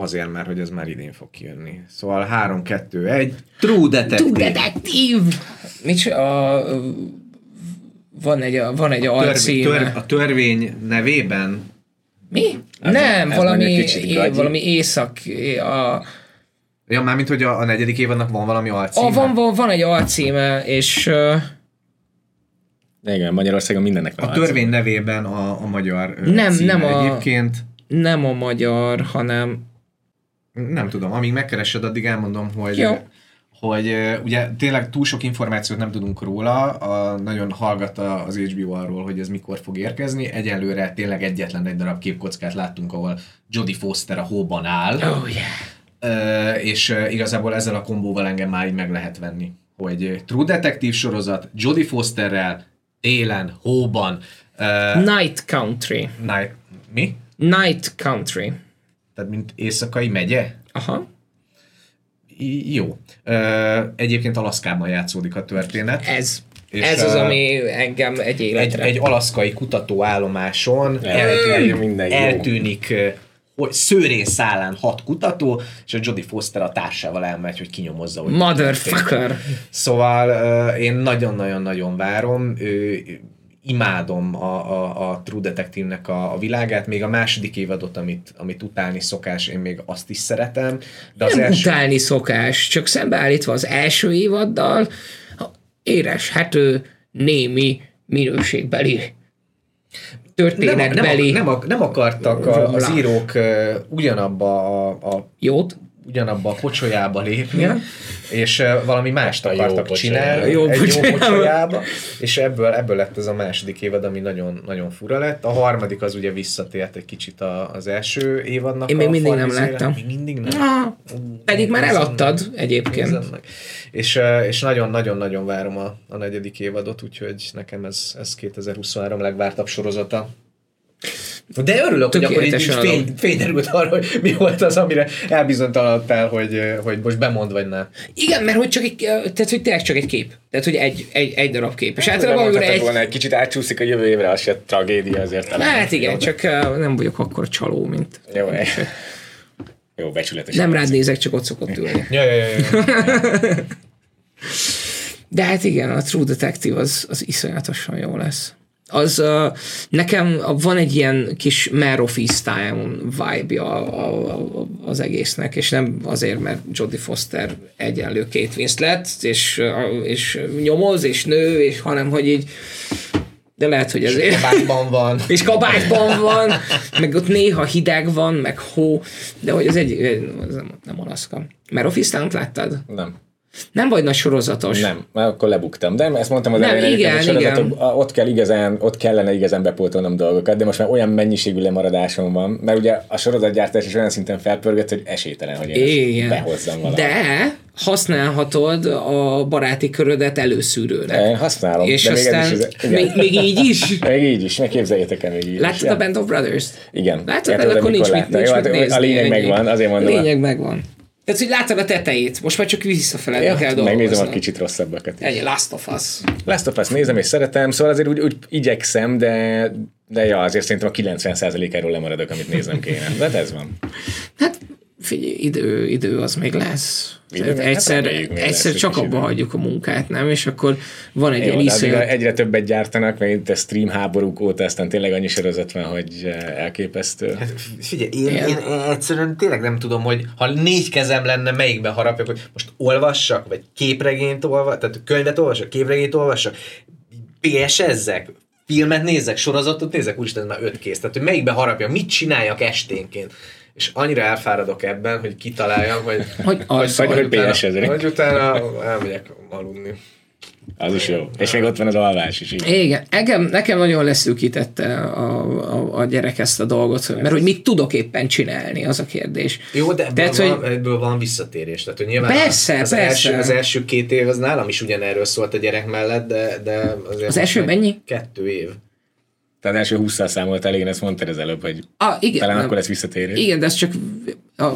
azért, mert hogy ez már idén fog kijönni. Szóval 3, 2, 1, True Detective. True Detective! Nincs a, van egy, van egy alcíme. Tör, a törvény nevében? Mi? Ez Nem, ez valami, é, valami észak, a, Ja, mármint, hogy a, a negyedik évadnak van valami alcíme. A, van, van, van egy alcíme, és uh, igen, Magyarországon mindennek van. A törvény nevében a, a magyar nem, nem a, egyébként. Nem a magyar, hanem... Nem tudom, amíg megkeresed, addig elmondom, hogy... Jó hogy ugye tényleg túl sok információt nem tudunk róla, a, nagyon hallgat az HBO arról, hogy ez mikor fog érkezni. Egyelőre tényleg egyetlen egy darab képkockát láttunk, ahol Jodie Foster a hóban áll. Oh, yeah. És igazából ezzel a kombóval engem már így meg lehet venni, hogy True Detective sorozat Jodie Fosterrel, télen, hóban. Uh, Night Country. Night, mi? Night Country. Tehát mint éjszakai megye? Aha. I- jó. Uh, egyébként Alaszkában játszódik a történet. Ez. És Ez az, ami engem egy életre. Egy, egy alaszkai kutatóállomáson eltűnik, eltűnik hogy szőrén szállán hat kutató, és a Jodie Foster a társával elmegy, hogy kinyomozza. Hogy Motherfucker! Szóval én nagyon-nagyon-nagyon várom, ő, imádom a, a, a True Detective-nek a, a világát, még a második évadot, amit, amit utálni szokás, én még azt is szeretem. De az Nem első... utálni szokás, csak szembeállítva az első évaddal, éreshető némi minőségbeli történetbeli... Nem, nem, nem akartak a, az írók ugyanabba a, a jót ugyanabba a pocsolyába lépni, ja. és valami mást akartak csinálni, jó egy jó pocsolyába, és ebből, ebből lett ez a második évad, ami nagyon, nagyon fura lett. A harmadik az ugye visszatért egy kicsit a, az első évadnak Én még mindig nem láttam. Még mindig nem. Ah, pedig már eladtad egyébként. És, és nagyon-nagyon-nagyon várom a, a negyedik évadot, úgyhogy nekem ez, ez 2023 legvártabb sorozata. De örülök, hogy akkor így, így fény, fényderült arra, hogy mi volt az, amire elbizonytalanodtál, hogy, hogy most bemond vagy nem. Igen, mert hogy csak egy, tehát, hogy tényleg csak egy kép. Tehát, hogy egy, egy, egy darab kép. És általában amikor egy... volna, egy kicsit átcsúszik a jövő évre, az se tragédia azért. Hát igen, jó, csak nem vagyok akkor csaló, mint... Jó, jó, becsületes. Nem rád nézek, csak ott szokott ülni. ja, ja, ja, ja. De hát igen, a True Detective az, az iszonyatosan jó lesz az uh, nekem van egy ilyen kis Mare of Easttown vibe a, a, a, az egésznek, és nem azért, mert Jodie Foster egyenlő két lett, és, és nyomoz, és nő, és hanem, hogy így de lehet, hogy ezért... És kabátban van. és kabátban van, meg ott néha hideg van, meg hó, de hogy az egy, az nem, nem Alaszka. Mert Office láttad? Nem. Nem vagy nagy sorozatos. Nem, mert akkor lebuktam. De ezt mondtam az nem, elején, igen, hogy igen. ott, kell igazán, ott kellene igazán bepótolnom dolgokat, de most már olyan mennyiségű lemaradásom van, mert ugye a sorozatgyártás is olyan szinten felpörgött, hogy esélytelen, hogy én igen. behozzam valamit. De használhatod a baráti körödet előszűrőre. Én használom. És de aztán még, ez, még, még, így is? még így is, meg képzeljétek el még így Láttad is. a Band of Brothers-t? Igen. Láttad, akkor nincs mit, nincs mit nézni. A lényeg megvan, azért mondom. A lényeg megvan. Tehát, hogy láttad a tetejét, most már csak visszafele ja, kell dolgozni. Megnézem a kicsit rosszabbakat is. Egy Last of Us. Last of Us nézem és szeretem, szóval azért úgy, úgy igyekszem, de, de ja, azért szerintem a 90%-áról lemaradok, amit néznem kéne. De ez van. Hát figyelj, idő, idő az még lesz. Tehát egyszer, hát egyszer csak abba hagyjuk a munkát, nem? És akkor van egy Jó, ilyen iszonyat... Egyre többet gyártanak, mert itt a stream háborúk óta aztán tényleg annyi sorozat van, hogy eh, elképesztő. Hát figyelj, én, én, én, egyszerűen tényleg nem tudom, hogy ha négy kezem lenne, melyikben harapjak, hogy most olvassak, vagy képregényt olvassak, tehát könyvet olvassak, képregényt olvassak, PS-ezzek, filmet nézek, sorozatot nézek, úristen, ez már öt kész. Tehát, hogy melyikben harapjak, mit csináljak esténként és annyira elfáradok ebben, hogy kitaláljam, hogy, hogy, az, hogy, hogy, hogy, utána, hogy utána elmegyek aludni. Az is jó. És még ott van az alvás is. Így. Igen. Nekem, nekem nagyon leszűkítette a, a, a gyerek ezt a dolgot, mert hogy mit tudok éppen csinálni, az a kérdés. Jó, de ebből, tehát, van, hogy... ebből van visszatérés. Tehát, hogy nyilván persze, az, persze. Első, az első két év az nálam is ugyanerről szólt a gyerek mellett, de, de azért az első mennyi? Kettő év. Tehát első 20-szal számolt elég, én ezt mondtad az előbb, hogy ah, igen, talán nem, akkor lesz visszatérés. Igen, de ezt csak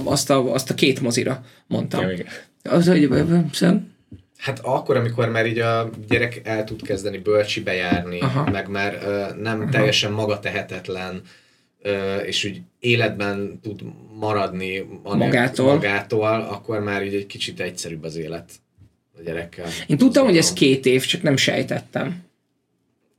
azt a, azt a két mozira mondtam. Ja, igen. Az, hogy szem. Hát akkor, amikor már így a gyerek el tud kezdeni bölcsibe járni, Aha. meg már uh, nem Aha. teljesen maga tehetetlen, uh, és úgy életben tud maradni magától. magától, akkor már így egy kicsit egyszerűbb az élet a gyerekkel. Én tudtam, hogy ez két év, csak nem sejtettem.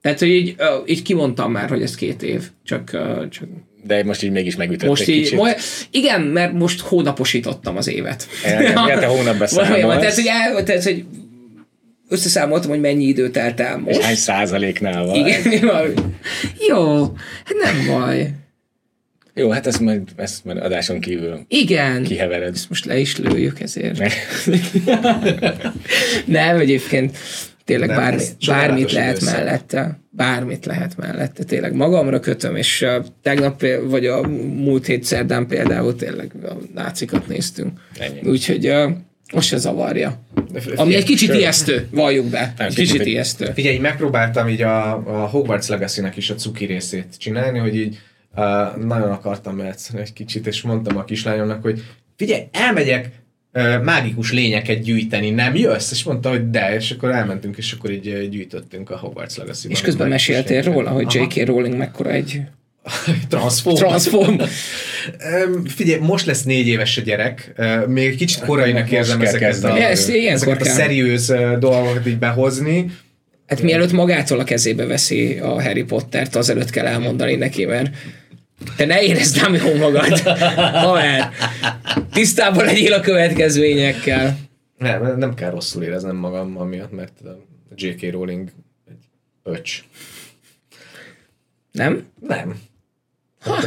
Tehát, hogy így, így kimondtam már, hogy ez két év, csak, csak de most így mégis megütött most így, Most, igen, mert most hónaposítottam az évet. Igen, te hónapba Tehát, hogy, el, tehát, hogy összeszámoltam, hogy mennyi idő telt el most. És hány százaléknál van? Igen, jó, hát nem baj. Jó, hát ezt majd, ezt majd adáson kívül Igen. kihevered. Ezt most le is lőjük ezért. nem, egyébként tényleg nem, bármi, bármit lehet időszak. mellette. Bármit lehet mellette. Tényleg magamra kötöm, és uh, tegnap, vagy a múlt hét szerdán például tényleg a nácikat néztünk. Úgyhogy uh, most se zavarja. Ami egy kicsit ijesztő, valljuk be. Egy kicsit ijesztő. Figyelj, megpróbáltam így a, a Hogwarts Legacy-nek is a cuki részét csinálni, hogy így uh, nagyon akartam játszani egy kicsit, és mondtam a kislányomnak, hogy figyelj, elmegyek mágikus lényeket gyűjteni, nem jössz? És mondta, hogy de, és akkor elmentünk, és akkor így gyűjtöttünk a Hogwarts legacy És közben meséltél róla, hogy J.K. Rowling mekkora egy Transform. Transform. Figyelj, most lesz négy éves a gyerek, még kicsit korainak érzem ezeket a, ezeket a szeriőz dolgokat így behozni. Hát mielőtt magától a kezébe veszi a Harry Pottert, azelőtt kell elmondani neki, mert te ne érezd nem jó magad, haver. Tisztában legyél a következményekkel. Nem, nem kell rosszul éreznem magam amiatt, mert a J.K. Rowling egy öcs. Nem? Nem. Ha.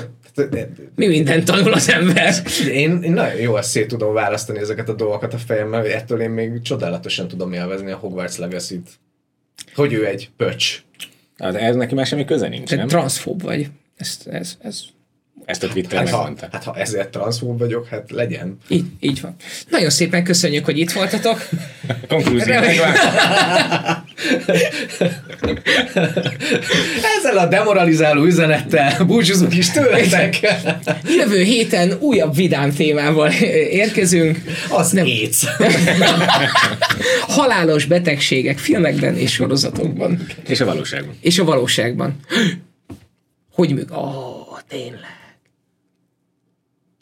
Mi mindent tanul az ember? Én, én nagyon jól szét tudom választani ezeket a dolgokat a fejemmel, ettől én még csodálatosan tudom élvezni a Hogwarts Legacy-t. Hogy ő egy pöcs. Hát ez neki már semmi köze nincs, Te nem? transzfób vagy. Ez, ez, ez ezt a Twitter hát, megmondta. Ha, hát ha ezért transzfób vagyok, hát legyen. Így, így van. Nagyon szépen köszönjük, hogy itt voltatok. Konklúzió Ezzel a demoralizáló üzenettel búcsúzunk is tőletek. Jövő héten újabb vidám témával érkezünk. Az Nem. AIDS. Halálos betegségek filmekben és sorozatokban. És a valóságban. És a valóságban. Hogy műk? Oh, tényleg.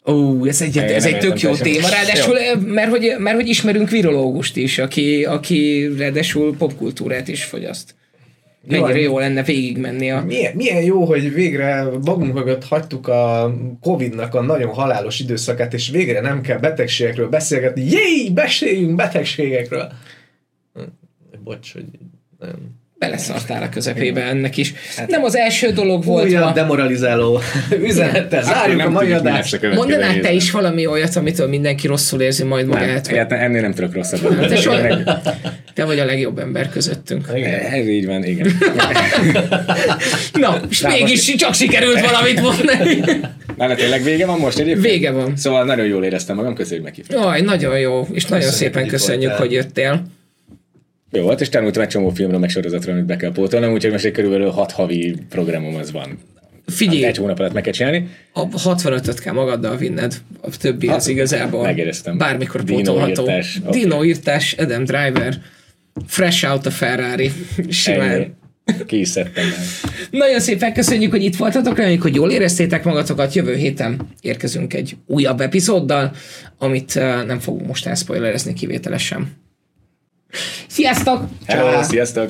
Ó, ez egy, ez egy tök jó téma, ráadásul, mert hogy, mert hogy ismerünk virológust is, aki, aki ráadásul popkultúrát is fogyaszt. Mennyire jó, jó lenne végigmenni a... Milyen, milyen jó, hogy végre magunk mögött hagytuk a Covid-nak a nagyon halálos időszakát, és végre nem kell betegségekről beszélgetni. Jéj, beszéljünk betegségekről! Bocs, hogy nem. Beleszartál a közepébe ennek is. Hát, nem az első dolog volt. Újabb ma. demoralizáló üzenettel zárjuk a mai adást. Mondanál te is valami olyat, amitől mindenki rosszul érzi majd magát? Nem, vagy... ennél nem tudok rosszabbat. Hát, te, so... te vagy a legjobb ember közöttünk. Igen. Ez így van, igen. Na, és mégis csak sikerült valamit mondani. Na, tényleg vége van most egyébként? Vége van. Szóval nagyon jól éreztem magam, köszönjük meghívtad. Jaj, nagyon jó, és nagyon szépen köszönjük, hogy jöttél. Jó volt, és tanultam egy csomó filmről, meg sorozatról, amit be kell pótolnom, úgyhogy most egy körülbelül 6 havi programom az van. Figyelj! Egy hónap alatt meg kell csinálni. A 65-öt kell magaddal vinned, a többi az igazából megéreztem. bármikor Dino pótolható. Írtás, okay. Dino írtás, Adam Driver, Fresh Out a Ferrari, simán. Is szedtem el. Nagyon szépen köszönjük, hogy itt voltatok, reméljük, hogy jól éreztétek magatokat. Jövő héten érkezünk egy újabb epizóddal, amit uh, nem fogunk most elszpoilerezni kivételesen. Sziasztok! Hello, sziasztok!